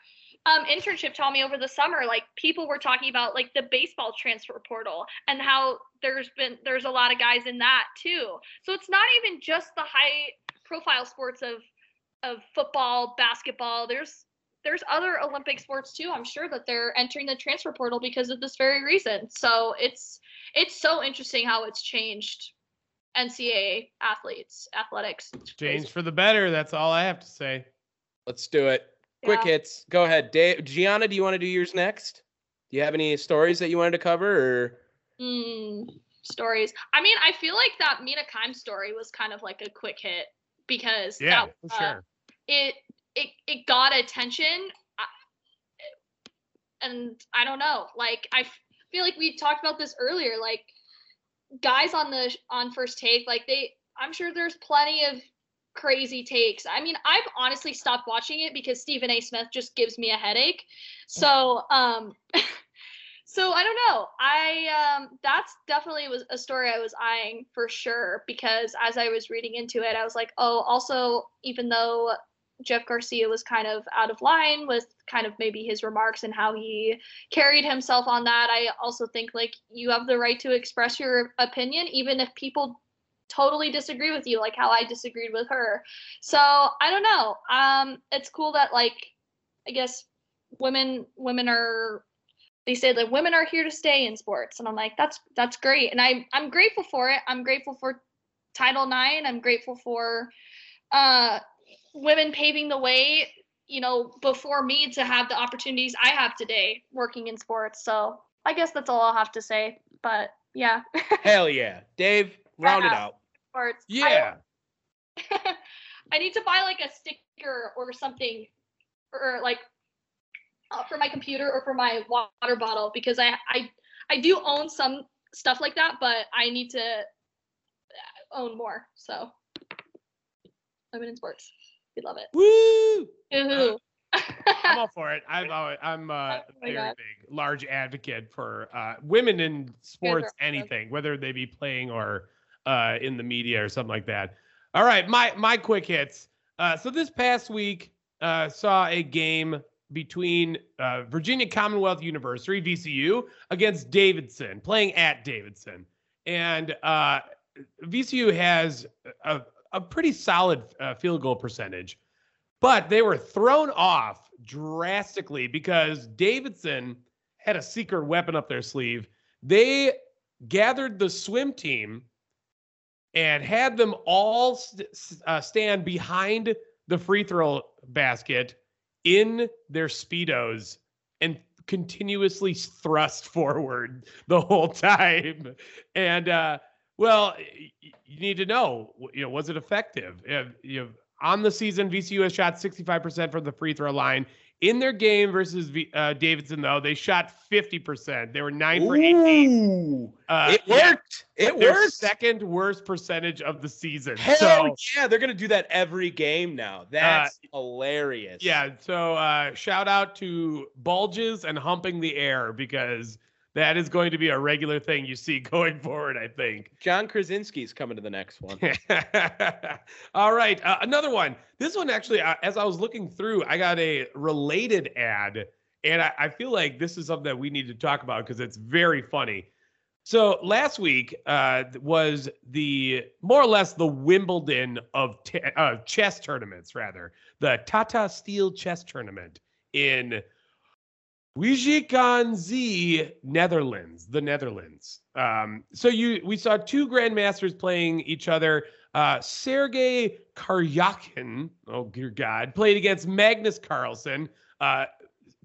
um, internship, me over the summer, like people were talking about like the baseball transfer portal and how there's been there's a lot of guys in that too. So it's not even just the high profile sports of of football, basketball. There's there's other Olympic sports too. I'm sure that they're entering the transfer portal because of this very reason. So it's it's so interesting how it's changed NCAA athletes, athletics. It's crazy. Change for the better. That's all I have to say. Let's do it. Quick Yeah. hits. Go ahead. Dave, Gianna, do you want to do yours next? Do you have any stories that you wanted to cover or Mm, stories. I mean, I feel like that Mina Kimes story was kind of like a quick hit because Yeah, that, for uh, sure. it it it got attention, and I don't know. Like I feel like we talked about this earlier. Like guys on the on first take, like they, I'm sure there's plenty of crazy takes. I mean, I've honestly stopped watching it because Stephen A. Smith just gives me a headache. So um. So I don't know. I um that's definitely was a story I was eyeing for sure because as I was reading into it, I was like, oh, also even though Jeff Garcia was kind of out of line with kind of maybe his remarks and how he carried himself on that. I also think like you have the right to express your opinion, even if people totally disagree with you, like how I disagreed with her. So I don't know. Um, it's cool that like I guess women women are they say that women are here to stay in sports and i'm like that's that's great and i i'm grateful for it i'm grateful for title ix i'm grateful for uh women paving the way you know before me to have the opportunities i have today working in sports so i guess that's all i'll have to say but yeah Hell yeah. Dave, round it out. Sports I- Yeah. I need to buy like a sticker or something, or like uh, for my computer or for my water bottle because I I I do own some stuff like that, but I need to uh, own more. So women in sports, we love it. Woo! Woohoo! I'm all for it. I'm uh, I'm uh, Oh my very big, large advocate for uh, women in sports, anything, whether they be playing or uh, in the media or something like that. All right, my my quick hits. Uh, so this past week uh, saw a game between uh, Virginia Commonwealth University (VCU) against Davidson, playing at Davidson, and uh, VCU has a, a pretty solid uh, field goal percentage but they were thrown off drastically because Davidson had a secret weapon up their sleeve. They gathered the swim team and had them all st- uh, stand behind the free throw basket in their speedos and continuously thrust forward the whole time. And uh, well, you need to know, you know, was it effective? You know, on the season, VCU has shot 65% from the free throw line. In their game versus uh, Davidson, though, they shot 50%. They were nine for 18. Ooh, Uh, it yeah, worked. It their worked. second worst percentage of the season. Hell so, yeah, they're gonna do that every game now. That's hilarious. yeah. So, uh, shout out to bulges and humping the air because that is going to be a regular thing you see going forward, I think. John Krasinski's coming to the next one. All right, uh, another one. This one actually, uh, as I was looking through, I got a related ad, and I, I feel like this is something that we need to talk about because it's very funny. So last week uh, was the more or less the Wimbledon of t- uh, chess tournaments, rather the Tata Steel Chess Tournament in Wijk aan Zee, Netherlands, the Netherlands. Um, so you we saw two grandmasters playing each other. Uh, Sergey Karyakin, oh dear God, played against Magnus Carlsen. Uh,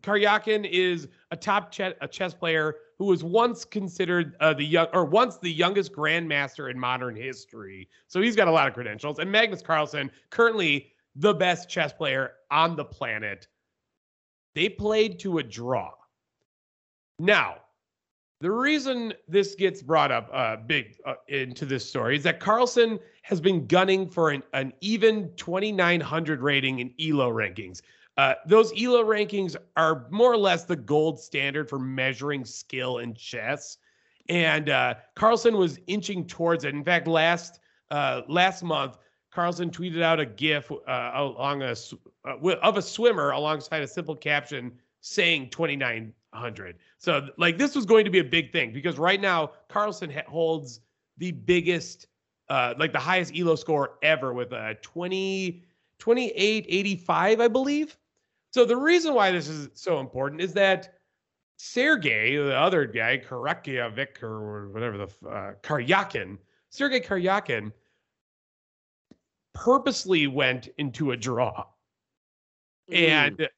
Karyakin is a top ch- a chess player who was once considered uh, the young or once the youngest grandmaster in modern history. So he's got a lot of credentials. And Magnus Carlsen, currently the best chess player on the planet. They played to a draw. Now, the reason this gets brought up uh, big uh, into this story is that Carlsen has been gunning for an, an even 2,900 rating in ELO rankings. Uh, those ELO rankings are more or less the gold standard for measuring skill in chess, and uh, Carlsen was inching towards it. In fact, last uh, last month, Carlsen tweeted out a GIF uh, along a uh, of a swimmer alongside a simple caption saying 2,900. So, like, this was going to be a big thing because right now Carlsen ha- holds the biggest, uh, like the highest ELO score ever with a 20, 2885, I believe. So, the reason why this is so important is that Sergey, the other guy, Karakievich or whatever the uh, Karyakin, Sergey Karyakin, purposely went into a draw and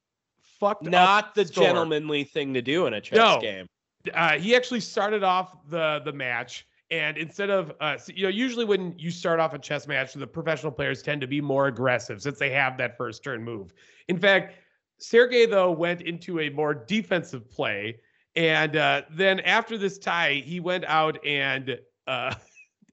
fucked up Not the score. gentlemanly thing to do in a chess No. game. Uh, he actually started off the the match, and instead of uh, you know, usually when you start off a chess match, the professional players tend to be more aggressive since they have that first turn move. In fact, Sergey though went into a more defensive play, and uh, then after this tie, he went out and uh,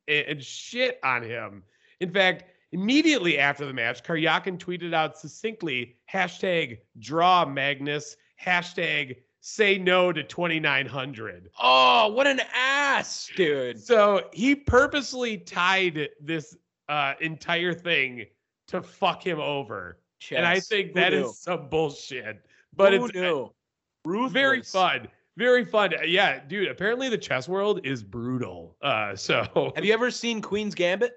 and and shit on him. In fact, immediately after the match, Karyakin tweeted out succinctly hashtag draw Magnus, hashtag say no to 2900. Oh, what an ass, dude. So he purposely tied this uh, entire thing to fuck him over. Chess. and I think Who that is knew? some bullshit. But Who it's knew? very fun. Very fun. Yeah, dude. Apparently the chess world is brutal. Uh, so Have you ever seen Queen's Gambit?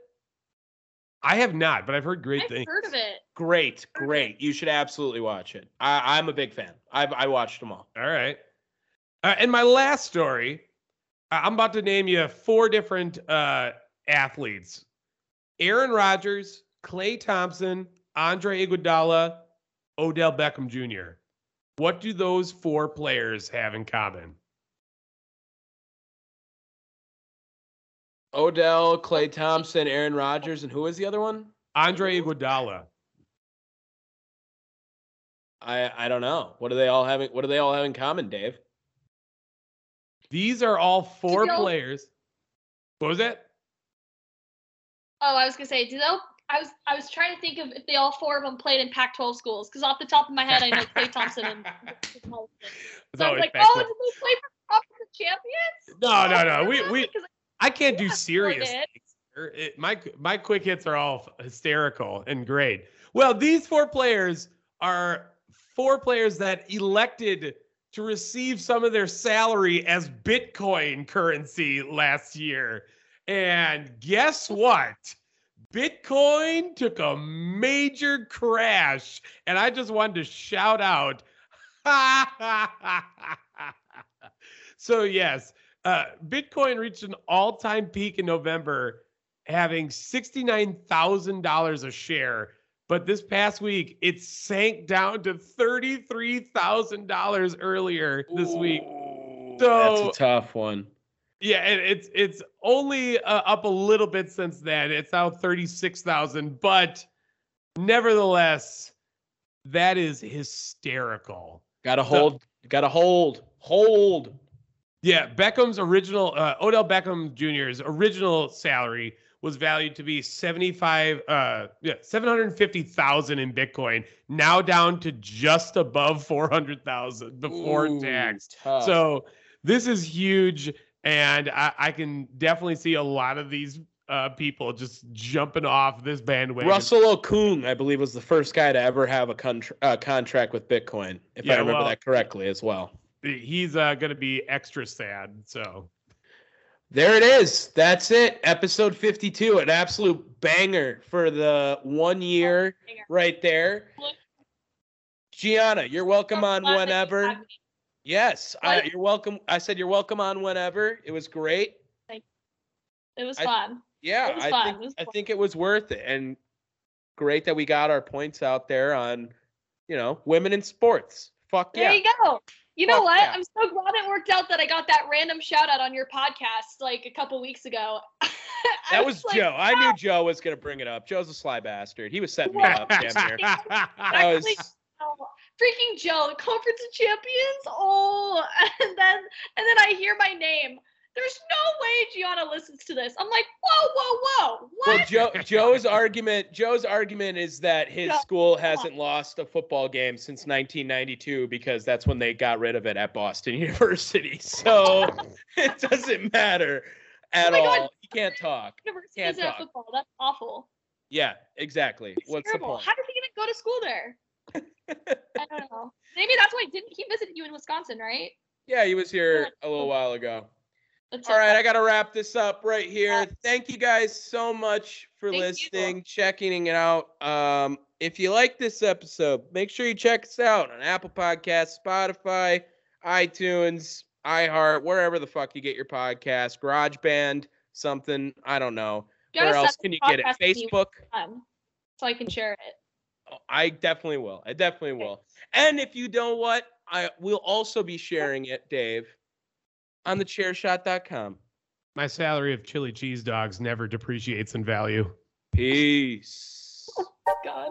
I have not, but I've heard great I've things. heard of it. Great, Heard great. it. You should absolutely watch it. I, I'm a big fan. I've I watched them all. All right. Uh, and my last story, I- I'm about to name you four different uh, athletes: Aaron Rodgers, Klay Thompson, Andre Iguodala, Odell Beckham Jr. What do those four players have in common? Odell, Klay Thompson, Aaron Rodgers, and who was the other one? Andre Iguodala. I I don't know. What do they all have? in- What do they all have in common, Dave? These are all four they all- players. What was that? Oh, I was gonna say, do they? all- I was I was trying to think of if they all four of them played in Pac-12 schools because off the top of my head I know Klay Thompson and. So I was like, Pac-12. oh, did they play for Conference champions? No, no, no. We we 'cause I can't do serious. Er, it- my my quick hits are all hysterical and great. Well, these four players are four players that elected to receive some of their salary as Bitcoin currency last year. And guess what? Bitcoin took a major crash, and I just wanted to shout out. so yes, uh, Bitcoin reached an all-time peak in November, having sixty-nine thousand dollars a share. But this past week, it sank down to thirty-three thousand dollars earlier this week. So- that's a tough one. Yeah, and it's it's only uh, up a little bit since then. It's now thirty-six thousand, but nevertheless, that is hysterical. Got to hold. Got to hold. Hold. Yeah, Beckham's original uh, Odell Beckham Jr.'s original salary was valued to be 75 uh yeah, 750,000 in Bitcoin, now down to just above 400,000 before Ooh, tax. tough. So this is huge and I, I can definitely see a lot of these uh people just jumping off this bandwagon. Russell Okung, I believe, was the first guy to ever have a uh, contract with Bitcoin, if Yeah, I remember well- that correctly as well. He's uh, going to be extra sad. So There it is. That's it. Episode 52. An absolute banger for the one year banger. right there. Gianna, you're welcome on Glad you whenever. Yes, I, you're welcome. I said you're welcome on whenever. It was great. It was I- fun. Yeah, It was I fun. think It was I think it was worth it, and great that we got our points out there on, you know, women in sports. Fuck There yeah. you go. You know Fuck what? yeah. I'm so glad it worked out that I got that random shout out on your podcast like a couple weeks ago. That was like, Joe. I knew Joe was gonna bring it up. Joe's a sly bastard. He was setting me up. Damn near. That was freaking Joe, the Conference of Champions. Oh, and then and then I hear my name. There's no way Gianna listens to this. I'm like, whoa, whoa, whoa. What? well. Joe Joe's argument. Joe's argument is that his Yeah, school hasn't lost a football game since 1992 because that's when they got rid of it at Boston University. So it doesn't matter oh at Oh my all. God. He can't talk. University can't talk. football. That's awful. Yeah, exactly. It's What's terrible. the point? How did he even go to school there? I don't know. Maybe that's why didn't he visit you in Wisconsin, right? Yeah, he was here a little oh. while ago. That's All it. right, I got to wrap this up right here. Thank you guys so much for Thank you. listening, checking it out. Um, if you like this episode, make sure you check us out on Apple Podcasts, Spotify, iTunes, iHeart, wherever the fuck you get your podcast, GarageBand, something I don't know. Where else can you get it? podcast to me Facebook. so I can share it. Oh, I definitely will. I definitely will. And if you don't know what, I will also be sharing it, Dave, on thechairshot.com. My salary of chili cheese dogs never depreciates in value. Peace. God.